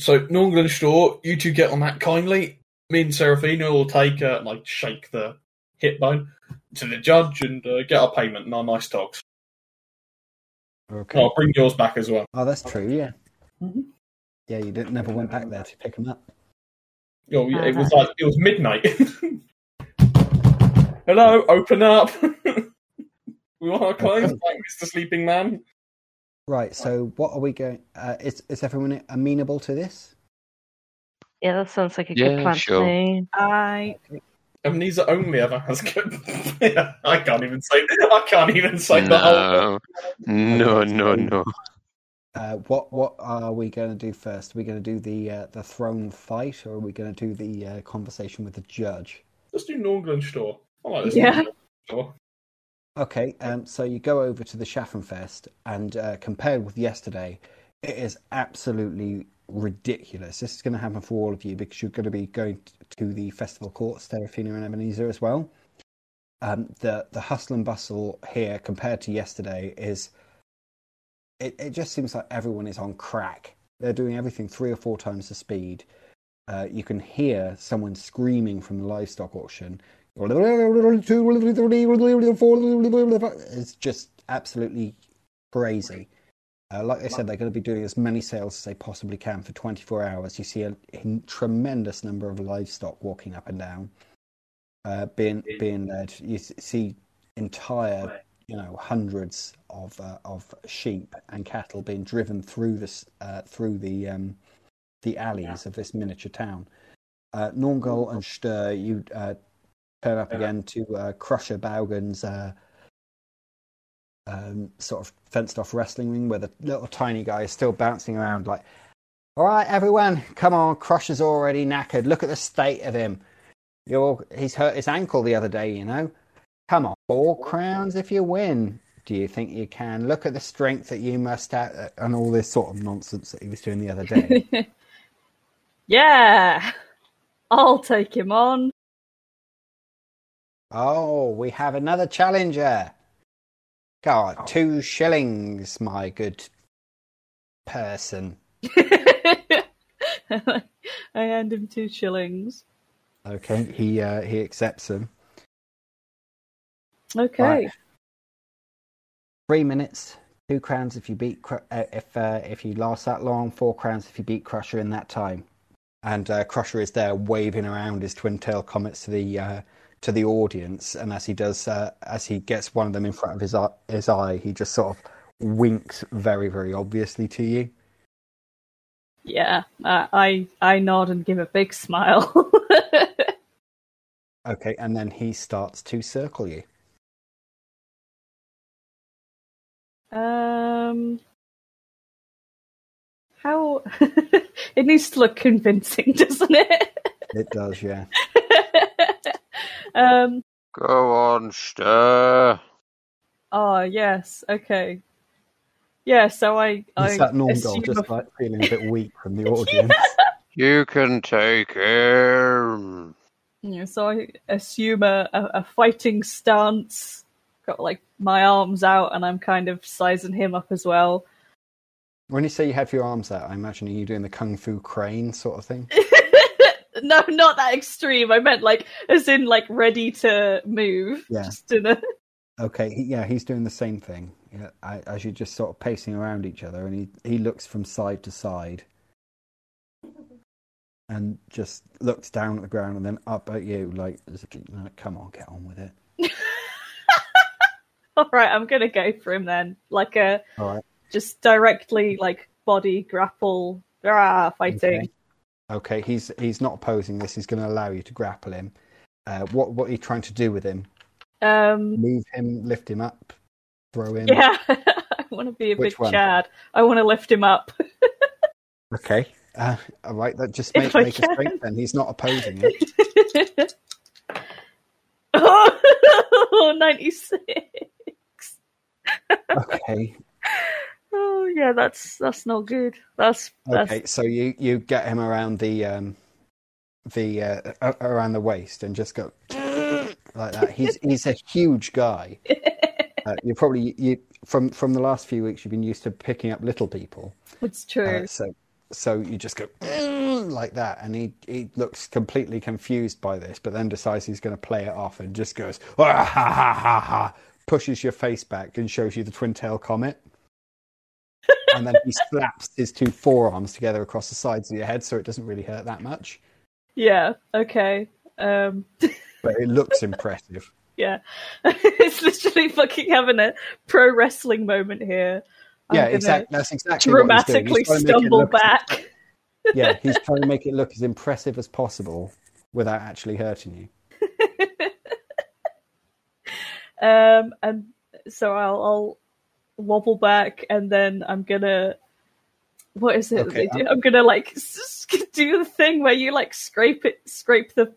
so Nornghal and Stör, you two get on that kindly. Me and Seraphina will take uh, like shake the hip bone to the judge and uh, get our payment and our nice dogs. Okay. I'll bring yours back as well. Oh, that's true. Yeah. Mhm. Yeah, you didn't, never went back there to pick them up. Oh, yeah, it was like it was midnight. Hello, open up. we want our clothes back, Mister Sleeping Man. Right. So, what are we going? Uh, is is everyone amenable to this? Yeah, that sounds like a Yeah, good plan sure. to me. I Amnesia only ever has good. I can't even say. I can't even say the whole. No, no, no, no. Uh, what what are we going to do first? Are we going to do the uh, the throne fight, or are we going to do the uh, conversation with the judge? Let's do Norglen store. I like this. Yeah. Norglen store. Okay, um, so you go over to the Schaffenfest, and uh, compared with yesterday, it is absolutely ridiculous. This is going to happen for all of you because you're going to be going to the festival courts, Seraphina and Ebenezer as well. Um, the the hustle and bustle here compared to yesterday is it, it just seems like everyone is on crack. They're doing everything three or four times the speed. Uh, you can hear someone screaming from the livestock auction. It's just absolutely crazy. Uh, like I said, they're going to be doing as many sales as they possibly can for 24 hours. You see a, a tremendous number of livestock walking up and down. uh, being being led. You see entire, you know, hundreds of uh, of sheep and cattle being driven through this uh, through the um, the alleys of this miniature town. Uh, Nornghal and Stör, you uh, turn up again to uh, Crusher Baugen's uh, um, sort of fenced off wrestling ring where the little tiny guy is still bouncing around like, all right, everyone, come on, Crusher's already knackered. Look at the state of him. You're, he's hurt his ankle the other day, you know. Come on, four crowns if you win. Do you think you can? Look at the strength that you must have, uh, and all this sort of nonsense that he was doing the other day. yeah, I'll take him on. oh, we have another challenger. God, two shillings, my good person. I hand him two shillings. Okay, he uh, he accepts them. Okay. Right. Three minutes, two crowns if you beat uh, if uh, if you last that long, four crowns if you beat Crusher in that time. And uh, Crusher is there waving around his twin tail comets to the uh, to the audience, and as he does, uh, as he gets one of them in front of his eye, his eye, he just sort of winks very very obviously to you. Yeah, uh, I I nod and give a big smile. Okay, and then he starts to circle you. um, how it needs to look convincing, doesn't it? It does, yeah. Um. Go on, Stör. Oh yes. Okay. Yeah. So I You I sat Nornghal assume just a- like feeling a bit weak from the audience. You can take him. Yeah, so I assume a, a, a fighting stance. Got like my arms out, and I'm kind of sizing him up as well. When you say you have your arms out, I imagine you doing the kung fu crane sort of thing. no, not that extreme. I meant like as in like ready to move. Yeah. Just in a Okay, he, yeah, he's doing the same thing. Yeah, I, as you're just sort of pacing around each other, and he he looks from side to side, and just looks down at the ground and then up at you, like, as if, like, "Come on, get on with it." All right, I'm gonna go for him then. Like a All right. just directly like body grapple. Ah, fighting. Okay, okay. He's he's not opposing this. He's going to allow you to grapple him. Uh, what what are you trying to do with him? Um, Move him, lift him up, throw him. yeah, I want to be a Which big one? Chad. I want to lift him up. Okay. Uh, all right. That just make, make a strength. Then he's not opposing it. oh, 96. Okay. Oh yeah, that's that's not good. That's that's Okay. So you you get him around the um the uh, around the waist and just go like that. He's he's a huge guy. Uh, you probably you from from the last few weeks you've been used to picking up little people. it's true. Uh, so so you just go like that, and he he looks completely confused by this, but then decides he's going to play it off and just goes "Ah, ha ha ha ha, pushes your face back and shows you the twin tail comet. And then he slaps his two forearms together across the sides of your head, so it doesn't really hurt that much, yeah. Okay. Um. but it looks impressive. Yeah. it's literally fucking having a pro wrestling moment here. I'm yeah, exactly. That's exactly what he's doing. Dramatically He's trying to make it stumble back. Yeah, he's trying to make it look as impressive as possible without actually hurting you. Um. And so I'll, I'll wobble back, and then I'm gonna. What is it? Okay, they do? I'm gonna like s- s- do the thing where you like scrape it, scrape the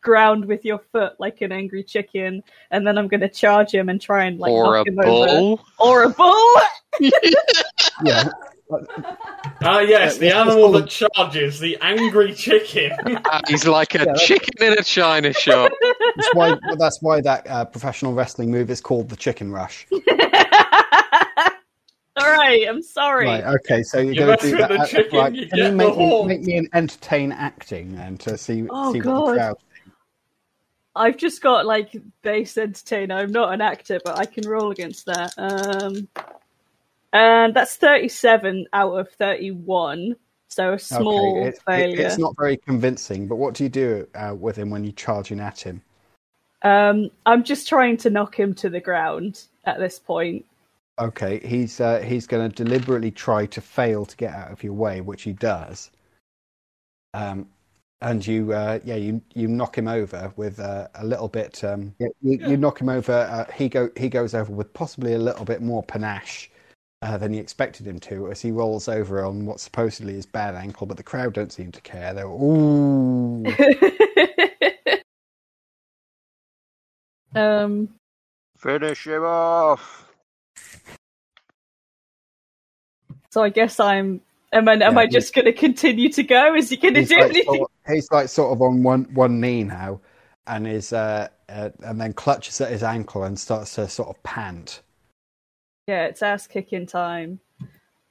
ground with your foot like an angry chicken, and then I'm gonna charge him and try and like or a knock him over. Or a bull. Yeah, Ah, yes, the Let's- let's animal that charges, the angry chicken. Ah, He's like a Yeah, chicken in a china shop. that's why that's why that uh, professional wrestling move is called the chicken rush. All right, I'm sorry. Right, okay, so you're You going to do that. the chicken, right, you can you get make the me, make me an entertain acting and to see Oh, see what the crowd. I've just got like base entertainer. I'm not an actor, but I can roll against that. Um, and that's 37 out of 31, so a small okay, it- it- failure. it's not very convincing. But what do you do uh, with him when you're charging at him? Um, I'm just trying to knock him to the ground at this point. Okay, he's uh, he's going to deliberately try to fail to get out of your way, which he does. Um, and you, uh, yeah, you you knock him over with uh, a little bit. Um, yeah, you, you knock him over. Uh, he go he goes over with possibly a little bit more panache uh, than he expected him to, as he rolls over on what supposedly is bad ankle, but the crowd don't seem to care. They're ooh. um, Finish him off. So I guess I'm. Am I, am Yeah, I just going to continue to go? Is he going to do like anything? sort of, he's like sort of on one one knee now, and is uh, uh, and then clutches at his ankle and starts to sort of pant. Yeah, it's ass kicking time.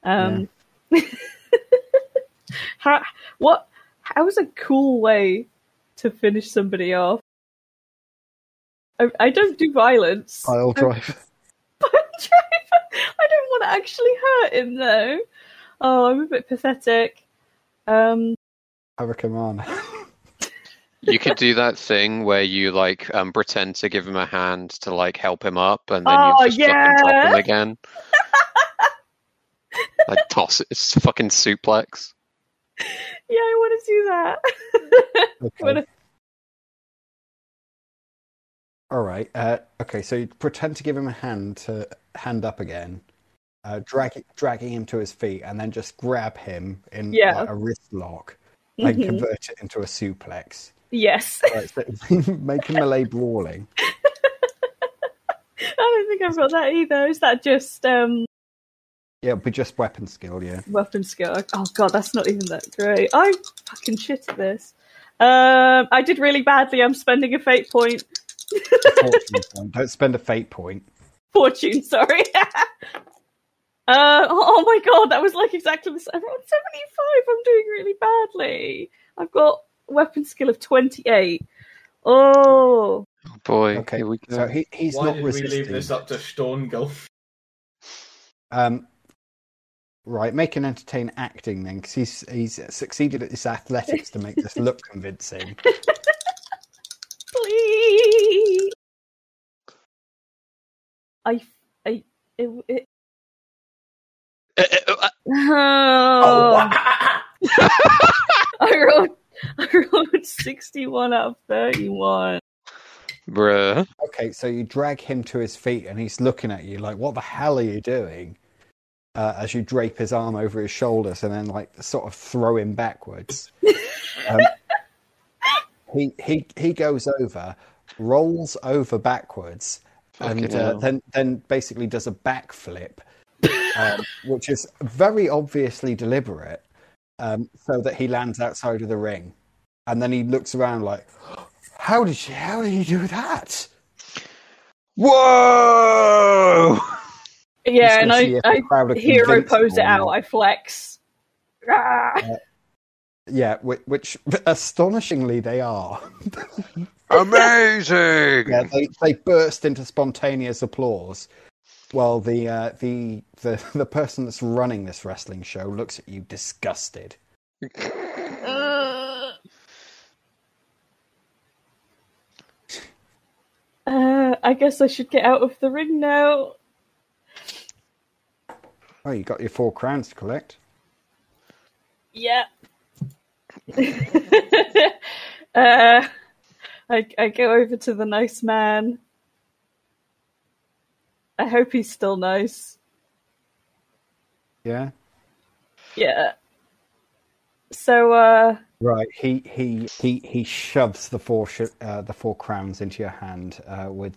Um, how, what? How was a cool way to finish somebody off? I, I don't do violence. Pile driver. Pile driver. I don't want to actually hurt him though. Oh, I'm a bit pathetic. Um, Hurricane. You could do that thing where you like um, pretend to give him a hand to like help him up, and then Oh, you just fucking drop him again. like toss it, it's fucking suplex. yeah, I want to do that. Okay. Wanna- All right. Uh, okay, so you pretend to give him a hand to hand up again, uh, drag, dragging him to his feet, and then just grab him in Yeah. like, a wrist lock and Mhm. convert it into a suplex. yes, Right, so make a melee brawling. I don't think I've got that either. Is that just um, Yeah, it'll be just weapon skill. Yeah. weapon skill? Oh god, that's not even that great. I'm fucking shit at this. Um, I did really badly. I'm spending a fate point. Fortune point. Don't spend a fate point. Fortune, sorry. uh, oh my god, that was like exactly the same. I'm on 75. I'm doing really badly. I've got weapon skill of 28. Oh, Oh boy, Okay, here we go. so he, he's Why not did resisting. we leave this up to Storngull? Um, right, make an entertain acting then, because he's he's succeeded at his athletics to make this look convincing. please. I, I, it, it, Uh, uh, uh, oh. I rolled, I rolled 61 out of 31. bruh. Okay, so you drag him to his feet, and he's looking at you like, "What the hell are you doing?" Uh, as you drape his arm over his shoulders, and then like sort of throw him backwards. Um, he he he goes over, rolls over backwards, and uh, then then basically does a backflip, um, which is very obviously deliberate, um, so that he lands outside of the ring, and then he looks around like, "How did you? How did you do that?" Whoa! Yeah, and gonna I, see if the I hero convinced pose it out. I flex. Ah. Yeah, which, which astonishingly they are. Amazing! yeah, they, they burst into spontaneous applause, while the uh, the the the person that's running this wrestling show looks at you disgusted. Uh, I guess I should get out of the ring now. Oh, you got your four crowns to collect. Yeah. uh, I I go over to the nice man. I hope he's still nice. Yeah. Yeah. So uh Right. He he he he shoves the four sh- uh, the four crowns into your hand uh, with.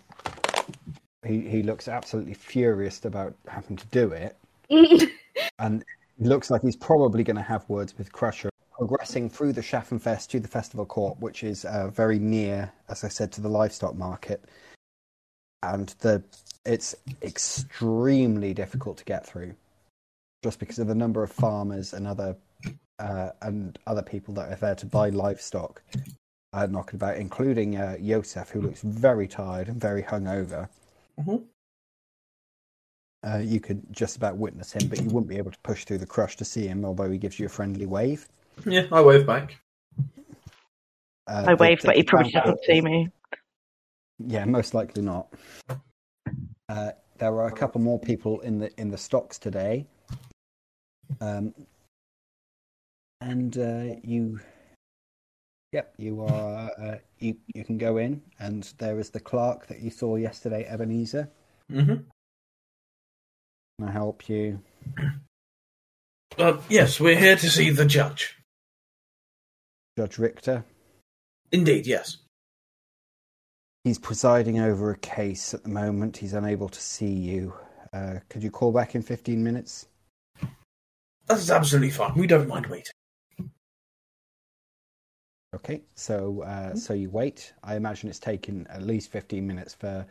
He he looks absolutely furious about having to do it, and looks like he's probably going to have words with Crusher. Progressing through the Schaffenfest to the festival court, which is uh, very near, as I said, to the livestock market, and the it's extremely difficult to get through, just because of the number of farmers and other uh, and other people that are there to buy livestock uh, knocking about, including uh, Josef, who looks very tired and very hungover. Mhm. Uh, you could just about witness him, but you wouldn't be able to push through the crush to see him, although he gives you a friendly wave. Yeah, I wave back. Uh, I the- wave, the but he probably crowd- doesn't see me. Yeah, most likely not. Uh, there are a couple more people in the in the stocks today, um, and uh, you, yep, you are uh, you you can go in, and there is the clerk that you saw yesterday, Ebenezer. Mm-hmm. Can I help you? Uh, yes, we're here to see the judge. Judge Richter. Indeed, yes. He's presiding over a case at the moment. He's unable to see you. Uh, could you call back in 15 minutes? That's absolutely fine. We don't mind waiting. Okay, so uh, so you wait. I imagine it's taken at least 15 minutes for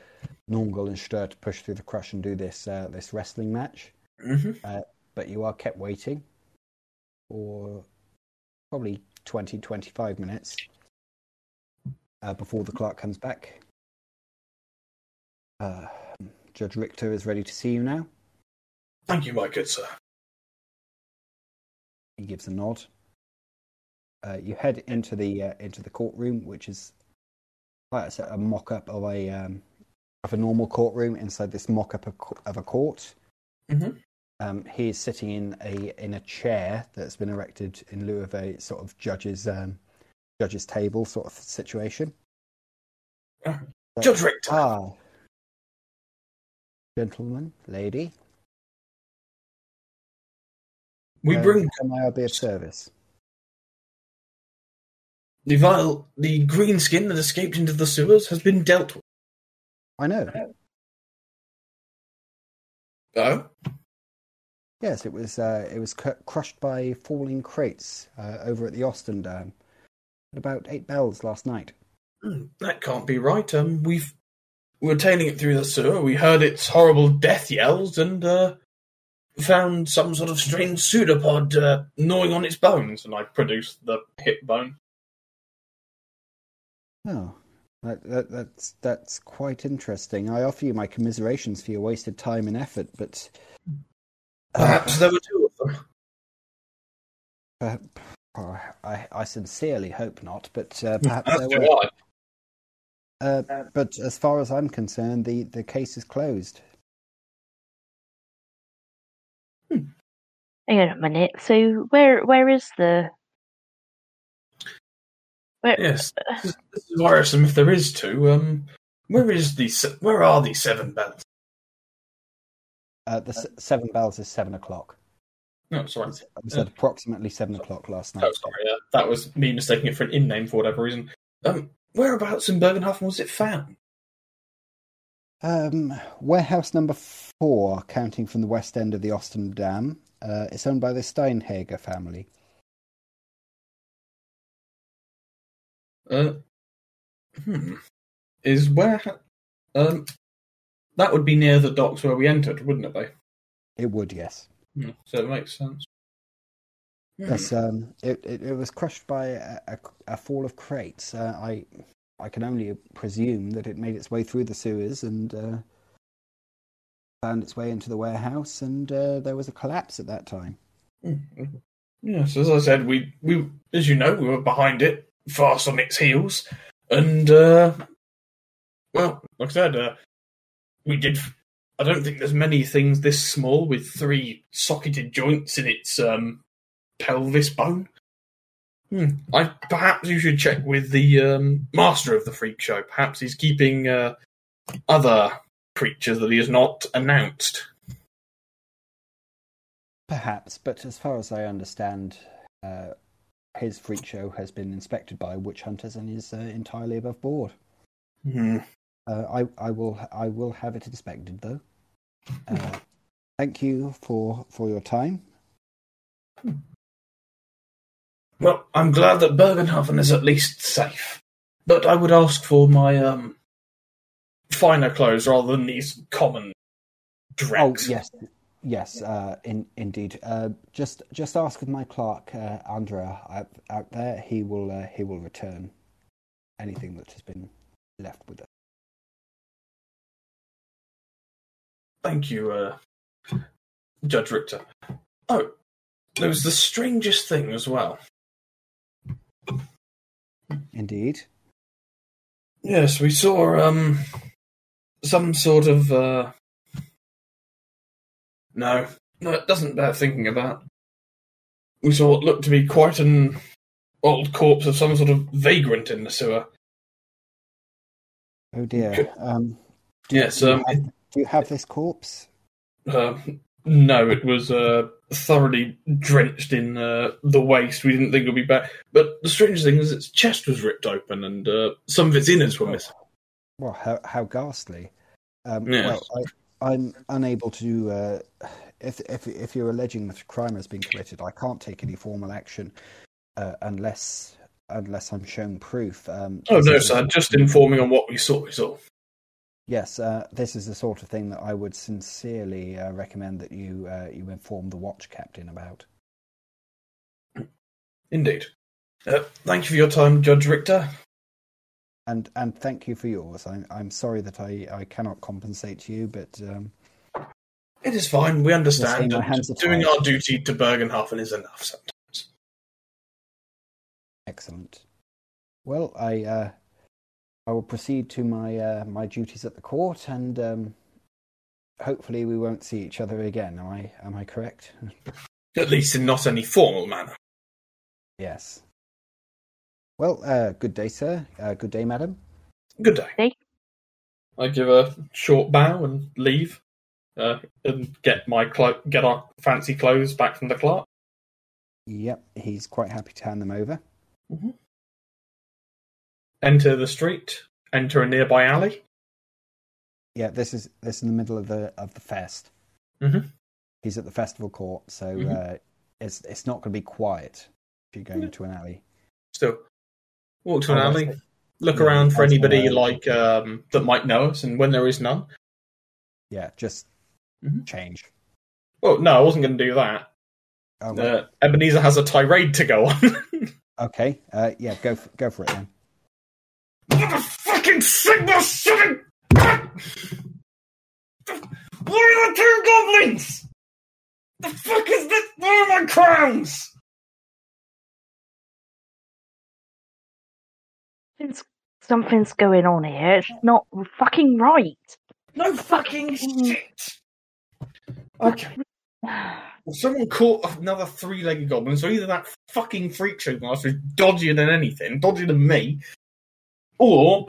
Nornghal and Stör to push through the crush and do this uh, this wrestling match. Mm-hmm. Uh, but you are kept waiting for probably 20, 25 minutes uh, before the clerk comes back. Uh, Judge Richter is ready to see you now. Thank you, my good sir. He gives a nod. Uh, you head into the uh, into the courtroom, which is like I said, a mock-up of a um, of a normal courtroom inside this mock-up of, of a court. Mhm. Um, he is sitting in a in a chair that's been erected in lieu of a sort of judge's um, judge's table sort of situation. Uh, Judge Richter. Ah, gentleman, lady, we bring may I be of service? the vile, the green skin that escaped into the sewers has been dealt with. I know. Oh, Yes, it was. Uh, it was crushed by falling crates uh, over at the Ostendamm at about eight bells last night. Hmm, that can't be right. Um, we've we were tailing it through the sewer. We heard its horrible death yells and uh, found some sort of strange pseudopod uh, gnawing on its bones. And I produced the hip bone. Oh, that, that, that's that's quite interesting. I offer you my commiserations for your wasted time and effort, but Perhaps there were two of them. uh, uh, I, I sincerely hope not. But uh, perhaps As there were. Uh, but as far as I'm concerned, the, the case is closed. Hang on a minute. So where where is the where Yes, this is, this is worrisome if there is two. Um, where is the where are the seven bells? Uh, the s- seven bells is seven o'clock. No, sorry. I said approximately seven o'clock last night. Oh, sorry. Uh, that was me mistaking it for an in name for whatever reason. Um, whereabouts in Bögenhafen was it found? Um, warehouse number four, counting from the west end of the Austin Dam. Uh, it's owned by the Steinhäger family. Uh, hmm. Is where? Um, that would be near the docks where we entered, wouldn't it be? It would, yes. Hmm, So it makes sense. Hmm. Yes, um, it, it, it was crushed by a, a, a fall of crates. Uh, I I can only presume that it made its way through the sewers and uh, found its way into the warehouse, and uh, there was a collapse at that time. Hmm. Yes, as I said, we we as you know we were behind it, fast on its heels, and uh, well, like I said, uh, we did. I don't think there's many things this small with three socketed joints in its um, pelvis bone. Hmm. I perhaps you should check with the um, master of the freak show. Perhaps he's keeping uh, other creatures that he has not announced. Perhaps, but as far as I understand, uh, his freak show has been inspected by witch hunters and is uh, entirely above board. Hmm. Uh, I, I will I will have it inspected though. Uh, thank you for for your time. Well, I'm glad that Bögenhafen is at least safe. But I would ask for my um finer clothes rather than these common dregs. Oh yes, yes, uh, in, indeed. Uh, just just ask my clerk uh, Andrea out, out there. He will uh, he will return anything that has been left with us. Thank you, uh, Judge Richter. Oh, there was the strangest thing as well. Indeed. Yes, we saw um some sort of uh no, no, it doesn't bear thinking about. We saw what looked to be quite an old corpse of some sort of vagrant in the sewer. Oh dear. Um, Yes, um, have, do you have this corpse? uh, no, it was uh, thoroughly drenched in uh, the waste. We didn't think it would be bad. But the strange thing is, its chest was ripped open and uh, some of its innards were missing. Well, how how ghastly. Um, Yes. Well, I, I'm unable to. Uh, if if if you're alleging that a crime has been committed, I can't take any formal action uh, unless unless I'm shown proof. Um, Oh no, sir, just informing on what we saw. Is all. Yes, uh, this is the sort of thing that I would sincerely uh, recommend that you uh, you inform the watch captain about. Indeed. Uh, thank you for your time, Judge Richter. And and thank you for yours. I'm I'm sorry that I, I cannot compensate you, but um, It is fine. We understand. doing our duty to Bögenhafen is enough sometimes. excellent. Well, I uh, I will proceed to my uh, my duties at the court, and um, hopefully we won't see each other again. Am I am I correct? At least in not any formal manner. yes. Well, uh, good day, sir. Uh, good day, madam. Good day. Hey. I give a short bow and leave, uh, and get my clo- get our fancy clothes back from the clerk. Yep, he's quite happy to hand them over. Enter the street. Enter a nearby alley. Yeah, this is this is in the middle of the of the fest. Mhm. He's at the festival court, so Mhm. uh, it's it's not going to be quiet if you're going into an alley. Still, walk to an alley. Look Yeah, around for anybody like um, that might know us, and when there is none. Yeah, just Mhm. change. Well, no, I wasn't going to do that. Oh. Uh, Ebenezer has a tirade to go on. okay, uh, yeah, go for, go for it then. Motherfucking signal Seven! Where are the two goblins? The fuck is this? Where are my crowns? Something's, something's going on here. It's not fucking right. No fucking shit. Okay. Well, someone caught another three-legged goblin, so either that fucking freak show master is dodgier than anything, dodgier than me, or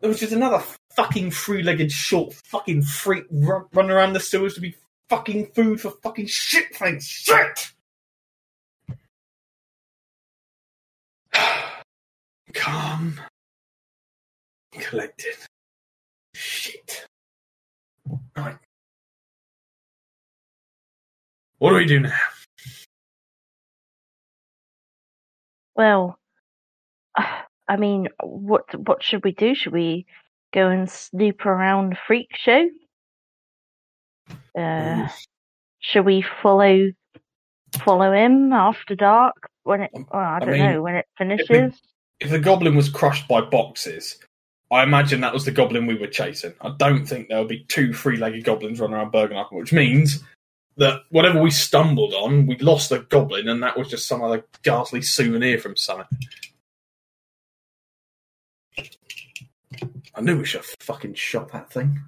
there was just another fucking three-legged short fucking freak run, running around the sewers to be fucking food for fucking shit things. Shit! Calm. Collected. Shit. Right. What do we do now? Well, I mean, what what should we do? Should we go and snoop around the freak show? Uh, should we follow follow him after dark when it? Well, I I don't mean, know when it if we- finishes. If the goblin was crushed by boxes, I imagine that was the goblin we were chasing. I don't think there would be two three-legged goblins running around Bögenhafen, which means that whatever we stumbled on, we lost the goblin, and that was just some other ghastly souvenir from Summit. I knew we should have fucking shot that thing.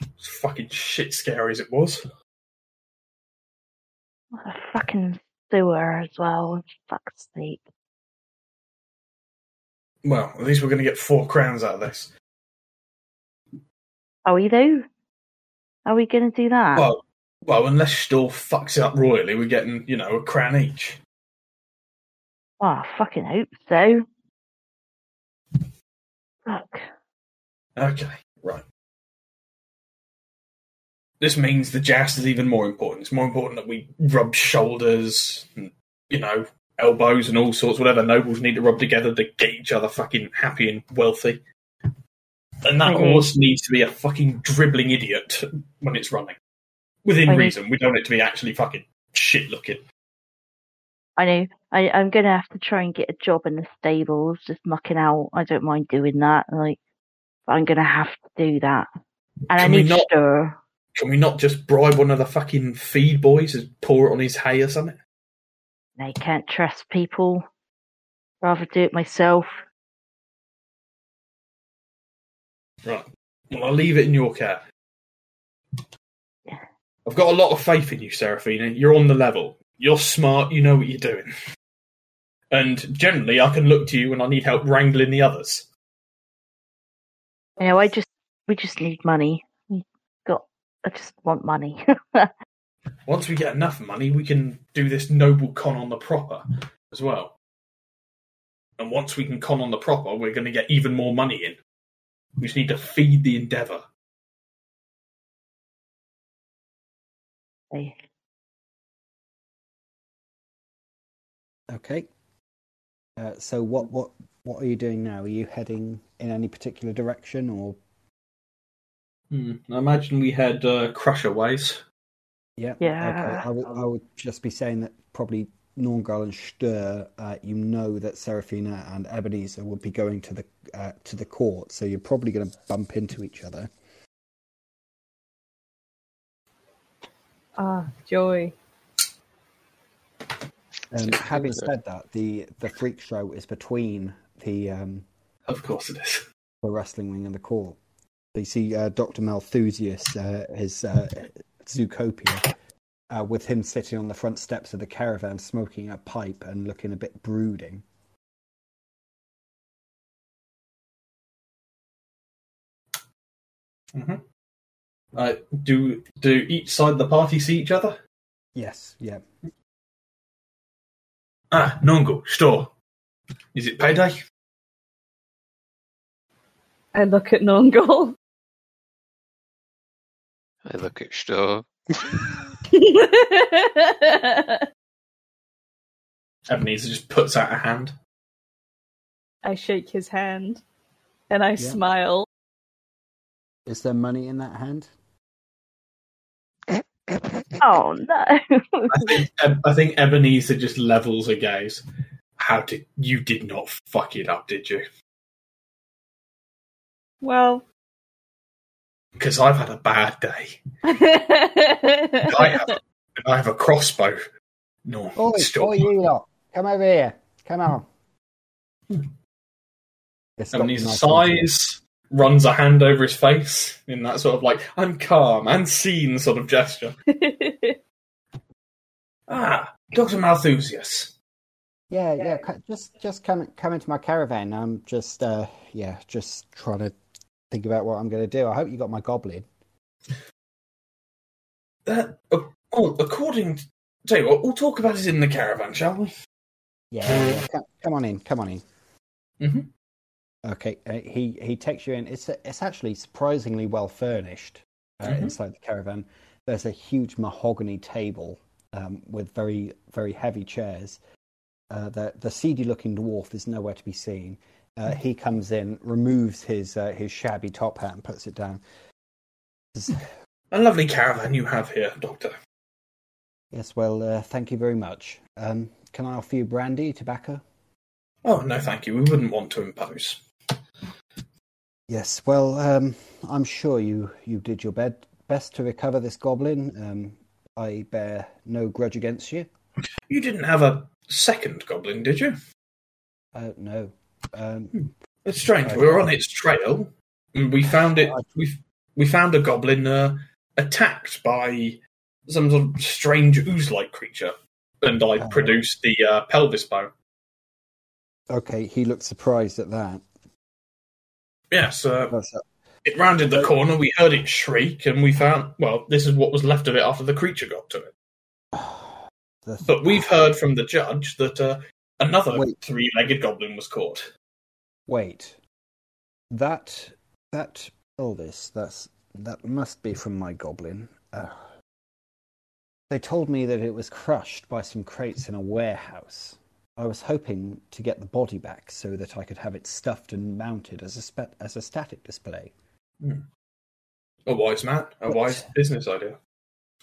As fucking shit scary as it was. What a fucking sewer as well. Fuck's sake. Well, at least we're going to get four crowns out of this. Are we though? Are we going to do that? Well, well, unless Stör fucks it up royally, we're getting, you know, a crown each. Well, I fucking hope so. Fuck. Okay, right. This means the joust is even more important. It's more important that we rub shoulders, and, you know, elbows and all sorts, whatever nobles need to rub together to get each other fucking happy and wealthy. And that Mhm. horse needs to be a fucking dribbling idiot when it's running. Within Mhm. reason. We don't want it to be actually fucking shit looking. I know. I, I'm going to have to try and get a job in the stables, just mucking out. I don't mind doing that. Like, but I'm going to have to do that. And I Can we need not- stir. Can we not just bribe one of the fucking feed boys and pour it on his hay or something? I can't trust people. Rather do it myself. Right. Well, I'll leave it in your care. I've got a lot of faith in you, Seraphina. You're on the level. You're smart. You know what you're doing. And generally, I can look to you when I need help wrangling the others. You know, I just we just need money. We got I just want money. Once we get enough money, we can do this noble con on the proper as well. And once we can con on the proper, we're going to get even more money in. We just need to feed the endeavour. Hey, Okay. Uh, so what what what are you doing now? Are you heading in any particular direction, or Hmm. I imagine we had uh, Crusher ways. yeah? Yeah. Okay. I would just be saying that probably Nornghal and Stör, uh, you know that Seraphina and Ebenezer will be going to the uh, to the court, so you're probably going to bump into each other. Ah, joy. Um, having said that, the the freak show is between the um, Of course it is. the wrestling wing and the court. So you see uh, Dr. Malthusius, uh, his uh, Zoocopia, uh, with him sitting on the front steps of the caravan smoking a pipe and looking a bit brooding. hmm Uh, do do each side of the party see each other? Yes, yeah. Ah, Nornghal, Stör. Is it payday? I look at Nornghal. I look at Stör. Ebenezer just puts out a hand. I shake his hand and I smile. Is there money in that hand? Oh no! I think I think Ebenezer just levels a gaze. How did you did not fuck it up, did you? Well, Because I've had a bad day. I I have, I have a crossbow. No, Oi, stop. oi, you lot. Come over here. Come on. Yes, Ebenezer Dr. Sighs, runs a hand over his face in that sort of like I'm calm and seen sort of gesture. Ah, Doctor Malthusius. Yeah, yeah. Just, just come, come into my caravan. I'm just, uh, yeah, just trying to think about what I'm going to do. I hope you got my goblin. Uh, oh, according to tell you what, we'll talk about it in the caravan, shall we? Yeah, yeah, come, come on in. Come on in. Mhm. Okay, uh, he he takes you in. It's it's actually surprisingly well furnished uh, Mhm. inside the caravan. There's a huge mahogany table um, with very very heavy chairs. Uh, the the seedy looking dwarf is nowhere to be seen. Uh, he comes in, removes his uh, his shabby top hat and puts it down. A lovely caravan you have here, Doctor. Yes, well, uh, thank you very much. Um, can I offer you brandy, tobacco? Oh no, thank you. We wouldn't want to impose. Yes, well, um, I'm sure you, you did your bed, best to recover this goblin. Um, I bear no grudge against you. You didn't have a second goblin, did you? Uh, no. Um, It's strange. Right. We were on its trail, and we found it. We we found a goblin uh, attacked by some sort of strange ooze-like creature, and I Oh. produced the uh, pelvis bone. okay, he looked surprised at that. Yes, uh, That's- it rounded the corner. We heard it shriek, and we found. Well, this is what was left of it after the creature got to it. But we've heard from the judge that uh, another Wait. three-legged goblin was caught. Wait, that that Elvis, that's that must be from my goblin. Uh, they told me that it was crushed by some crates in a warehouse. I was hoping to get the body back so that I could have it stuffed and mounted as a spe- as a static display. A wise man, a What? wise business idea.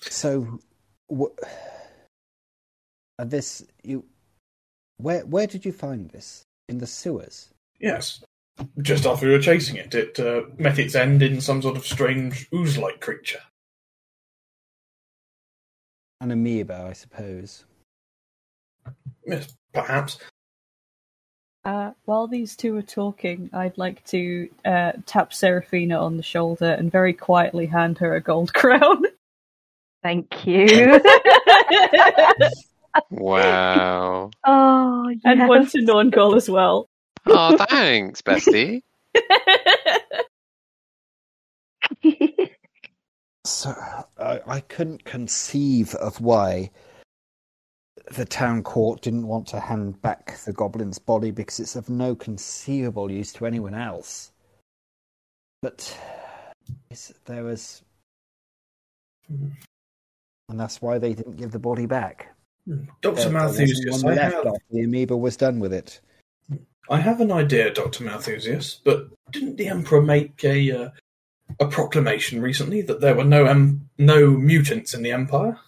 So, uh, this you, where where did you find this? In the sewers? Yes. Just after we were chasing it, it uh, met its end in some sort of strange ooze-like creature. An amoeba, I suppose. Yes, perhaps. Uh, while these two are talking, I'd like to uh, tap Seraphina on the shoulder and very quietly hand her a gold crown. Thank you. Wow. oh, and yes. one to Nornghal as well. Oh, thanks, bestie. So I, I couldn't conceive of why the town court didn't want to hand back the goblin's body because it's of no conceivable use to anyone else. But there was, and that's why they didn't give the body back. Dr. There Malthusius, I left have, the amoeba was done with it. I have an idea, Dr. Malthusius, but didn't the Emperor make a uh, a proclamation recently that there were no em- no mutants in the Empire?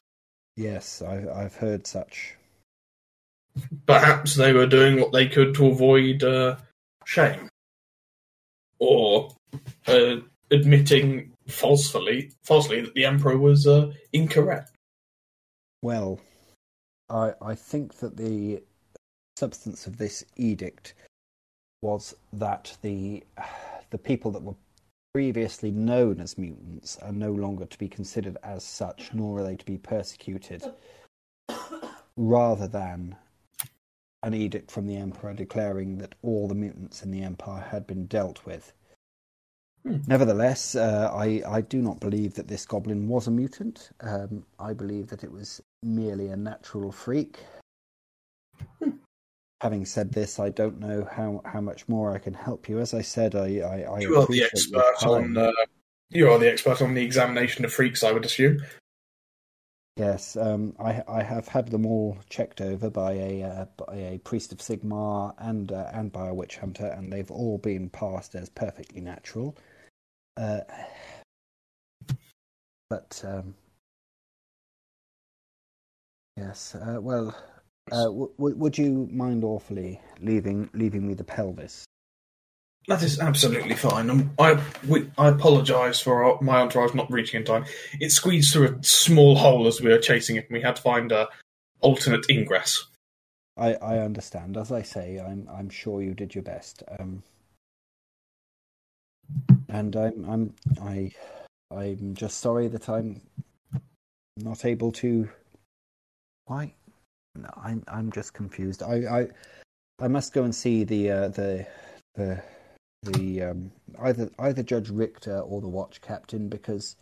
Yes, I, I've heard such. Perhaps they were doing what they could to avoid uh, shame, or uh, admitting falsely falsely that the Emperor was uh, incorrect. Well, I I think that the substance of this edict was that the the people that were previously known as mutants are no longer to be considered as such, nor are they to be persecuted, rather than an edict from the Emperor declaring that all the mutants in the Empire had been dealt with. Hmm. Nevertheless, uh, I, I do not believe that this goblin was a mutant. Um, I believe that it was merely a natural freak. Having said this, I don't know how, how much more I can help you. As I said, I, I, I You are the expert on uh, you are the expert on the examination of freaks, I would assume. Yes, um, I I have had them all checked over by a uh, by a priest of Sigmar and uh, and by a witch hunter, and they've all been passed as perfectly natural. Uh, but um, yes, uh, well, uh, w- w- would you mind awfully leaving leaving me the pelvis? That is absolutely fine. Um, I we, I apologise for our, my entourage not reaching in time. It squeezed through a small hole as we were chasing it, and we had to find a alternate ingress. I, I understand. As I say, I'm I'm sure you did your best. Um, and I'm I'm I I'm just sorry that I'm not able to. Why? I'm I'm just confused. I I I must go and see the uh, the the the um either either Judge Richter or the watch captain because.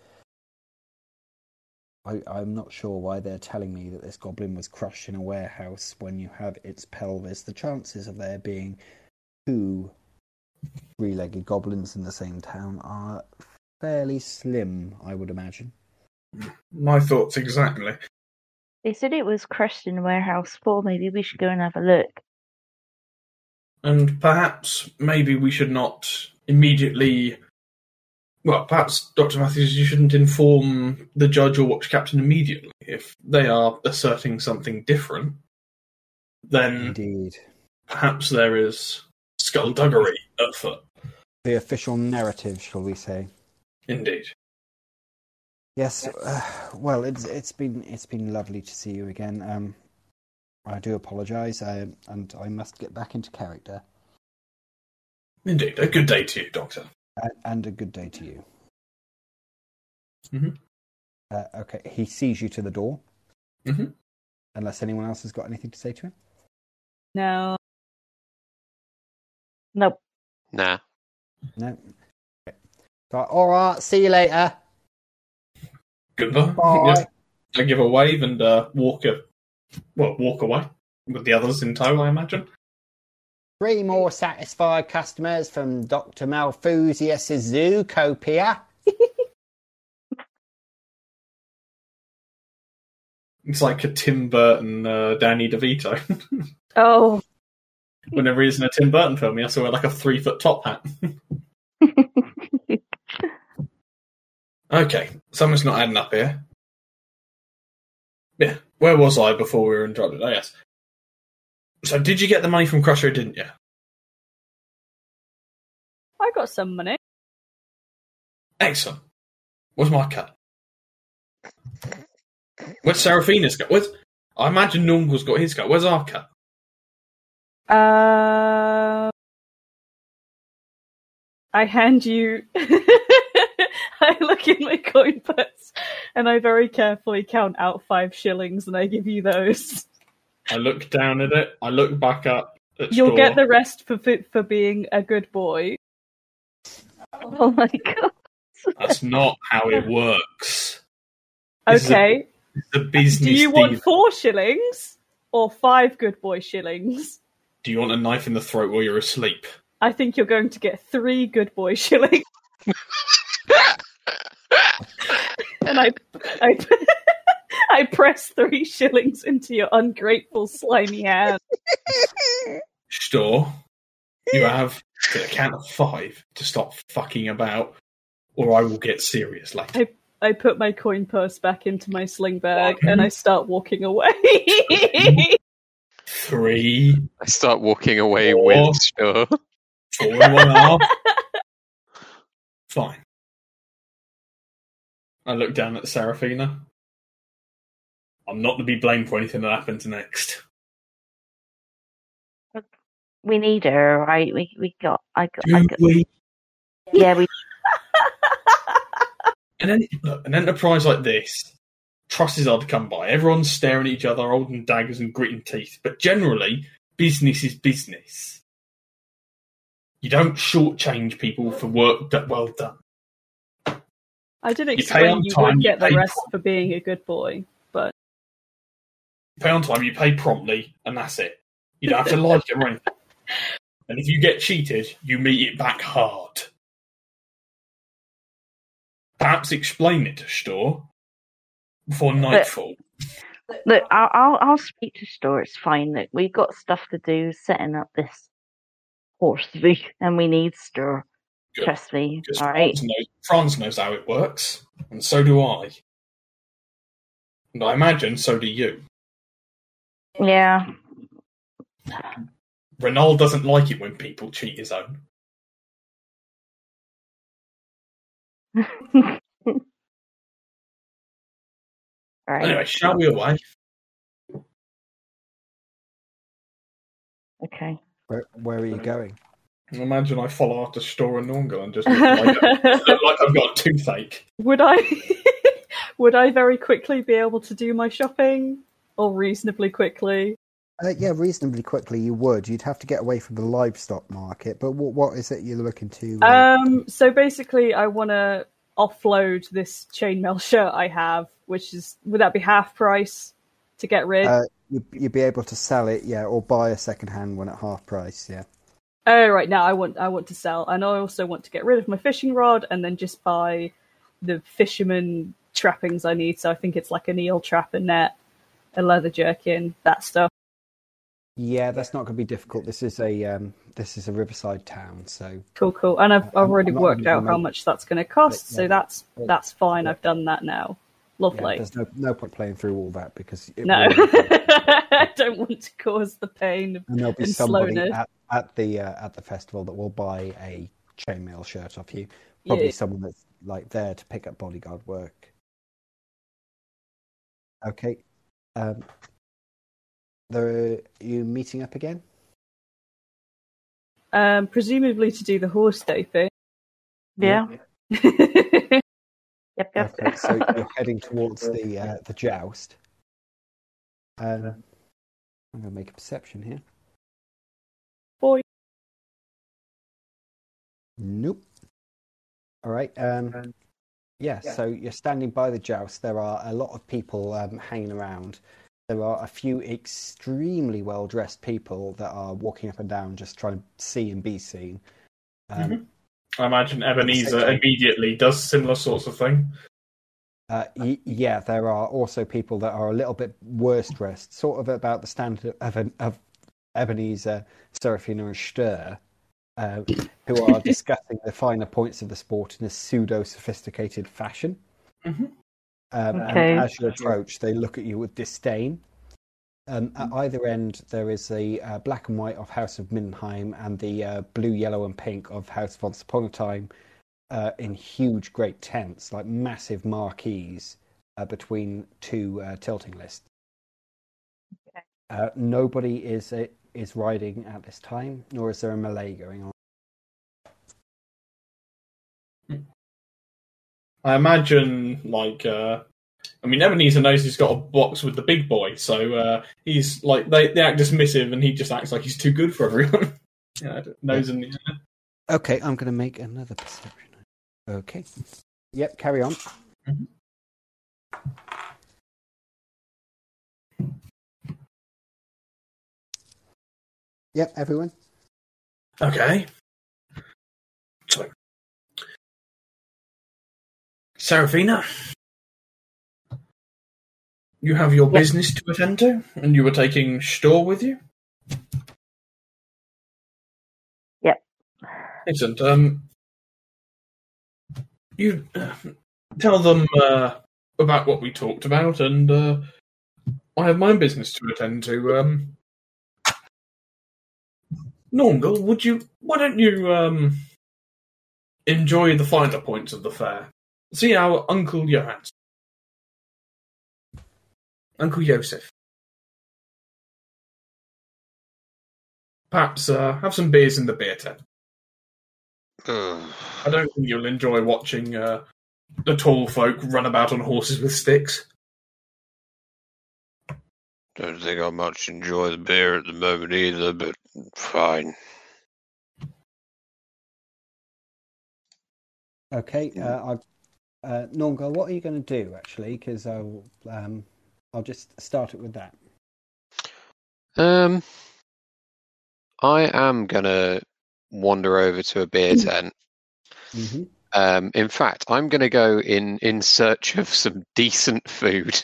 I, I'm not sure why they're telling me that this goblin was crushed in a warehouse when you have its pelvis. The chances of there being two three legged goblins in the same town are fairly slim, I would imagine. My thoughts exactly. They said it was crushed in a warehouse before. Maybe we should go and have a look. And perhaps maybe we should not immediately. Well, perhaps Dr. Matthews, you shouldn't inform the judge or watch captain immediately. If they are asserting something different, then Indeed. perhaps there is skullduggery afoot. The official narrative, shall we say. Indeed. Yes. Uh, well, it's it's been it's been lovely to see you again. Um, I do apologise, I, and I must get back into character. Indeed. A good day to you, Doctor. And, and a good day to you. Mhm. Uh, okay, he sees you to the door. Mhm. Unless anyone else has got anything to say to him. No, Nope. Nah. No. Okay. So, all right. See you later. Goodbye. Bye. Yeah. I give a wave and uh, walk a, well, walk away with the others in tow, I imagine. Three more satisfied customers from Dr. Malthusius's Zoocopia. It's like a Tim Burton, uh, Danny DeVito. Oh. Whenever he's in a Tim Burton film, he has to wear like a three foot top hat. Okay, something's not adding up here. Yeah, where was I before we were interrupted? Oh, yes. So, did you get the money from Crusher, didn't you? I got some money. Excellent. Where's my cut? Where's Seraphina's cut? Where's... I imagine Nornghal's got his cut. Where's our cut? Uh, I hand you. I look in my coin purse and I very carefully count out five shillings and I give you those. I look down at it. I look back up. At You'll Straw. get the rest for for being a good boy. Oh my god. That's not how it works. This is a- Okay. It's a business Do you deal. want four shillings or five good boy shillings? Do you want a knife in the throat while you're asleep? I think you're going to get three good boy shillings. and I, I, I press three shillings into your ungrateful, slimy hand. Stör. You have to count of five to stop fucking about, or I will get serious later. I put my coin purse back into my sling bag and I start walking away. Three, I start walking away Four. with Sure. four and one half. Fine. I look down at Seraphina. I'm not to be blamed for anything that happens next. We need her, right? We we got I got, I got we? yeah, we And then, look, an enterprise like this, trust is hard to come by. Everyone's staring at each other, holding daggers and gritting teeth. But generally, business is business. You don't shortchange people for work that well done. I did pay explain on you time, would you get the rest properly. for being a good boy, but You pay on time, you pay promptly, and that's it. You don't have to like it or anything. And if you get cheated, you meet it back hard. Perhaps explain it to Stör before nightfall. look. I'll, I'll I'll speak to Stör. It's fine. Look, we've got stuff to do setting up this horse thing, and we need Stör. Good. Trust me. Because All right. Franz, knows, Franz knows how it works, and so do I. And I imagine so do you. Yeah. Ranald doesn't like it when people cheat his own. All right. Anyway, shall we away? Okay. Where, where are you going? Imagine I follow after Stör and Nornghal and just look like, look like I've got a toothache. would I would I very quickly be able to do my shopping? Or reasonably quickly? Uh, yeah, reasonably quickly you would. You'd have to get away from the livestock market. But what, what is it you're looking to? uh, Um, so basically, I want to offload this chainmail shirt I have, which is would that be half price to get rid? uh, you, you'd be able to sell it, yeah, or buy a second-hand one at half price, yeah. Oh, right now I want I want to sell, and I also want to get rid of my fishing rod and then just buy the fisherman trappings I need. So I think it's like an eel trap, a net, a leather jerkin, that stuff. Yeah, that's not going to be difficult. This is a um, this is a riverside town, so Cool, cool. And I've I've already worked out how much that's going to cost, Yeah. so that's that's fine. Yeah. I've done that now. Yeah, Lovely. there's no no point playing through all that because it no, I don't want to cause the pain. of- and there'll be and somebody at, at the uh, at the festival that will buy a chainmail shirt off you. Probably Yeah. someone that's like there to pick up bodyguard work. Okay, um, there are you meeting up again? Um, presumably to do the horse day thing. Yeah. Yep. Yep. Okay, so you're heading towards the uh, the joust. Um, I'm going to make a perception here. Boy. Nope. All right. Um, yeah, so you're standing by the joust. There are a lot of people um, hanging around. There are a few extremely well dressed people that are walking up and down just trying to see and be seen. Um, Mhm. I imagine Ebenezer immediately does similar sorts of thing. Uh, yeah, there are also people that are a little bit worse dressed, sort of about the standard of, an, of Ebenezer, Seraphina, and Stör, uh, who are discussing the finer points of the sport in a pseudo sophisticated fashion. Mhm. Um, Okay. And as you approach, they look at you with disdain. Um, at either end, there is the uh, black and white of House of Middenheim and the uh, blue, yellow, and pink of House of Once Upon a Time uh, in huge, great tents, like massive marquees uh, between two uh, tilting lists. Okay. Uh, nobody is uh, is riding at this time, nor is there a melee going on. I imagine, like, uh, I mean, Ebenezer knows he's got a box with the big boy, so uh, he's like they, they act dismissive, and he just acts like he's too good for everyone. yeah, knows in the Okay, I'm going to make another perception. Okay. Yep, carry on. Mhm. Yep, everyone. Okay. So, Seraphina, you have your Yes. business to attend to, and you were taking Stör with you. Yep. Excellent. Um, you uh, tell them uh, about what we talked about, and uh, I have my own business to attend to. Um, would you? Why don't you um, enjoy the finer points of the fair? See our Uncle Johannes, Uncle Josef. Perhaps uh, have some beers in the beer tent. Ugh. I don't think you'll enjoy watching uh, the tall folk run about on horses with sticks. Don't think I much enjoy the beer at the moment either, but fine. Okay, uh, I've, uh, Nornghal, what are you going to do actually? Because I'll, um, I'll just start it with that. Um, I am gonna wander over to a beer tent. hmm Um, in fact, I'm gonna go in in search of some decent food,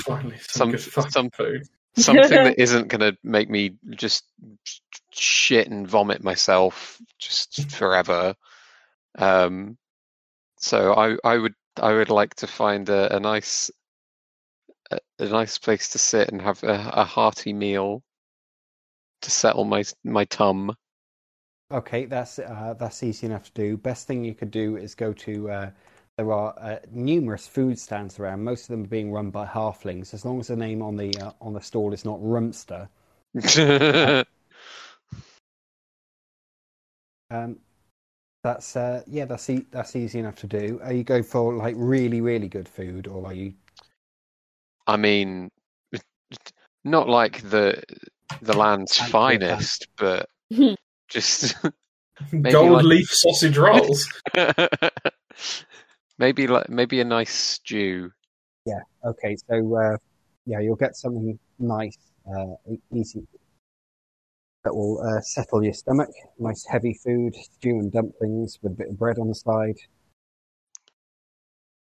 Finally, some, Some- some- food. something that isn't gonna make me just shit and vomit myself just forever. Um, so I I would I would like to find a, a nice a, a nice place to sit and have a, a hearty meal to settle my my tum. Okay, that's uh, that's easy enough to do. Best thing you could do is go to. Uh, there are uh, numerous food stands around. Most of them are being run by halflings. As long as the name on the uh, on the stall is not Rumster, um, that's uh, yeah, that's e- that's easy enough to do. Are you going for like really really good food, or are you? I mean, not like the the land's Fancy finest, but just Maybe Gold like- leaf sausage rolls. maybe like maybe a nice stew. Yeah. Okay, so uh, yeah, you'll get something nice, uh, easy that will uh, settle your stomach. Nice heavy food, stew and dumplings with a bit of bread on the side.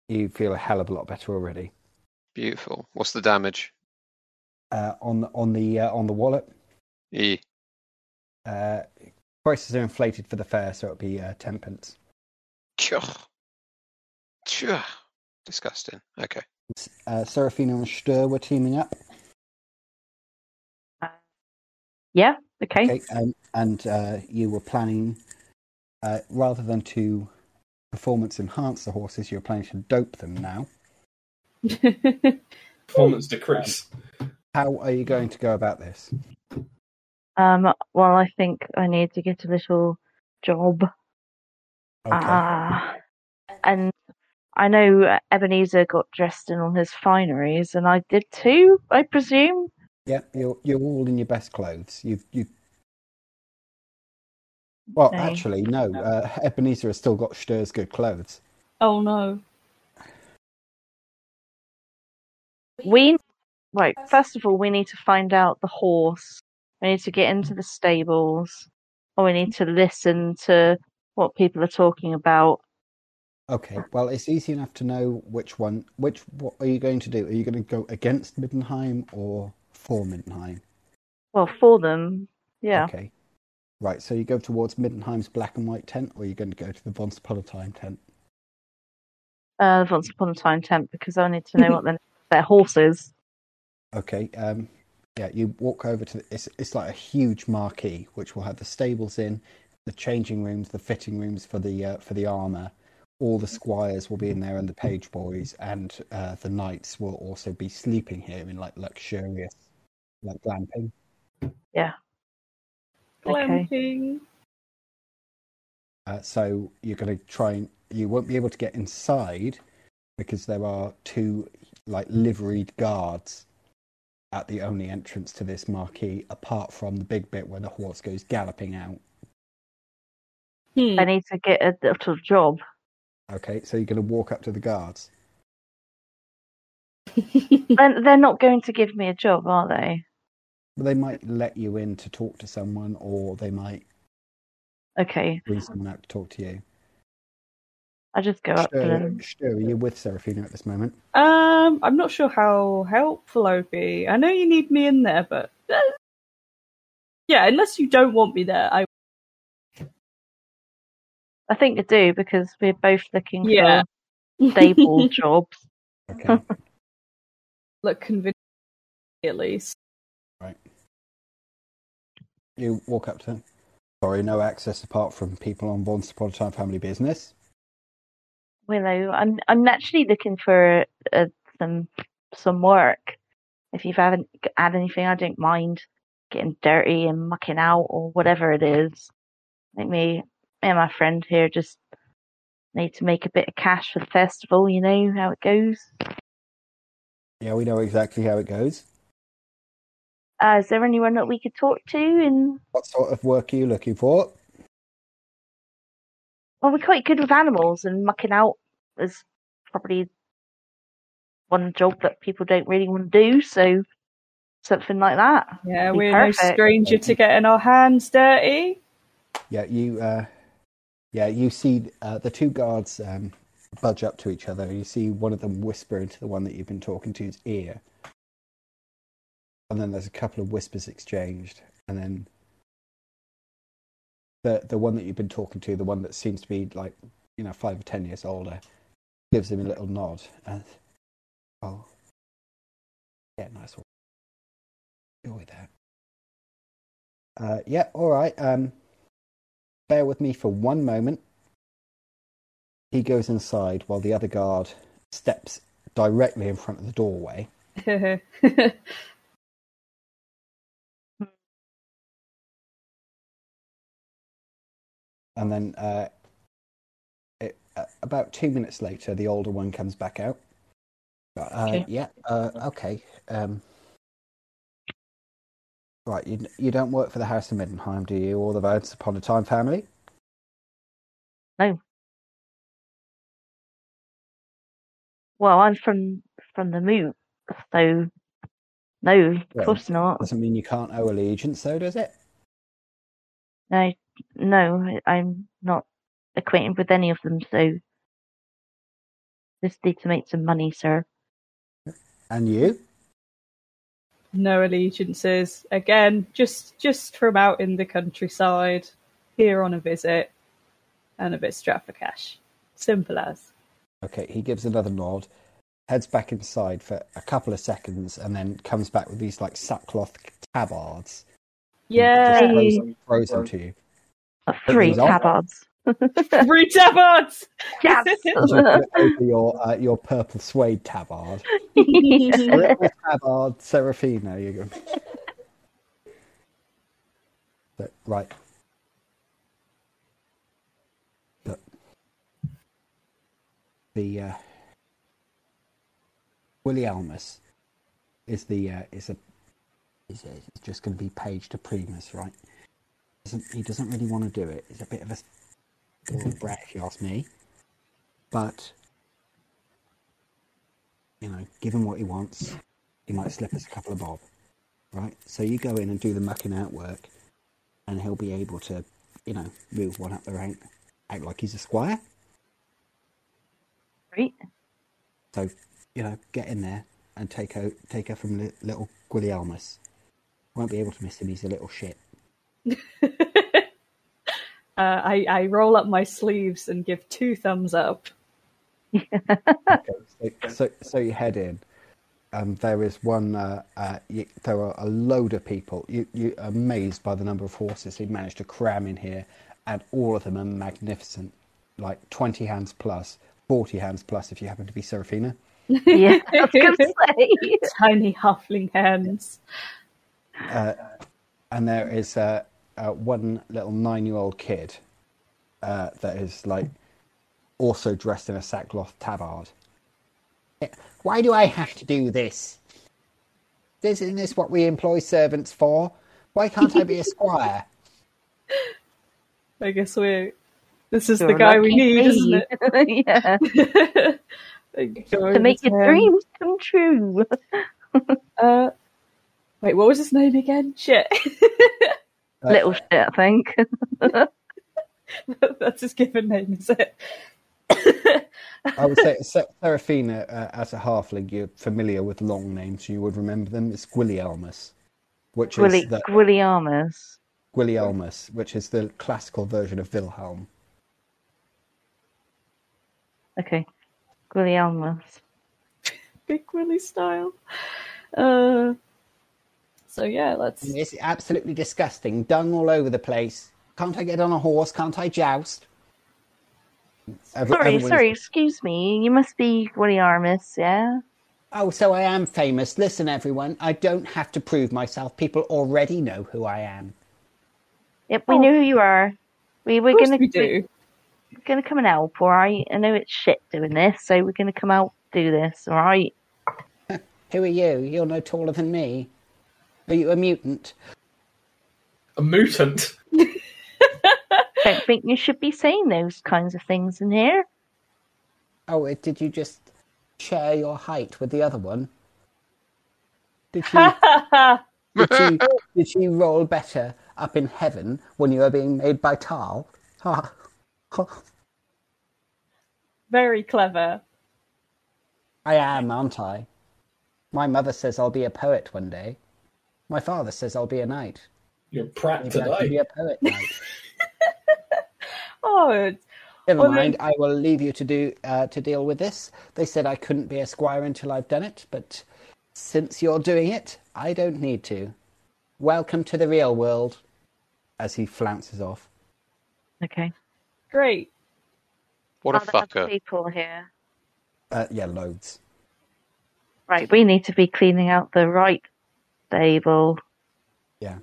You feel a hell of a lot better already. Beautiful. What's the damage? Uh, on the on the uh, on the wallet, E. uh, prices are inflated for the fair, so it'll be uh, ten pence. Tchah. Tchah. Disgusting. Okay. Uh, Seraphina and Stör were teaming up. Yeah. Okay. Okay, um, and uh, you were planning, uh, rather than to performance enhance the horses, you're planning to dope them now. Performance decrease. How are you going to go about this? um. Well, I think I need to get a little job. Okay. Ah. and I know Ebenezer got dressed in all his fineries, and I did too. I presume. yeah, you're you're all in your best clothes. You've you. Well, Okay. actually, no. Uh, Ebenezer has still got Stör's good clothes. Oh no. We right. First of all, we need to find out the horse. We need to get into the stables, or we need to listen to what people are talking about. Okay, well, it's easy enough to know which one. Which what are you going to do? Are you going to go against Middenheim or for Middenheim? Well, for them, yeah. Okay. Right, so you go towards Middenheim's black and white tent, or you're you going to go to the von Spoletheim tent? Uh, once upon a time tent because I need to know what their, their horse is. Okay. Um, yeah, you walk over to the, it's it's like a huge marquee which will have the stables in, the changing rooms, the fitting rooms for the uh, for the armor. All the squires will be in there, and the page boys, and uh, the knights will also be sleeping here in like luxurious like glamping. Yeah. Glamping. Uh, so you're going to try and you won't be able to get inside because there are two like liveried guards at the only entrance to this marquee, apart from the big bit where the horse goes galloping out. Hmm. I need to get a little job. Okay, so you're going to walk up to the guards. they're, they're not going to give me a job, are they? But they might let you in to talk to someone, or they might Okay, bring someone out to talk to you. I just go up to Sure, them. sure, are you with Seraphina at this moment? Um, I'm not sure how helpful I'll be. I know you need me in there, but uh, yeah, unless you don't want me there, I I think I do because we're both looking Yeah. for stable jobs. Okay. look convinced at least. Right. You walk up to them. Sorry, no access apart from people on Once Upon a Time Family Business. Willow, I'm I'm actually looking for uh, some some work. If you haven't had anything, I don't mind getting dirty and mucking out or whatever it is. Think me, me and my friend here just need to make a bit of cash for the festival. You know how it goes. Yeah, we know exactly how it goes. Uh, is there anyone that we could talk to? And What sort of work are you looking for? Well, we're quite good with animals, and mucking out is probably one job that people don't really want to do. So something like that. Yeah, we're perfect. no stranger to getting our hands dirty. Yeah, you. Uh, yeah, you see uh, the two guards um, budge up to each other. You see one of them whisper into the one that you've been talking to's ear, and then there's a couple of whispers exchanged, and then the the one that you've been talking to, the one that seems to be like you know five or ten years older, gives him a little nod. And, oh, yeah, nice one. Enjoy that. Uh, yeah, all right. Um, bear with me for one moment. He goes inside while the other guard steps directly in front of the doorway. And then uh, it, uh, about two minutes later, the older one comes back out. Uh, Okay. Yeah, uh, okay. Um, right, you, you don't work for the House of Middenheim, do you, or the Once Upon a Time family? No. Well, I'm from from the moot, so no, of Well, course not. Doesn't mean you can't owe allegiance, though, does it? No, no, I'm not acquainted with any of them. So just need to make some money, sir. And you? no allegiances. Again, just just from out in the countryside, here on a visit, and a bit strapped for cash. Simple as. Okay, he gives another nod, heads back inside for a couple of seconds, and then comes back with these like sackcloth tabards. Yeah, throws, throws them to you. Uh, Three tabards. three tabards. Yes. You put it over your uh, your purple suede tabard. Purple tabard, Seraphina. You go. So, right. Look. The uh, Willie Almus is the uh, is a is, is just going to be page to Primus, right? Doesn't, he doesn't really want to do it. He's a bit of a little brat, if you ask me. But you know, give him what he wants. He might slip us a couple of bob, right? So you go in and do the mucking out work, and he'll be able to, you know, move one up the rank, act like he's a squire. Right. So, you know, get in there and take her, take her from li- little Guilielmus. Won't be able to miss him. He's a little shit. Uh, I, I roll up my sleeves and give two thumbs up. So, so, so you head in. Um, there is one. Uh, uh, you, there are a load of people. You, you're amazed by the number of horses he managed to cram in here, and all of them are magnificent. Like twenty hands plus, forty hands plus if you happen to be Seraphina. Yeah, I was say. Tiny halfling hands. uh, and there is uh, uh, one little nine-year-old kid uh, that is like also dressed in a sackcloth tabard. Why do I have to do this? Isn't this what we employ servants for? Why can't I be a squire? I guess we. This is You're the guy we need, me. isn't it? yeah. To make your dreams come true. Uh, wait, what was his name again? Shit. Little shit, I think. That's his given name, is it? I would say Se- Seraphina, uh, as a halfling, you're familiar with long names. You would remember them. It's Gwilielmus, which Gwilly, is the Gwilliamus. Gwilielmus, which is the classical version of Wilhelm. Okay. Gwilliamus. Big Willy style. Uh, so yeah, let's. It's absolutely disgusting. Dung all over the place. Can't I get on a horse? Can't I joust? Sorry, everyone's- sorry, excuse me. You must be Gwilliamus, yeah? Oh, so I am famous. Listen, everyone, I don't have to prove myself. People already know who I am. Yep, we Oh. know who you are. We we're gonna we do. we're gonna come and help, alright? I know it's shit doing this, so we're gonna come out do this, alright? Who are you? You're no taller than me. Are you a mutant? A mutant. I Don't think you should be saying those kinds of things in here. Oh, did you just share your height with the other one? Did you, did you, did you roll better up in heaven when you were being made by Taal? Ha. Ha. Very clever. I am, aren't I? My mother says I'll be a poet one day. My father says I'll be a knight. You're Pratt Maybe I can be a poet knight. Oh, it's- Never Well, mind. I will leave you to do uh, to deal with this. They said I couldn't be a squire until I've done it, but since you're doing it, I don't need to. Welcome to the real world. As he flounces off. Okay. great. What a Are there other fucker. people here. Uh, yeah, loads. Right, we need to be cleaning out the right stable. Yeah.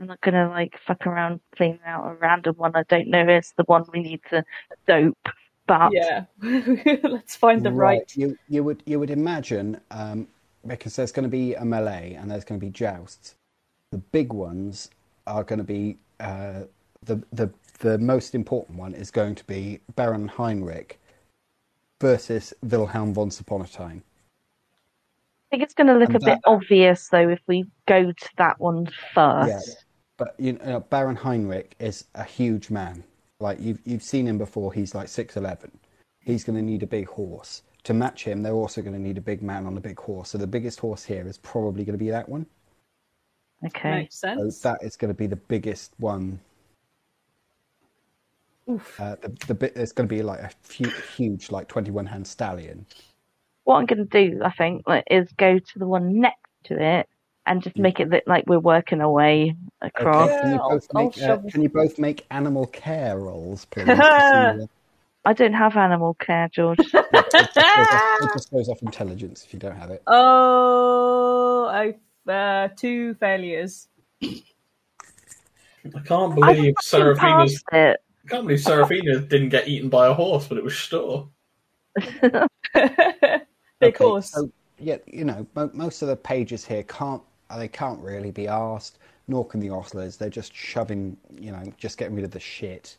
I'm not gonna like fuck around cleaning out a random one. I don't know it's the one we need to dope, but Yeah. Let's find the right. You you would you would imagine um, because there's going to be a melee and there's going to be jousts. The big ones are going to be uh, the the the most important one is going to be Baron Heinrich versus Wilhelm von Saponatine. I think it's gonna look And a bit obvious though if we go to that one first. Yeah, but you know Baron Heinrich is a huge man. Like you've you've seen him before. He's like six eleven. He's going to need a big horse to match him. They're also going to need a big man on a big horse. So the biggest horse here is probably going to be that one. Okay. Makes So sense. that is going to be the biggest one. Oof. Uh, the the bit it's going to be like a hu- huge like twenty one hand stallion. What I'm gonna do, I think, like, is go to the one next to it and just make it look like we're working our way across. Okay, can you both make uh, can you both make animal care rolls, please? to see whether- I don't have animal care, George. it, just goes off, it just goes off intelligence if you don't have it. Oh, I uh, two failures. I can't believe fucking Seraphina's. passed. I can't believe Seraphina didn't get eaten by a horse, but it was Stör. Big Okay, horse. So, yeah, you know, mo- most of the pages here can't uh, they can't really be asked, nor can the ostlers. They're just shoving, you know, just getting rid of the shit.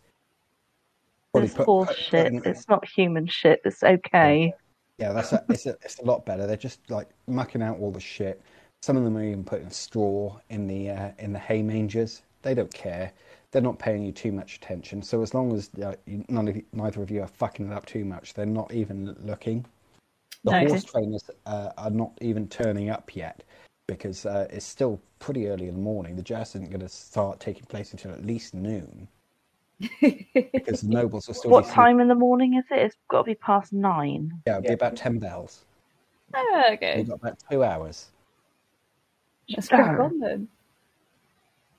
Probably It's put- horse put- shit. putting- It's not human shit. It's okay. Yeah, that's a, it's a, it's a lot better. They're just like mucking out all the shit. Some of them are even putting straw in the uh, in the hay mangers. They don't care. They're not paying you too much attention. So as long as uh, you- none of neither of you are fucking it up too much, they're not even looking. The Nice. horse trainers uh, are not even turning up yet because uh, it's still pretty early in the morning. The joust isn't going to start taking place until at least noon because the nobles are still. What be sleep- time in the morning is it? It's got to be past nine. Yeah, it'll be about ten bells. Ah, okay. We've got about two hours. Let's crack on then.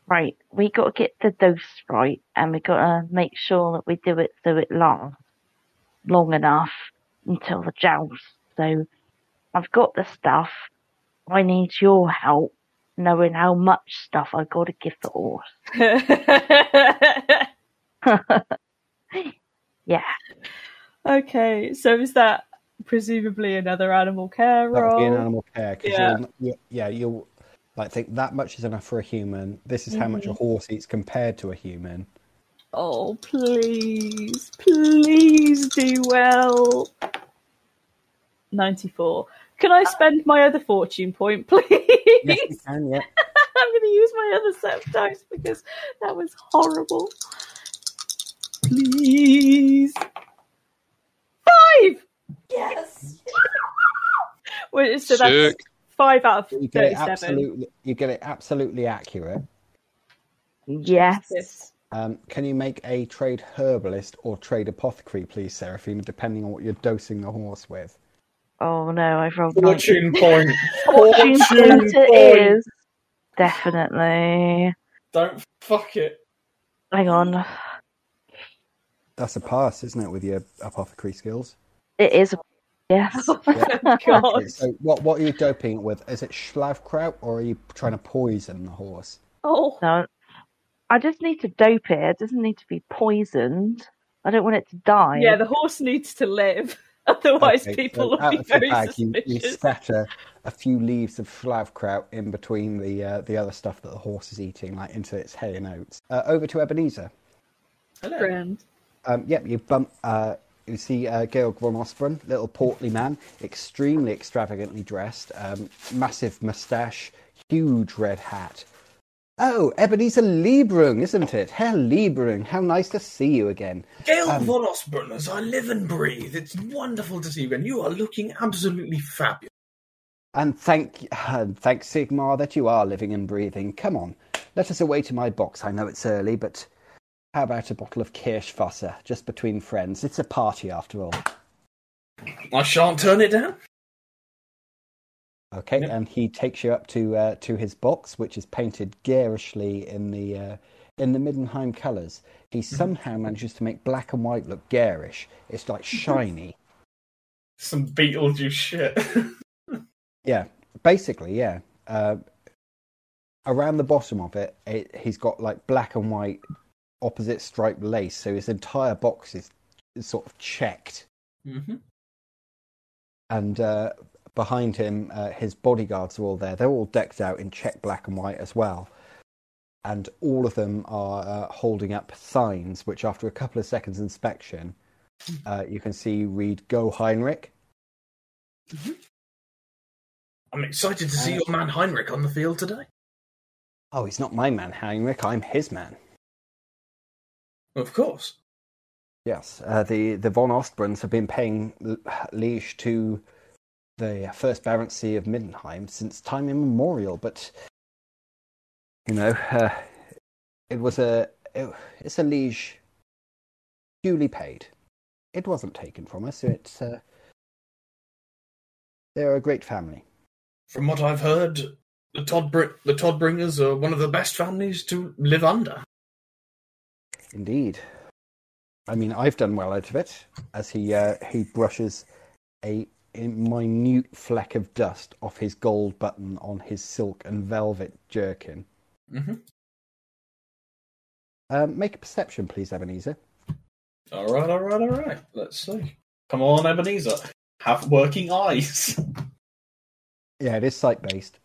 Right, we got to get the dose right, and we got to make sure that we do it so it lasts long enough until the joust. So, I've got the stuff. I need your help knowing how much stuff I got to give the horse. yeah. okay, so is that presumably another animal care That would be an role? animal care. 'cause Yeah. you'll, you, yeah, you'll like think that much is enough for a human. This is how much a Mm-hmm. horse eats compared to a human. Oh, please, please do well. 94. Can I spend my other fortune point, please? Yes, you can. Yeah. I'm going to use my other set of dice because that was horrible. Please. Five! Yes. Wait, so that's Sick. five out You of get it 37. absolutely. You get it absolutely accurate. Yes. Yes. Um, can you make a trade herbalist or trade apothecary, please, Seraphina, depending on what you're dosing the horse with? Oh no, I've rolled 90. Fortune point. Fortune Fortune point it point. is. Definitely. Don't fuck it. Hang on. That's a pass, isn't it, with your apothecary skills? It is. a- Yes. Oh God. Okay, so what what are you doping with? Is it Schlafkraut or are you trying to poison the horse? Oh, No. I just need to dope it. It doesn't need to be poisoned. I don't want it to die. yeah, the horse needs to live. Otherwise, Okay, people so will be very bag, you, you suspicious. scatter a few leaves of Schlafkraut in between the uh, the other stuff that the horse is eating, like into its hay and oats. Uh, over to Ebenezer. Hello. Friend. Um, yep, you bump. Uh, you see uh, Georg von Osborn, little portly man, extremely extravagantly dressed, um, massive moustache, huge red hat. Oh, Ebenezer Lieberung, isn't it? Herr Lieberung, how nice to see you again. Gail Um, von Osborne, as I live and breathe. It's wonderful to see you again. You are looking absolutely fabulous. And thank, uh, thank Sigmar that you are living and breathing. Come on, let us away to my box. I know it's early, but how about a bottle of Kirschwasser, just between friends? It's a party after all. I shan't turn it down. Okay, and he takes you up to uh, to his box, which is painted garishly in the uh, in the Middenheim colours. He somehow manages to make black and white look garish. It's like shiny. Some Beetlejuice shit. yeah, basically, yeah. Uh, around the bottom of it, it, he's got like black and white opposite striped lace, so his entire box is, is sort of checked. mm-hmm. and uh, behind him, uh, his bodyguards are all there. They're all decked out in check black and white as well, and all of them are uh, holding up signs, which, after a couple of seconds inspection, uh, you can see read "Go Heinrich." I'm excited to see Uh, your man Heinrich on the field today. Oh, he's not my man, Heinrich. I'm his man. Of course. Yes, uh, the the von Ostbruns have been paying l- liege to the first baronetcy of Middenheim since time immemorial, but you know, uh, it was a it, it's a liege duly paid. It wasn't taken from us. So it's uh, they're a great family. From what I've heard, the Todd the Todbringers are one of the best families to live under. Indeed. I mean, I've done well out of it. As he uh, he brushes a minute fleck of dust off his gold button on his silk and velvet jerkin. Mm-hmm. Um, make a perception, please, Ebenezer. All right, all right, all right. Let's see. Come on, Ebenezer. Have working eyes. Yeah, it is sight based.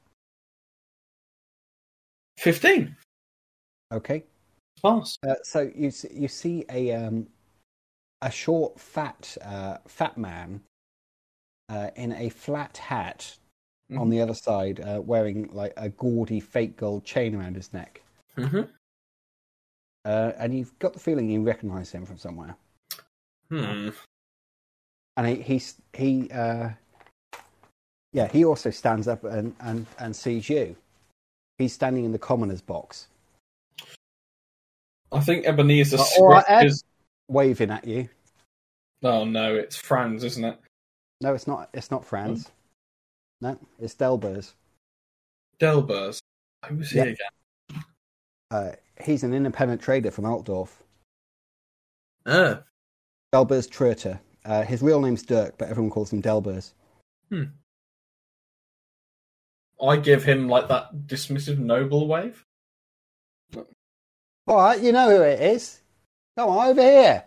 Fifteen. Okay. Pass. Uh, so you you see a um, a short, fat uh, fat man in a flat hat on the other side, uh, wearing like a gaudy fake gold chain around his neck. Mm-hmm. Uh, and you've got the feeling you recognise him from somewhere. Hmm. and he he's, he uh yeah he also stands up and and and sees you he's standing in the commoner's box I think Ebenezer Uh, all right, Ed. scratches. waving at you Oh no, it's Franz, isn't it? No it's not it's not franz no it's delbers Delbers. Who's he Yeah. again? uh he's an independent trader from altdorf Oh. delbers Tröter. uh his real name's dirk but everyone calls him delbers I give him like that dismissive noble wave. All right, you know who it is. Come on, over here.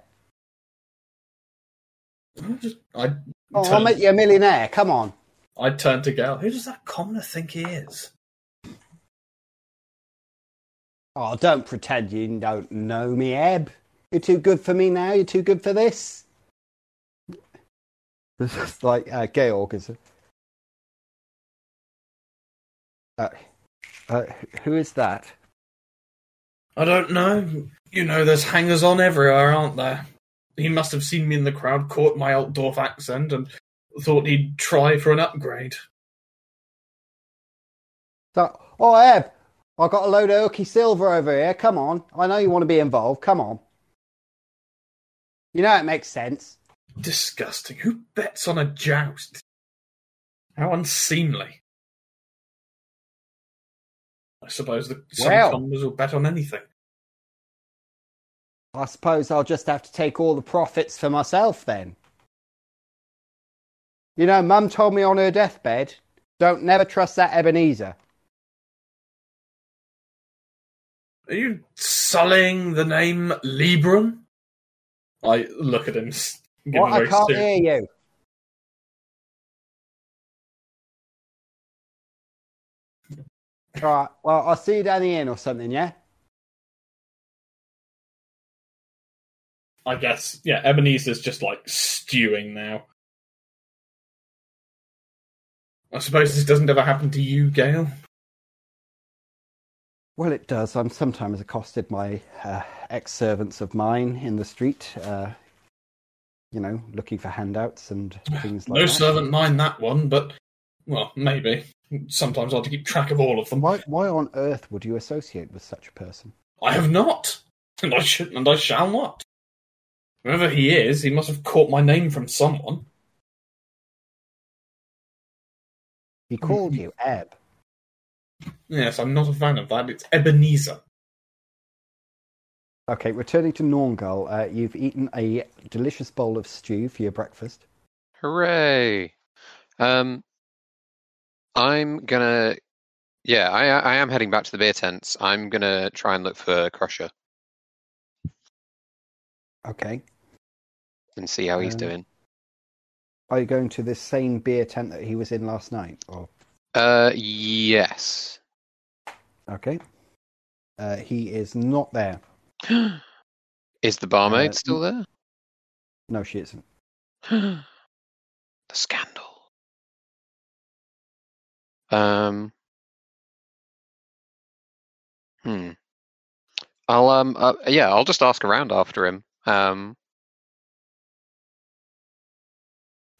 I just, I, Oh, I'll make you a millionaire. Come on. I turned to Gale. Who does that commoner think he is? Oh, don't pretend you don't know me, Eb. You're too good for me now. You're too good for this. It's like uh, Georg is. Uh, uh, who is that? I don't know. You know, there's hangers on everywhere, aren't there? He must have seen me in the crowd, caught my Altdorf accent, and thought he'd try for an upgrade. So, oh, Eb, I've got a load of hooky silver over here. Come on. I know you want to be involved. Come on. You know it makes sense. Disgusting. Who bets on a joust? How unseemly. I suppose some Well. commoners will bet on anything. I suppose I'll just have to take all the profits for myself then. You know, Mum told me on her deathbed, don't never trust that Ebenezer. Are you sullying the name Lieberung? I look at him. s- What? a I very can't serious- hear you. Right, well, I'll see you down the inn or something, yeah? I guess, yeah, Ebenezer's just like stewing now. I suppose this doesn't ever happen to you, Gail. Well, it does. I'm sometimes accosted by uh, ex servants of mine in the street, uh, you know, looking for handouts and things like no that. No servant mind that one, but, well, maybe. Sometimes I have to keep track of all of them. Why, why on earth would you associate with such a person? I have not, and I should, and I shall not. Whoever he is, he must have caught my name from someone. He called you Eb. Yes, I'm not a fan of that. It's Ebenezer. Okay, returning to Nornghal, uh, you've eaten a delicious bowl of stew for your breakfast. Hooray! Um, I'm gonna. Yeah, I I am heading back to the beer tents. I'm gonna try and look for Crusher Okay. And see how he's Um, doing. Are you going to the same beer tent that he was in last night? Or Uh, yes. okay, uh, he is not there. Is the barmaid Uh, still there? No, she isn't. the scandal. Um. Hmm. I'll um uh, yeah I'll just ask around after him. Um.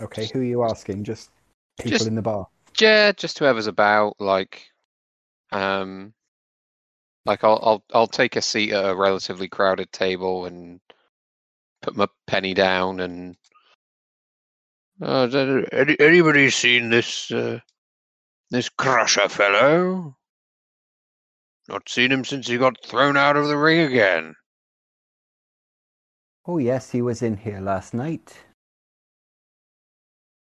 Okay, who are you asking? Just people Just- in the bar. Yeah, just whoever's about. Like, um, like I'll I'll I'll take a seat at a relatively crowded table and put my penny down and. Uh, any, anybody seen this uh, this Crusher fellow? Not seen him since he got thrown out of the ring again. Oh yes, he was in here last night.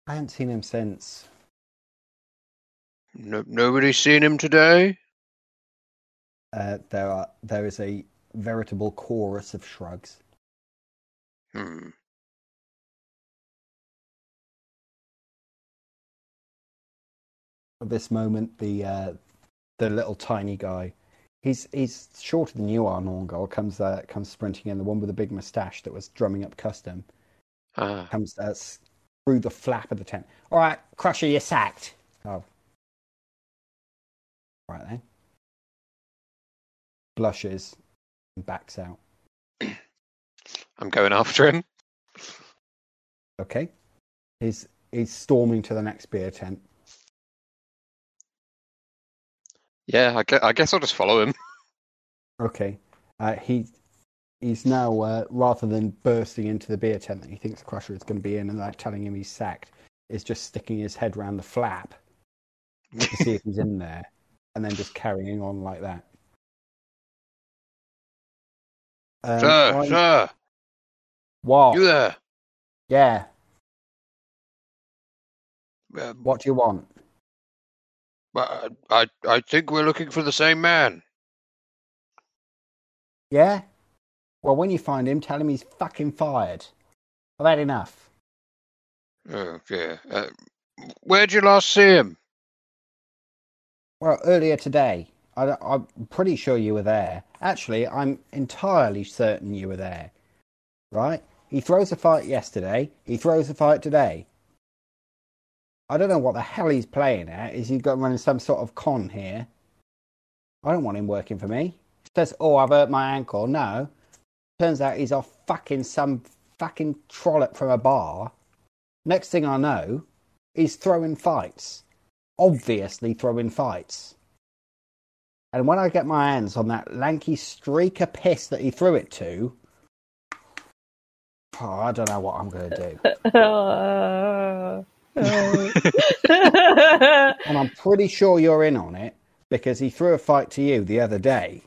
I haven't seen him since. No, nobody seen him today. Uh, there are there is a veritable chorus of shrugs. Hmm. At this moment, the uh, the little tiny guy, he's he's shorter than you are, Nornghal, comes uh, comes sprinting in. The one with the big moustache that was drumming up custom Ah, comes uh, through the flap of the tent. All right, Crusher, you're sacked. Oh, right then. Blushes and backs out. I'm going after him. Okay, he's he's storming to the next beer tent. Yeah, I guess, I guess I'll just follow him. Okay. Uh, he he's now uh, rather than bursting into the beer tent that he thinks Crusher is going to be in and like telling him he's sacked, is just sticking his head round the flap to see if he's in there, and then just carrying on like that. Um, sir, sir, What? you there? Yeah. Uh, What do you want? I, I think we're looking for the same man. Yeah? Well, when you find him, tell him he's fucking fired. I've had enough. Oh, yeah. Uh, where'd you last see him? Well, earlier today. I, I'm pretty sure you were there. Actually, I'm entirely certain you were there. Right? He throws a fight yesterday. He throws a fight today. I don't know what the hell he's playing at. Is he got running some sort of con here? I don't want him working for me. He says, "Oh, I've hurt my ankle." No, turns out he's off fucking some fucking trollop from a bar. Next thing I know, he's throwing fights. Obviously, throwing fights. And when I get my hands on that lanky streak of piss that he threw it to, oh, I don't know what I'm going to do. Oh. And I'm pretty sure you're in on it because he threw a fight to you the other day.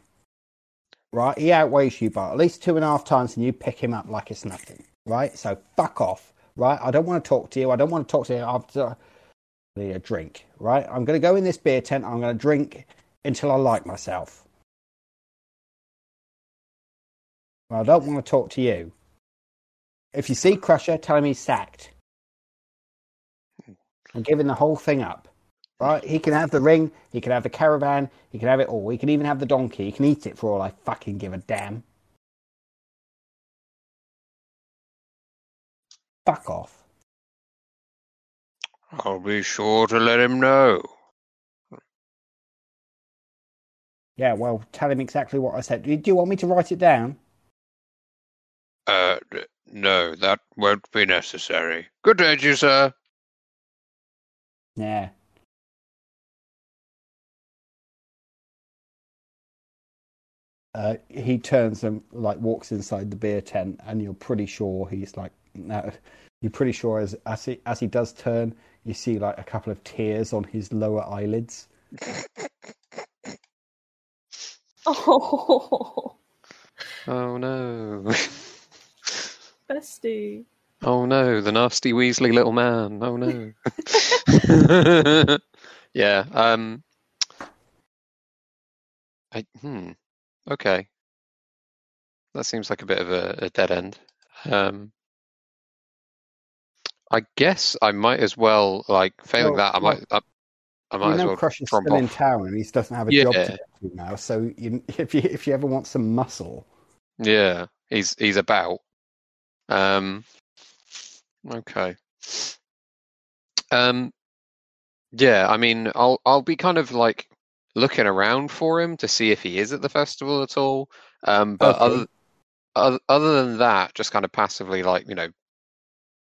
Right? He outweighs you by at least two and a half times and you pick him up like it's nothing. Right? So fuck off. Right? I don't want to talk to you. I don't want to talk to you after a drink. Right? I'm going to go in this beer tent. I'm going to drink until I like myself. I don't want to talk to you. If you see Crusher, tell him he's sacked. I'm giving the whole thing up. Right? He can have the ring, he can have the caravan, he can have it all. He can even have the donkey. He can eat it for all I fucking give a damn. Fuck off. I'll be sure to let him know. Yeah, well, tell him exactly what I said. Do you want me to write it down? Uh, no, that won't be necessary. Good day to you, sir. Yeah. Uh, he turns and like walks inside the beer tent, and you're pretty sure he's like, no, you're pretty sure as as he as he does turn, you see like a couple of tears on his lower eyelids. oh, Oh no. bestie. Oh no, the nasty Weasley little man. Oh no. yeah. Um. I hmm. Okay. That seems like a bit of a, a dead end. Um. I guess I might as well like failing Well, that. I might. I, I might you as know, well Crusher's tromp still in town, and he doesn't have a job to Yeah. get to now. So you, if you if you ever want some muscle, Yeah, he's he's about. Um. Okay. Um. Yeah, I mean, I'll I'll be kind of like looking around for him to see if he is at the festival at all. Um. But Okay. other other than that, just kind of passively like you know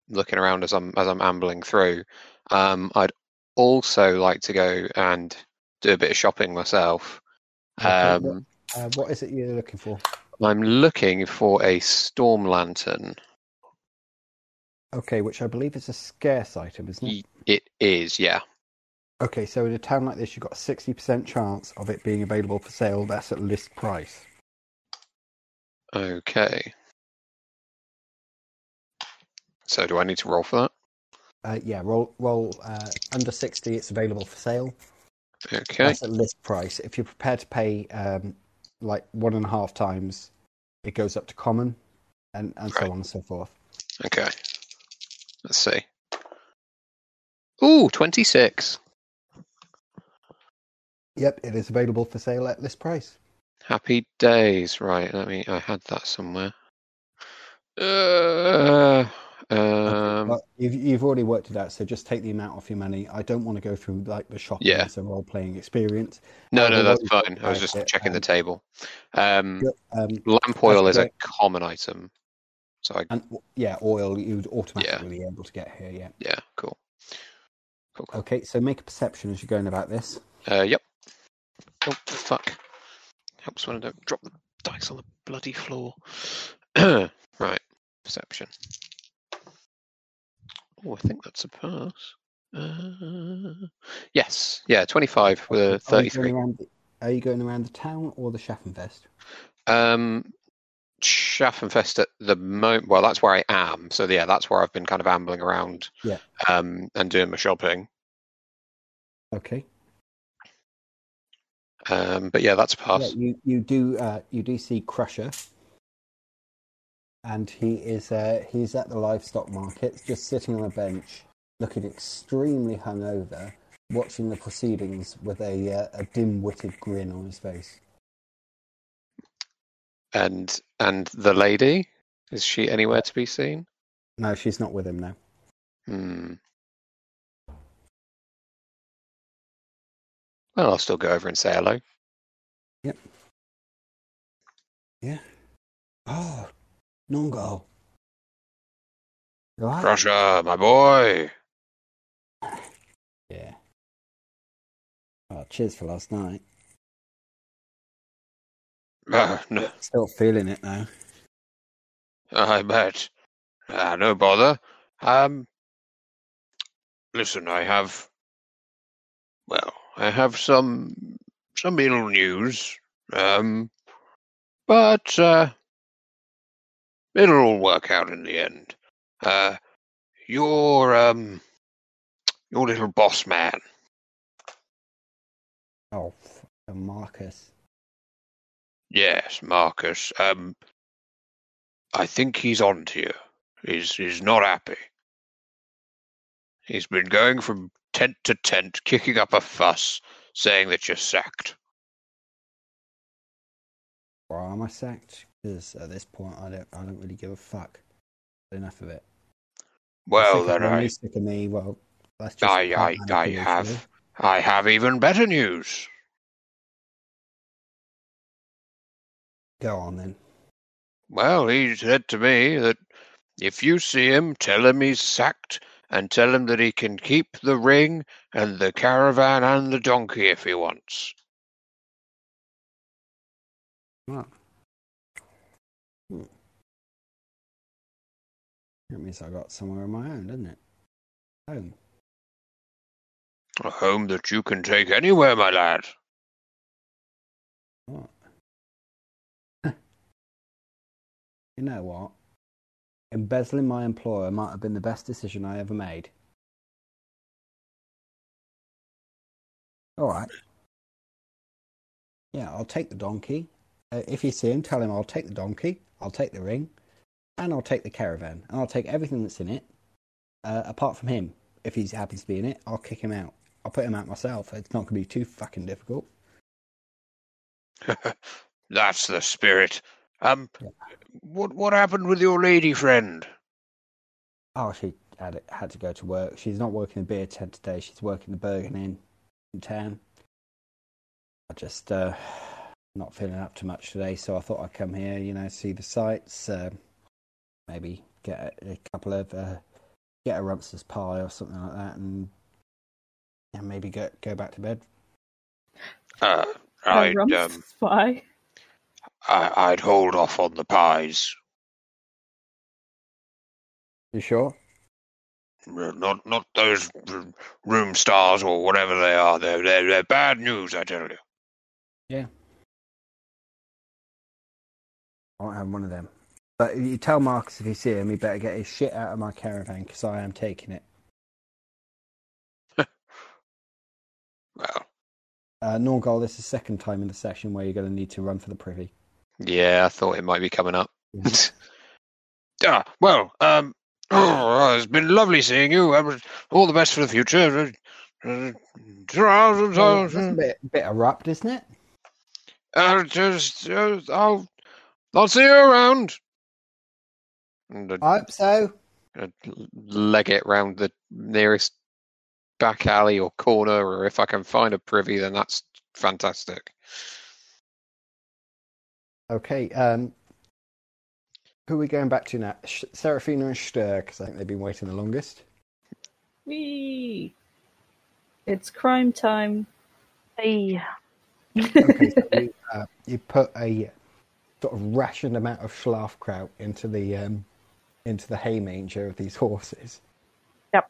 looking around as I'm as I'm ambling through. Um. I'd also like to go and do a bit of shopping myself. Okay, Um. uh, what is it you're looking for? I'm looking for a storm lantern. Okay, which I believe is a scarce item, isn't it? It is, yeah. Okay, so in a town like this, you've got a sixty percent chance of it being available for sale. That's at list price. Okay. So do I need to roll for that? Uh, yeah, roll roll uh, under sixty. It's available for sale. Okay. That's at list price. If you're prepared to pay um, like one and a half times, it goes up to common, and and Right. so on and so forth. Okay. Let's see. Ooh, 26. Yep, it is available for sale at list price. Happy days. Right, let me I had that somewhere. Uh, um Well, you've, you've already worked it out, so just take the amount off your money. I don't want to go through like the shopping Yeah. as a role playing experience. no, I've no, that's fine. I was just it, checking the um, table. Um Um, lamp oil is a common item. So I and yeah, oil you'd automatically be able to get here. Yeah. yeah, cool. Cool. cool. Okay, so make a perception as you're going about this. Uh, yep. Oh, fuck. Helps when I don't drop the dice on the bloody floor. right. Perception. Oh, I think that's a pass. Uh, yes. Yeah, 25 with a Are you, 33. going around, the- are you going around the town or the Schaffenfest? Um, Schaffenfest at the moment. Well, that's where I am. So, yeah, that's where I've been kind of ambling around Yeah. um, and doing my shopping. Okay. Um, but yeah, that's a pass. Yeah, you you do uh, you do see Crusher, and he is uh, he's at the livestock market, just sitting on a bench, looking extremely hungover, watching the proceedings with a uh, a dim-witted grin on his face. And and the lady is she anywhere to be seen? No, she's not with him now. Hmm. Well, I'll still go over and say hello. Yep. Yeah. Oh, Nornghal. Right? Crusher, my boy. Yeah. Oh, cheers for last night. Uh, no, Still feeling it now. I bet. Ah, no bother. Um, listen, I have. Well, I have some some ill news. Um, but uh, it'll all work out in the end. Uh, your um, your little boss man. Oh, Marcus. Yes, Marcus. Um, I think he's on to you. He's he's not happy. He's been going from tent to tent, kicking up a fuss, saying that you're sacked. Why am I sacked? Because at this point, I don't, I don't really give a fuck. Enough of it. Well, then I, sick of me. Well, that's just. I, I, I really. have, I have even better news. Go on then. Well, he said to me that if you see him, tell him he's sacked, and tell him that he can keep the ring and the caravan and the donkey if he wants. Hmm. That means I got somewhere of my own, doesn't it? Home. A home that you can take anywhere, my lad. What? you know what? Embezzling my employer might have been the best decision I ever made. All right. Yeah, I'll take the donkey. Uh, if you see him, tell him I'll take the donkey, I'll take the ring, and I'll take the caravan, and I'll take everything that's in it, uh, apart from him. If he's happy to be in it, I'll kick him out. I'll put him out myself. It's not going to be too fucking difficult. That's the spirit. Um, Yeah. what what happened with your lady friend? Oh, she had had to go to work. She's not working the beer tent today. She's working the Bergen Inn in town. I just uh, not feeling up to much today, so I thought I'd come here. You know, see the sights. Uh, maybe get a, a couple of uh, get a Rumster's pie or something like that, and yeah, maybe go go back to bed. Uh, A I'd rump um, spy. I, I'd hold off on the pies. You sure? Not not those room stars or whatever they are. They're they're, they're bad news, I tell you. Yeah. I won't have one of them. But you tell Marcus if you see him, he better get his shit out of my caravan because I am taking it. Well, Uh, Nornghal, this is the second time in the session where you're going to need to run for the privy. Yeah, I thought it might be coming up. ah, well, um, oh, it's been lovely seeing you. All the best for the future. Uh, Well, that's a uh, bit, bit abrupt, isn't it? uh, just, uh, I'll, I'll see you around. And I'd- I hope so. I'd leg it round the nearest back alley or corner, or if I can find a privy, then that's fantastic. Okay. Um, who are we going back to now? Sh- Seraphina and Stör, because I think they've been waiting the longest. Whee! It's crime time. Hey, Okay, so you, uh, you put a sort of rationed amount of schlafkraut into the um, into the hay manger of these horses. Yep.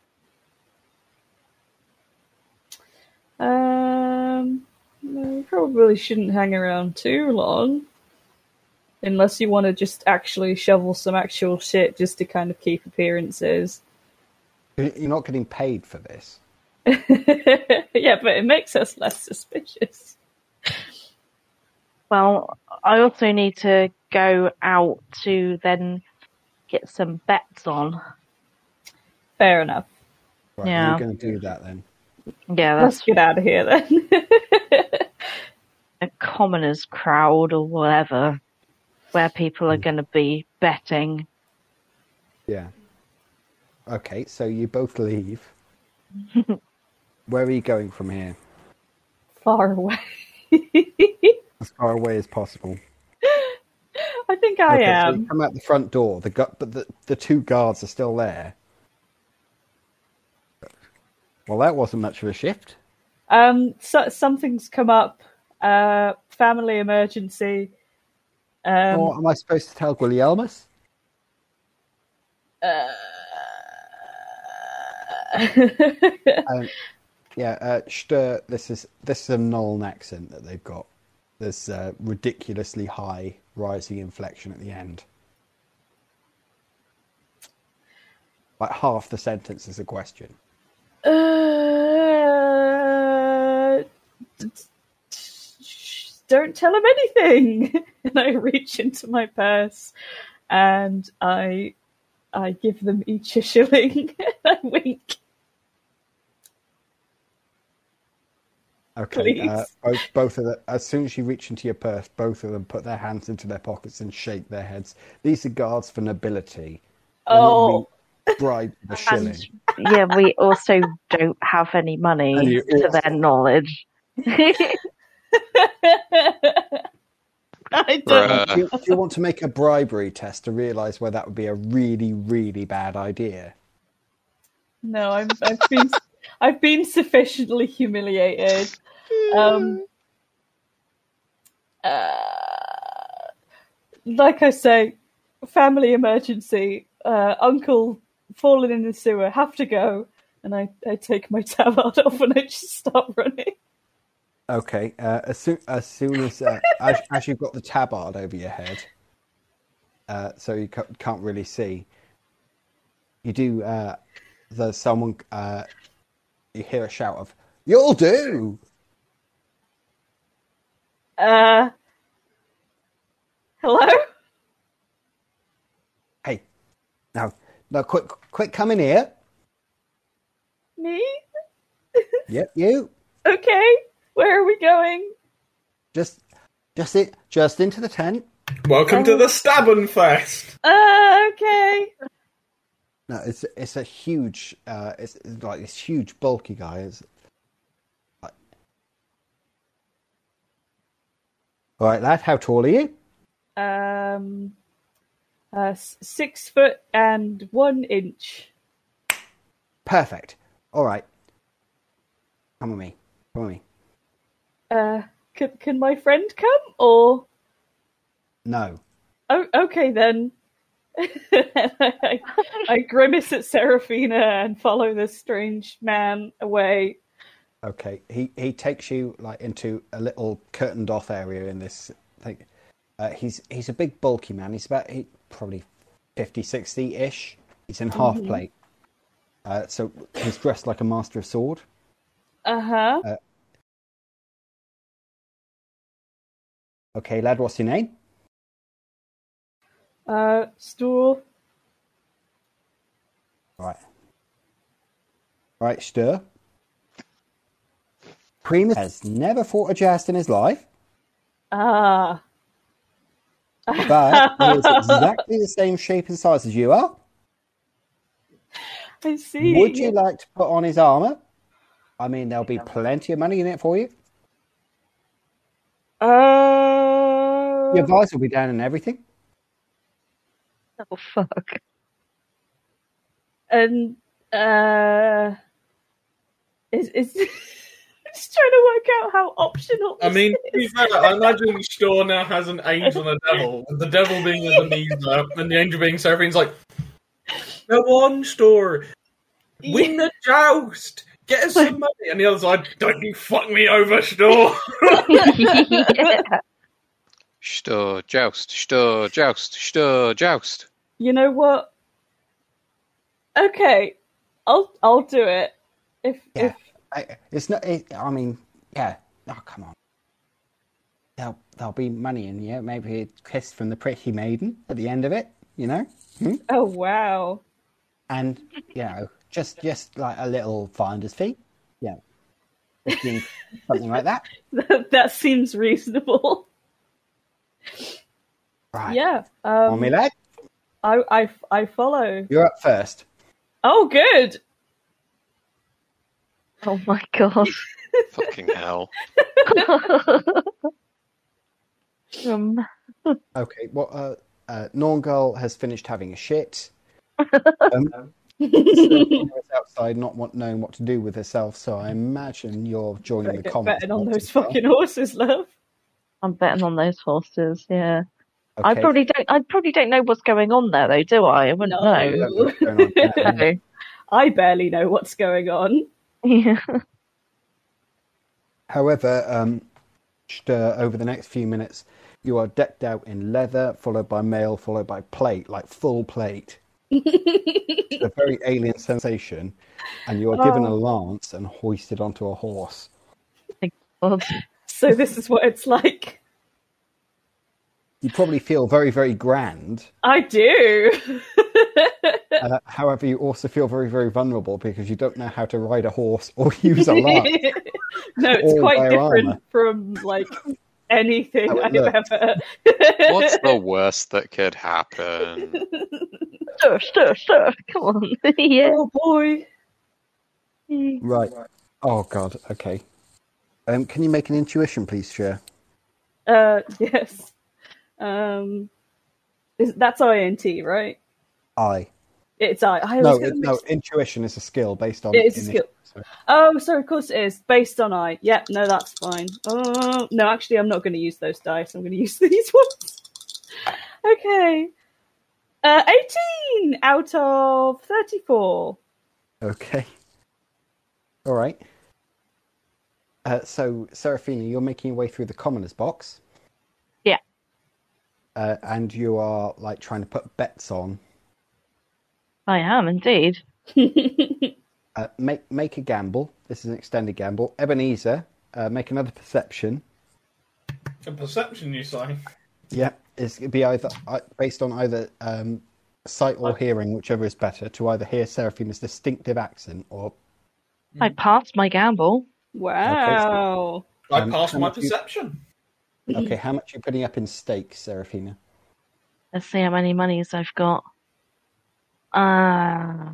Um, we probably shouldn't hang around too long. Unless you want to just actually shovel some actual shit just to kind of keep appearances. You're not getting paid for this. yeah, but it makes us less suspicious. Well, I also need to go out to then get some bets on. Fair enough. Right, Yeah. We're going to do that then. Yeah, Let's get out of here then. a commoners crowd or whatever, where people are going to be betting. Yeah. Okay, so you both leave. Where are you going from here? Far away. As far away as possible. I think I Okay, so you am. come out the front door. The gu- but the, the two guards are still there. Well, that wasn't much of a shift. Um, so, something's come up. Uh, family emergency. Um, or am I supposed to tell Guillermus? Um, yeah, uh, this is this is a Nuln accent that they've got. There's uh, ridiculously high rising inflection at the end. Like half the sentence is a question. uh, don't tell him anything. and I reach into my purse and I I give them each a shilling. I wink. Okay, uh, both both of them. As soon as you reach into your purse, both of them put their hands into their pockets and shake their heads. These are guards for nobility. They're Oh, being bribed with shilling. Yeah, we also don't have any money to their knowledge. I don't. Do you, do you want to make a bribery test to realise where that would be a really, really bad idea? No, I'm, I've been I've been sufficiently humiliated. Um, uh, like I say, family emergency. Uh, uncle fallen in the sewer. Have to go. And I, I take my tabard off and I just start running. Okay, uh, as soon as soon as uh, as, as you've got the tabard over your head, uh, so you ca- can't really see. You do. Uh, there's someone. Uh, you hear a shout of "You'll do!" Uh, hello. Hey, now, now, quick, quick, come in here. Me? Yep, you. Okay. Where are we going? Just, just it, just into the tent. Welcome to the Stabbin' Fest. Uh, okay. No, it's it's a huge, uh, it's, it's like this huge, bulky guy. It's, like- All right, lad. How tall are you? Um, uh, six foot and one inch. Perfect. All right. Come with me. Come with me. Uh, can can my friend come or? No. Oh, okay then. I, I grimace at Seraphina and follow this strange man away. Okay. He he takes you like into a little curtained off area in this thing. Uh, he's he's a big bulky man. He's about he, probably 50, 60 ish. He's in half plate. Uh, so he's dressed like a master of sword. Uh Okay, lad. What's your name? Uh, stool. Right. Right, Stör. Primus has never fought a joust in his life, Ah. but he is exactly the same shape and size as you are. I see. Would you like to put on his armor? I mean, there'll be plenty of money in it for you. Your visor will be down and everything. Oh fuck! and uh is is just trying to work out how optional I mean, to be is. fair, I imagine Stör now has an angel and a devil. with The devil being Ebenezer and the angel being Seraphina's like, Come one Stör. Win the joust. Get us some money. And the other side, don't you fuck me over, Stör. yeah. Stör, joust, Stör, joust, Stör, joust. you know what okay i'll i'll do it if Yeah. if I, it's not. It, I mean, yeah. Oh, come on. there'll there'll be money in here. Maybe a kiss from the pretty maiden at the end of it. You know, hmm? Oh wow. and you know, just just like a little finder's fee. Yeah, 15, something like that. that seems reasonable. Right. Yeah. On Um, me leg. I, I I follow. You're up first. Oh, good. Oh my god. Fucking hell. um, Okay. Well, uh, uh, Nornghal has finished having a shit. Um, Seraphina outside, not want, knowing what to do with herself. So I imagine you're joining Better the get comments. betting on those as well. fucking horses, love. I'm betting on those horses. Yeah. I probably don't. I probably don't know what's going on there, though, do I? I wouldn't No. Know what's going on there. know. I barely know what's going on. yeah. However, um, just, uh, over the next few minutes, you are decked out in leather, followed by mail, followed by plate, like full plate. It's a very alien sensation, and you are given a Oh. lance and hoisted onto a horse. Thank God. So this is what it's like. You probably feel very, very grand. I do. Uh, however, you also feel very, very vulnerable because you don't know how to ride a horse or use a lance. no, it's quite different armor. from like anything I've looks. ever. What's the worst that could happen? Stör, Stör, Stör. Come on. yeah. Oh boy. Right. Oh, God. Okay. Um, can you make an intuition, please, Stör? Uh, yes. Um, is, that's INT, right? I. It's I. I No, it, no. Intuition is a skill based on. It is a skill. so- Oh, sorry, of course it is. Based on I. Yep, no, that's fine. Oh, no, actually, I'm not going to use those dice. I'm going to use these ones. Okay. Uh, 18 out of 34. Okay. All right. Uh, so, Seraphina, you're making your way through the commoner's box. Yeah. Uh, and you are like trying to put bets on. I am indeed. Uh, make make a gamble. This is an extended gamble. Ebenezer, uh, make another perception. A perception, you say? Yeah, it's gonna be either uh, based on either um, sight or hearing, whichever is better, to either hear Seraphina's distinctive accent or I passed my gamble. Wow. I Um, passed my much you- perception. okay. How much are you putting up in stakes, Seraphina? Let's see how many monies I've got. Uh,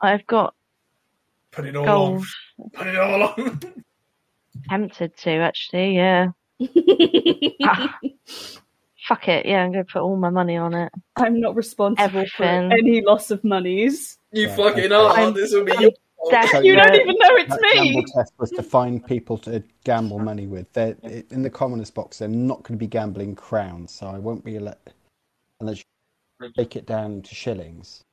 I've got Put it all gold. on. Put it all on. Tempted to actually, yeah. Ah, fuck it, yeah. I'm gonna put all my money on it. I'm not responsible Everything. for any loss of monies. You Yeah, fucking are. I'm- This will be I'm your. Desperate. You don't even know it's That me. gamble test was to find people to gamble money with. They're in the commoners box. They're not going to be gambling crowns, so I won't be let unless you break it down to shillings.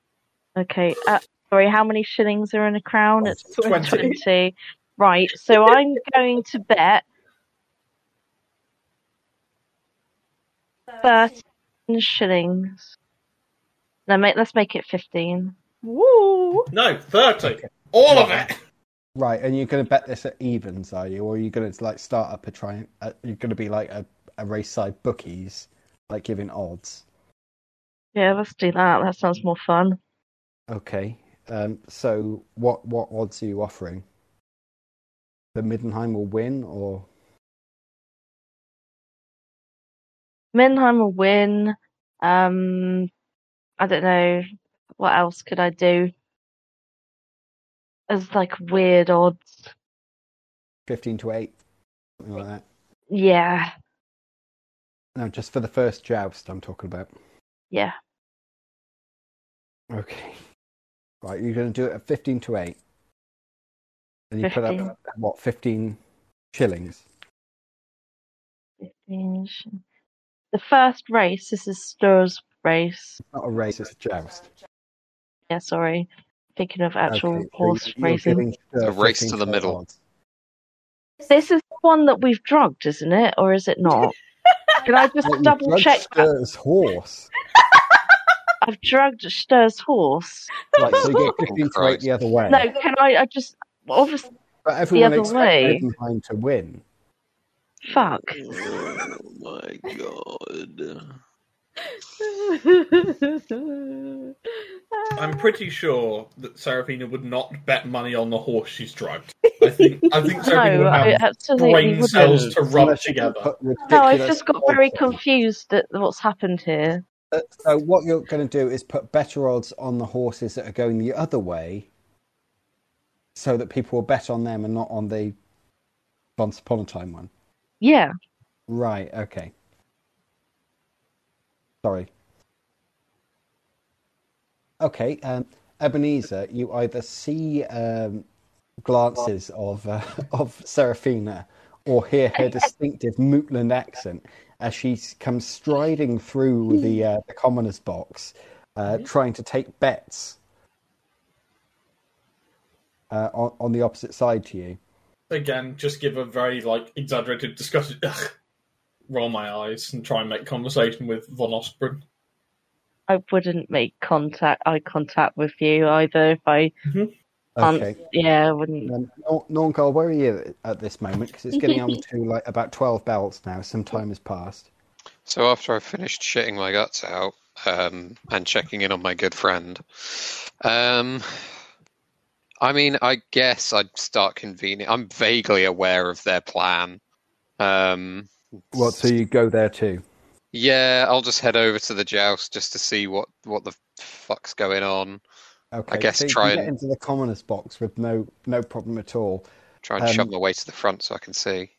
Okay. Uh, sorry, how many shillings are in a crown? It's 20. twenty. Right. So I'm going to bet thirteen shillings. No, mate. Let's make it fifteen. Woo. No, 30. All of it. Right, and you're going to bet this at evens, are you? Or are you going to like start up a try? Uh, you're going to be like a, a race side bookies, like giving odds. Yeah, let's do that. That sounds more fun. Okay. Um, so what what odds are you offering? That Middenheim will win, or Middenheim will win. Um, I don't know. What else could I do? As like weird odds. fifteen to eight, something like that. Yeah, No, just for the first joust, I'm talking about. yeah. Okay. Right, you're going to do it at 15 to 8. And you put up, what, 15 shillings? 15. sh- The first race, this is Stör's race. It's not a race, it's a joust. Yeah, sorry. Thinking of actual Okay, so horse you're racing. giving Stör a race to the middle. odds. This is the one that we've drugged, isn't it? Or is it not? Can I just Well, double check that? Stör's horse. I've drugged Stör's horse. Right, so you get 15 to 8 the other way. No, can I, I just, obviously, But everyone other expects way. Middenheim to win. Fuck. Oh my god. I'm pretty sure that Seraphina would not bet money on the horse she's drugged. I think I think Seraphina No, would I have absolutely brain wouldn't. cells to rub Unless together. No, I've just got very on. confused at what's happened here. Uh, So what you're going to do is put better odds on the horses that are going the other way, so that people will bet on them and not on the Once Upon a Time one. Yeah. Right. Okay. Sorry. Okay. Um, Ebenezer, you either see um, glances of uh, of Seraphina or hear her distinctive Mootland accent as she comes striding through the uh, the commoner's box, uh, trying to take bets uh, on, on the opposite side to you. Again, just give a very like exaggerated discussion. Ugh. Roll my eyes and try and make conversation with Von Osprey. I wouldn't make contact eye contact with you either if I Um, Okay. yeah, I wouldn't Um, Nor- where are you at this moment? Because it's getting on to like about twelve bells now. Some time has passed. So after I've finished shitting my guts out um, and checking in on my good friend, um, I mean, I guess I'd start convening. I'm vaguely aware of their plan. Um, What? So you go there too? yeah, I'll just head over to the joust just to see what what the fuck's going on. Okay. guess so you try can get and- into the commoner's box with no no problem at all. Try and Um, shove my way to the front so I can see.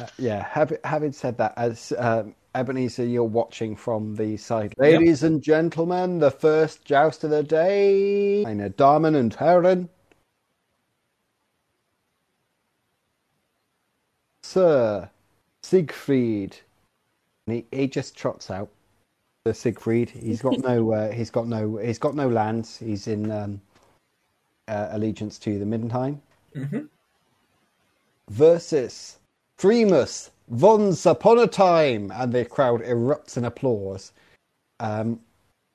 Uh, yeah. Have, having said that, as um, Ebenezer, you're watching from the side. Ladies and gentlemen, the first joust of the day. Meine Damen und Herren. Sir Siegfried. And he, he just trots out. the Siegfried. He's got no. Uh, he's got no. He's got no lands. He's in um, uh, allegiance to the Middenheim. Mhm. Versus Primus Once Upon a Time, and the crowd erupts in applause. Um,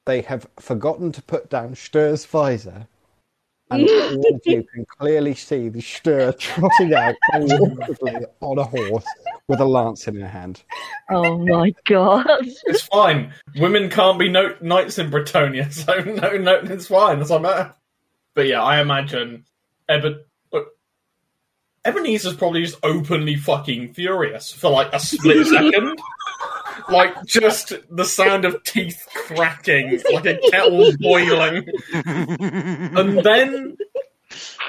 they have forgotten to put down visor, and all of you can clearly see the Stör trotting out on a horse with a lance in her hand. Oh my god. It's fine. Women can't be no- knights in Bretonnia, so no, no, it's fine. That's what matter. But yeah, I imagine Eben. Look, uh, Ebenezer's probably just openly fucking furious for like a split second. Like just the sound of teeth cracking, like a kettle boiling, and then,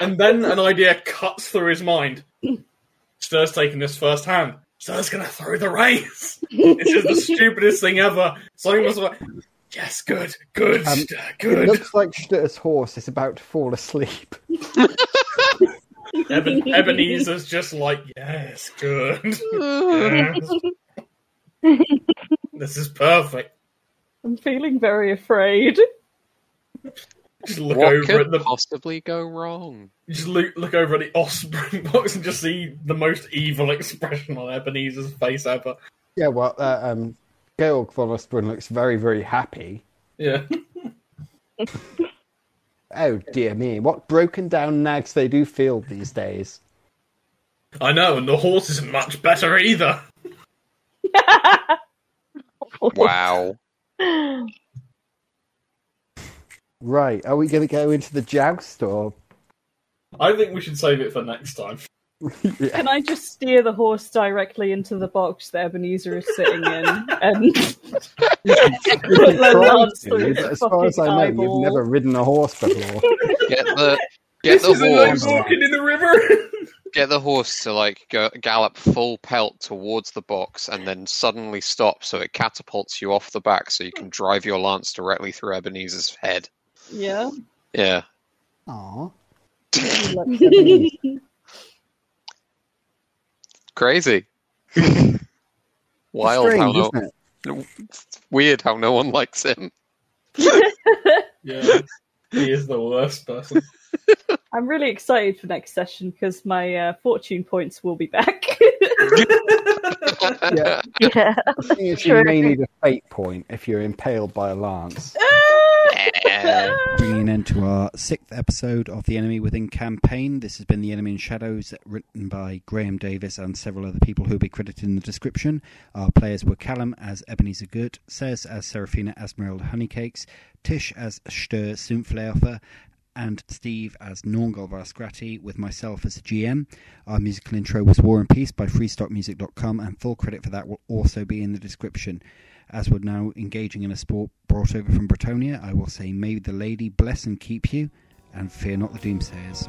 and then an idea cuts through his mind. Stör's taking this first hand. Stör's gonna throw the race. This is the stupidest thing ever. Something was like, yes, good, good, Um, Stör, It good. looks like Stör's horse is about to fall asleep. Eben, Ebenezer's just like, yes, good. Yes. This is perfect. I'm feeling very afraid. Just look what over could at the possibly go wrong? just look, look over at the offspring box and just see the most evil expression on Ebenezer's face ever. Yeah, well, uh, um, Georg von Ostbrunn looks very, very happy. Yeah. Oh dear me, what broken down nags they do feel these days. I know, and the horse isn't much better either. Wow. Right, are we going to go into the joust or? I think we should save it for next time. yeah. Can I just steer the horse directly into the box that Ebenezer is sitting in and put the lance through But its as far as I know, you've never ridden a horse before. Get the get This the isn't like horse. walking in the river. Get the horse to like go, gallop full pelt towards the box and then suddenly stop so it catapults you off the back so you can drive your lance directly through Ebenezer's head. Yeah. Yeah. Aw. Crazy. Wild Strange, how no, isn't it? it's weird how no one likes him. yeah, he is the worst person. I'm really excited for next session because my uh, fortune points will be back. Yeah. yeah. The thing is, you may need a fate point if you're impaled by a lance. Bringing in then to our sixth episode of the Enemy Within campaign. This has been The Enemy in Shadows, written by Graeme Davis and several other people who will be credited in the description. Our players were Callum as Ebenezer Gütte, Sez as Seraphina Esmerelda Honeycakes, Tish as Stör Sumpfläufer, and Steve as Nornghal Varrskrati, with myself as GM. Our musical intro was War and Peace by freestockmusic.com, and full credit for that will also be in the description. As we're now engaging in a sport brought over from Bretonnia, I will say, May the Lady bless and keep you, and fear not the doomsayers.